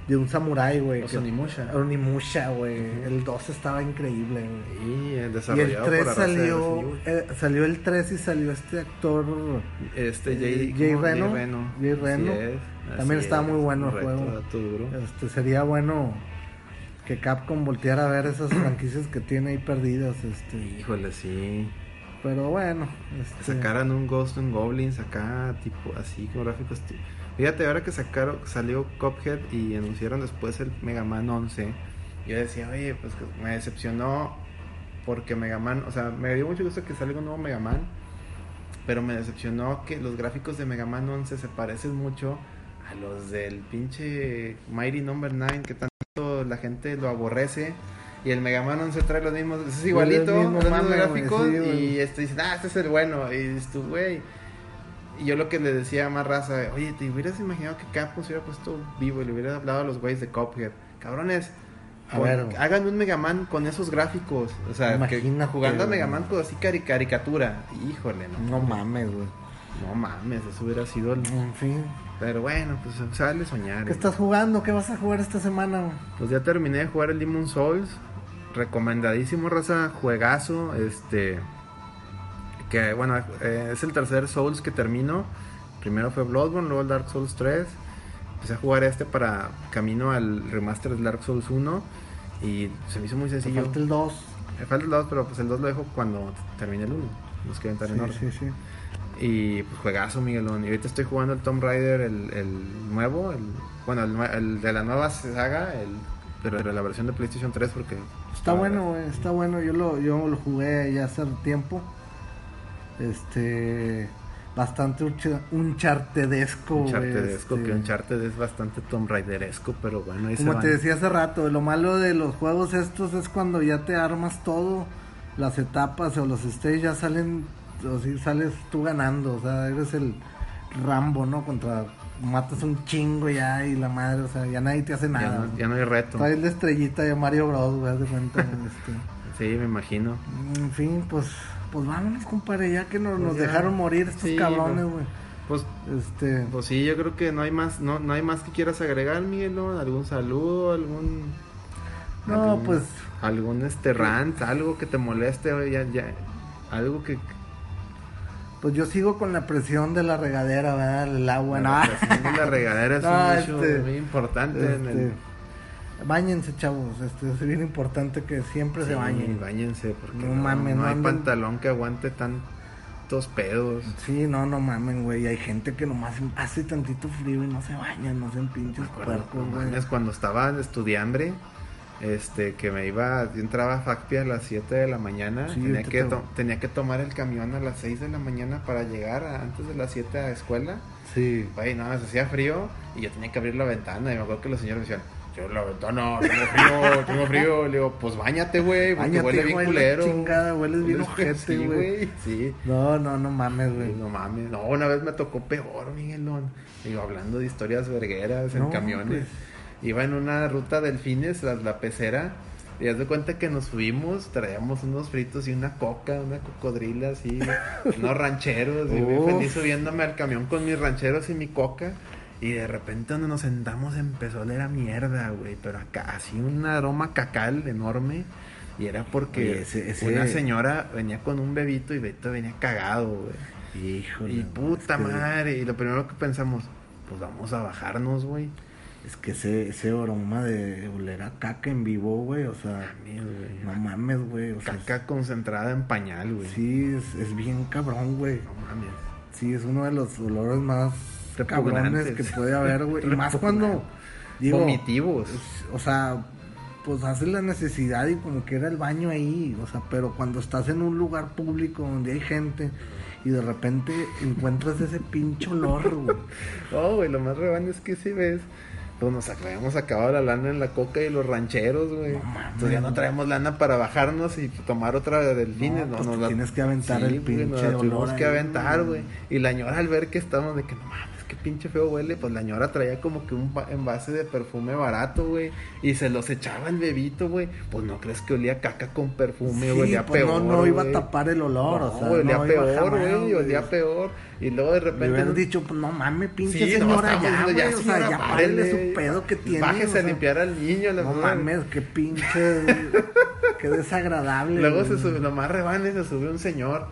[SPEAKER 1] de un samurái, güey.
[SPEAKER 2] Onimusha.
[SPEAKER 1] Onimusha, güey. El 2 estaba increíble, güey.
[SPEAKER 2] Y el
[SPEAKER 1] Y el
[SPEAKER 2] desarrollado
[SPEAKER 1] 3
[SPEAKER 2] por
[SPEAKER 1] salió, eh, salió el 3 y salió este actor.
[SPEAKER 2] Este Jay,
[SPEAKER 1] Jay
[SPEAKER 2] ¿cómo?
[SPEAKER 1] Reno. Jay
[SPEAKER 2] Así
[SPEAKER 1] Reno.
[SPEAKER 2] es,
[SPEAKER 1] También estaba
[SPEAKER 2] es,
[SPEAKER 1] muy bueno el juego. este sería bueno que Capcom volteara a ver esas franquicias que tiene ahí perdidas, este,
[SPEAKER 2] Híjole, sí.
[SPEAKER 1] pero bueno, este,
[SPEAKER 2] sacaran un Ghost and Goblins acá, tipo así, con gráficos. Fíjate, ahora que sacaron, salió Cuphead y anunciaron después el Mega Man 11, yo decía, oye, pues que me decepcionó porque Mega Man, o sea, me dio mucho gusto que salga un nuevo Mega Man, pero me decepcionó que los gráficos de Mega Man 11 se parecen mucho a los del pinche Mighty Number 9 que la gente lo aborrece. Y el Mega Man 11 trae los mismos, es igualito,
[SPEAKER 1] mismo
[SPEAKER 2] los mismos
[SPEAKER 1] mame,
[SPEAKER 2] gráficos.
[SPEAKER 1] sí,
[SPEAKER 2] y este dicen, ah, este es el bueno. Y dices tú, güey. Y yo lo que le decía a más raza, oye, ¿te hubieras imaginado que Capcom se hubiera puesto vivo y le hubiera hablado a los güeyes de Cuphead? Cabrones,
[SPEAKER 1] A ver.
[SPEAKER 2] hagan un Mega Man con esos gráficos. O sea, que
[SPEAKER 1] Imagínate,
[SPEAKER 2] jugando a Mega. Man con así cari- caricatura. Híjole, no.
[SPEAKER 1] no mames, güey.
[SPEAKER 2] No mames, eso hubiera sido el...
[SPEAKER 1] En fin,
[SPEAKER 2] Pero bueno, pues sale soñar.
[SPEAKER 1] ¿qué estás jugando? ¿Qué vas a jugar esta semana? güey?
[SPEAKER 2] Pues ya terminé de jugar el Demon Souls. Recomendadísimo, raza. Juegazo. Este. Que bueno, eh, es el tercer Souls que termino. primero fue Bloodborne, luego el Dark Souls 3. Empecé a jugar este para camino al remaster del Dark Souls 1 y se me hizo muy sencillo.
[SPEAKER 1] falta el 2.
[SPEAKER 2] Me falta el 2, pero pues el 2 lo dejo cuando termine el 1. Los que en
[SPEAKER 1] Sí,
[SPEAKER 2] orden.
[SPEAKER 1] sí, sí.
[SPEAKER 2] Y pues juegazo, Miguelón. Y ahorita estoy jugando el Tomb Raider, el, el nuevo, el, bueno, el, el de la nueva saga, el, pero de la versión de PlayStation 3 porque...
[SPEAKER 1] Está bueno, está bueno. Yo lo, yo lo jugué ya hace tiempo. Este. Bastante uncha- unchartedesco, güey.
[SPEAKER 2] Unchartedesco,
[SPEAKER 1] este.
[SPEAKER 2] que Uncharted es bastante Tomb Raideresco, pero bueno, ahí se
[SPEAKER 1] Como
[SPEAKER 2] van.
[SPEAKER 1] te decía hace rato, lo malo de los juegos estos es cuando ya te armas todo, las etapas o los stages ya salen, o si sales tú ganando, o sea, eres el Rambo, ¿no? Contra, matas un chingo ya y la madre, o sea, ya nadie te hace
[SPEAKER 2] ya,
[SPEAKER 1] nada.
[SPEAKER 2] no, ya no hay reto.
[SPEAKER 1] Traes la estrellita de Mario Bros, güey, de cuenta, este.
[SPEAKER 2] Sí, me imagino.
[SPEAKER 1] En fin, pues, pues vámonos, compadre, ya que nos,
[SPEAKER 2] Pues
[SPEAKER 1] nos
[SPEAKER 2] ya.
[SPEAKER 1] dejaron morir estos
[SPEAKER 2] Sí,
[SPEAKER 1] cabrones, güey.
[SPEAKER 2] Pues,
[SPEAKER 1] Este,
[SPEAKER 2] pues sí, yo creo que no hay más, no, no hay más que quieras agregar, Miguelón. ¿Algún saludo? ¿Algún...?
[SPEAKER 1] no,
[SPEAKER 2] algún-
[SPEAKER 1] pues,
[SPEAKER 2] algún este rant, algo que te moleste, ya, ya, algo que
[SPEAKER 1] pues yo sigo con la presión de la regadera, ¿verdad? El agua,
[SPEAKER 2] la presión de la regadera es
[SPEAKER 1] No,
[SPEAKER 2] un hecho
[SPEAKER 1] este,
[SPEAKER 2] muy importante en el
[SPEAKER 1] Este, Báñense, chavos. Este, es bien importante que siempre se
[SPEAKER 2] Sí,
[SPEAKER 1] bañen.
[SPEAKER 2] Báñense, porque
[SPEAKER 1] No
[SPEAKER 2] no,
[SPEAKER 1] mames,
[SPEAKER 2] no
[SPEAKER 1] no
[SPEAKER 2] hay
[SPEAKER 1] anden-
[SPEAKER 2] pantalón que aguante tantos pedos.
[SPEAKER 1] Sí, no, no mamen, güey. Hay gente que nomás hace tantito frío y no se bañan, no sean pinches puercos,
[SPEAKER 2] No
[SPEAKER 1] güey.
[SPEAKER 2] mames, cuando estaba estudiambre, este, que me iba, yo entraba a Facpia a las 7 de la mañana,
[SPEAKER 1] Sí,
[SPEAKER 2] tenía, que to- tenía que tomar el camión a las 6 de la mañana para llegar a- antes de las 7 a la escuela.
[SPEAKER 1] Sí.
[SPEAKER 2] Güey, no, se hacía frío y yo tenía que abrir la ventana y me acuerdo que los señores me decían, yo la ventana, tengo frío, tengo frío. Le digo, pues bañate, güey, porque
[SPEAKER 1] Bañate,
[SPEAKER 2] huele bien culero.
[SPEAKER 1] chingada, hueles bien ojete, güey.
[SPEAKER 2] Sí.
[SPEAKER 1] No, no, no mames, güey.
[SPEAKER 2] No mames, no, una vez me tocó peor, Miguelón. Digo, hablando de historias vergueras en
[SPEAKER 1] No,
[SPEAKER 2] camiones.
[SPEAKER 1] pues.
[SPEAKER 2] Iba en una ruta delfines, la, la pecera. Y haz de cuenta que nos subimos, traíamos unos fritos y una coca, una cocodrila así, unos rancheros. Y feliz subiéndome al camión con mis rancheros y mi coca. Y de repente donde nos sentamos empezó a oler a mierda, güey. Pero acá, así un aroma cacal enorme. Y era porque
[SPEAKER 1] Oye, ese- ese-
[SPEAKER 2] una señora venía con un bebito y Beto venía cagado, güey.
[SPEAKER 1] Híjole.
[SPEAKER 2] Y puta madre. Y lo primero que pensamos, pues vamos a bajarnos, güey.
[SPEAKER 1] Es que ese, ese aroma de oler a caca en vivo, güey, o sea,
[SPEAKER 2] Mames, güey.
[SPEAKER 1] no mames, güey. O sea,
[SPEAKER 2] Caca concentrada en pañal, güey.
[SPEAKER 1] sí, es, es bien cabrón, güey.
[SPEAKER 2] No mames.
[SPEAKER 1] Sí, es uno de los olores más cabrones que puede haber, güey. Y más cuando, digo,
[SPEAKER 2] Vomitivos.
[SPEAKER 1] o sea, pues haces la necesidad y como que era el baño ahí, o sea, pero cuando estás en un lugar público donde hay gente y de repente encuentras ese pinche olor, güey.
[SPEAKER 2] No, güey, lo más rebano es que si ves, pues nos habíamos acabado la lana en la coca y los rancheros, güey.
[SPEAKER 1] No mames,
[SPEAKER 2] Entonces ya no traemos lana para bajarnos y tomar otra de delfines.
[SPEAKER 1] No,
[SPEAKER 2] No,
[SPEAKER 1] pues
[SPEAKER 2] nos la-
[SPEAKER 1] tienes que aventar el
[SPEAKER 2] güey, nos
[SPEAKER 1] pinche
[SPEAKER 2] la tuvimos que aventar,
[SPEAKER 1] güey.
[SPEAKER 2] Y la ñora al ver que estábamos de que no mames, qué pinche feo huele, pues la ñora traía como que un envase de perfume barato, güey. Y se los echaba el bebito, güey. Pues no crees que olía caca con perfume,
[SPEAKER 1] Sí,
[SPEAKER 2] olía
[SPEAKER 1] pues
[SPEAKER 2] peor.
[SPEAKER 1] no, no iba a tapar el olor,
[SPEAKER 2] No,
[SPEAKER 1] o sea,
[SPEAKER 2] olía
[SPEAKER 1] no
[SPEAKER 2] peor, güey, olía peor. Y luego de repente.
[SPEAKER 1] hubieran dicho, pues no mames, pinche
[SPEAKER 2] Sí, no,
[SPEAKER 1] señora,
[SPEAKER 2] estábamos
[SPEAKER 1] ya,
[SPEAKER 2] diciendo,
[SPEAKER 1] güey, o sea,
[SPEAKER 2] señora,
[SPEAKER 1] ya
[SPEAKER 2] párele
[SPEAKER 1] su pedo que tiene.
[SPEAKER 2] Bájese
[SPEAKER 1] o sea,
[SPEAKER 2] a limpiar al niño. la
[SPEAKER 1] No
[SPEAKER 2] verdad.
[SPEAKER 1] mames, qué pinche, qué desagradable.
[SPEAKER 2] Luego
[SPEAKER 1] güey.
[SPEAKER 2] se sube, lo más rebane, se sube un señor.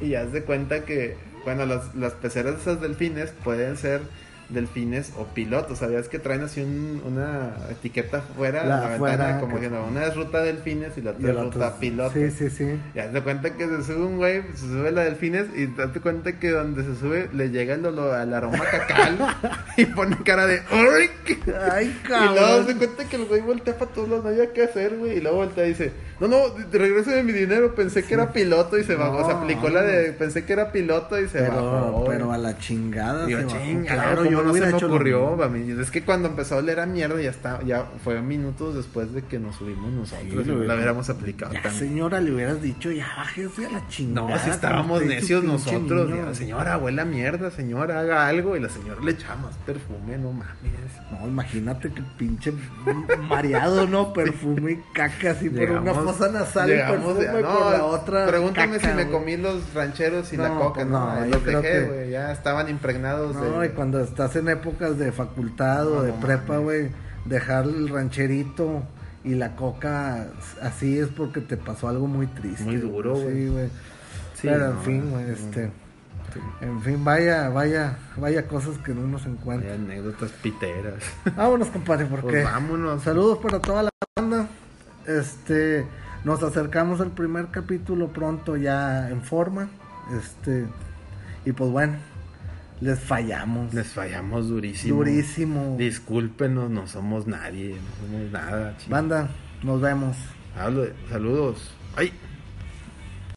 [SPEAKER 2] Y ya haz de cuenta que, bueno, las, las peceras de esas delfines pueden ser delfines o pilotos. ¿Sabías que traen así un- una etiqueta afuera?
[SPEAKER 1] La
[SPEAKER 2] en la
[SPEAKER 1] afuera,
[SPEAKER 2] ventana, como
[SPEAKER 1] que-
[SPEAKER 2] diciendo, una es ruta delfines y la otra
[SPEAKER 1] el
[SPEAKER 2] es ruta pilotos.
[SPEAKER 1] Sí, sí, sí.
[SPEAKER 2] Y haz de cuenta que se sube un güey, se sube la delfines y date cuenta que donde se sube le llega el, olor al aroma cacal y pone cara de ¡Ay! qué-".
[SPEAKER 1] Ay,
[SPEAKER 2] Y luego se
[SPEAKER 1] cabrón.
[SPEAKER 2] cuenta que el güey voltea para todos lados, no había qué hacer, güey. Y luego voltea y dice, no, no, regrese mi dinero, pensé que era piloto y se
[SPEAKER 1] No,
[SPEAKER 2] bajó. O sea, aplicó la de, pensé que era piloto y se
[SPEAKER 1] Pero,
[SPEAKER 2] bajó.
[SPEAKER 1] pero a la chingada
[SPEAKER 2] Digo,
[SPEAKER 1] se bajó. claro, yo
[SPEAKER 2] no se me ocurrió, Es que cuando empezó a oler a mierda ya está, ya fue minutos después de que nos subimos nosotros.
[SPEAKER 1] Sí,
[SPEAKER 2] y no la hubiéramos aplicado
[SPEAKER 1] Ya,
[SPEAKER 2] también.
[SPEAKER 1] señora, le hubieras dicho, ya bájese a la chingada.
[SPEAKER 2] No, si estábamos
[SPEAKER 1] y
[SPEAKER 2] necios nosotros.
[SPEAKER 1] niño.
[SPEAKER 2] ya, señora, huele a mierda, señora, haga algo. Y la señora le echaba más perfume, no mames.
[SPEAKER 1] No, imagínate que pinche mareado, ¿no? Perfume y caca así por una fosa nasal y
[SPEAKER 2] llegamos
[SPEAKER 1] perfume
[SPEAKER 2] de-
[SPEAKER 1] por la otra.
[SPEAKER 2] Pregúntame
[SPEAKER 1] caca,
[SPEAKER 2] si me comí los rancheros y la
[SPEAKER 1] No,
[SPEAKER 2] coca.
[SPEAKER 1] pues
[SPEAKER 2] no,
[SPEAKER 1] no,
[SPEAKER 2] los dejé,
[SPEAKER 1] que-
[SPEAKER 2] güey. Ya estaban impregnados
[SPEAKER 1] No,
[SPEAKER 2] de.
[SPEAKER 1] y cuando estás en épocas de facultad o
[SPEAKER 2] No,
[SPEAKER 1] de prepa, güey, dejar el rancherito y la coca así es porque te pasó algo muy triste.
[SPEAKER 2] Muy duro, güey.
[SPEAKER 1] Sí, güey.
[SPEAKER 2] Sí,
[SPEAKER 1] Pero en fin, güey, este. En fin, vaya, vaya, vaya cosas que no nos
[SPEAKER 2] Hay
[SPEAKER 1] encuentran.
[SPEAKER 2] anécdotas piteras.
[SPEAKER 1] Vámonos, compadre, porque
[SPEAKER 2] Pues vámonos.
[SPEAKER 1] saludos para toda la banda. Este, nos acercamos al primer capítulo pronto ya en forma. Este, y pues bueno, les fallamos.
[SPEAKER 2] Les fallamos durísimo.
[SPEAKER 1] Durísimo.
[SPEAKER 2] Discúlpenos, no somos nadie, no somos nada. chingada.
[SPEAKER 1] Banda, nos vemos.
[SPEAKER 2] Hablo de- saludos. Ay.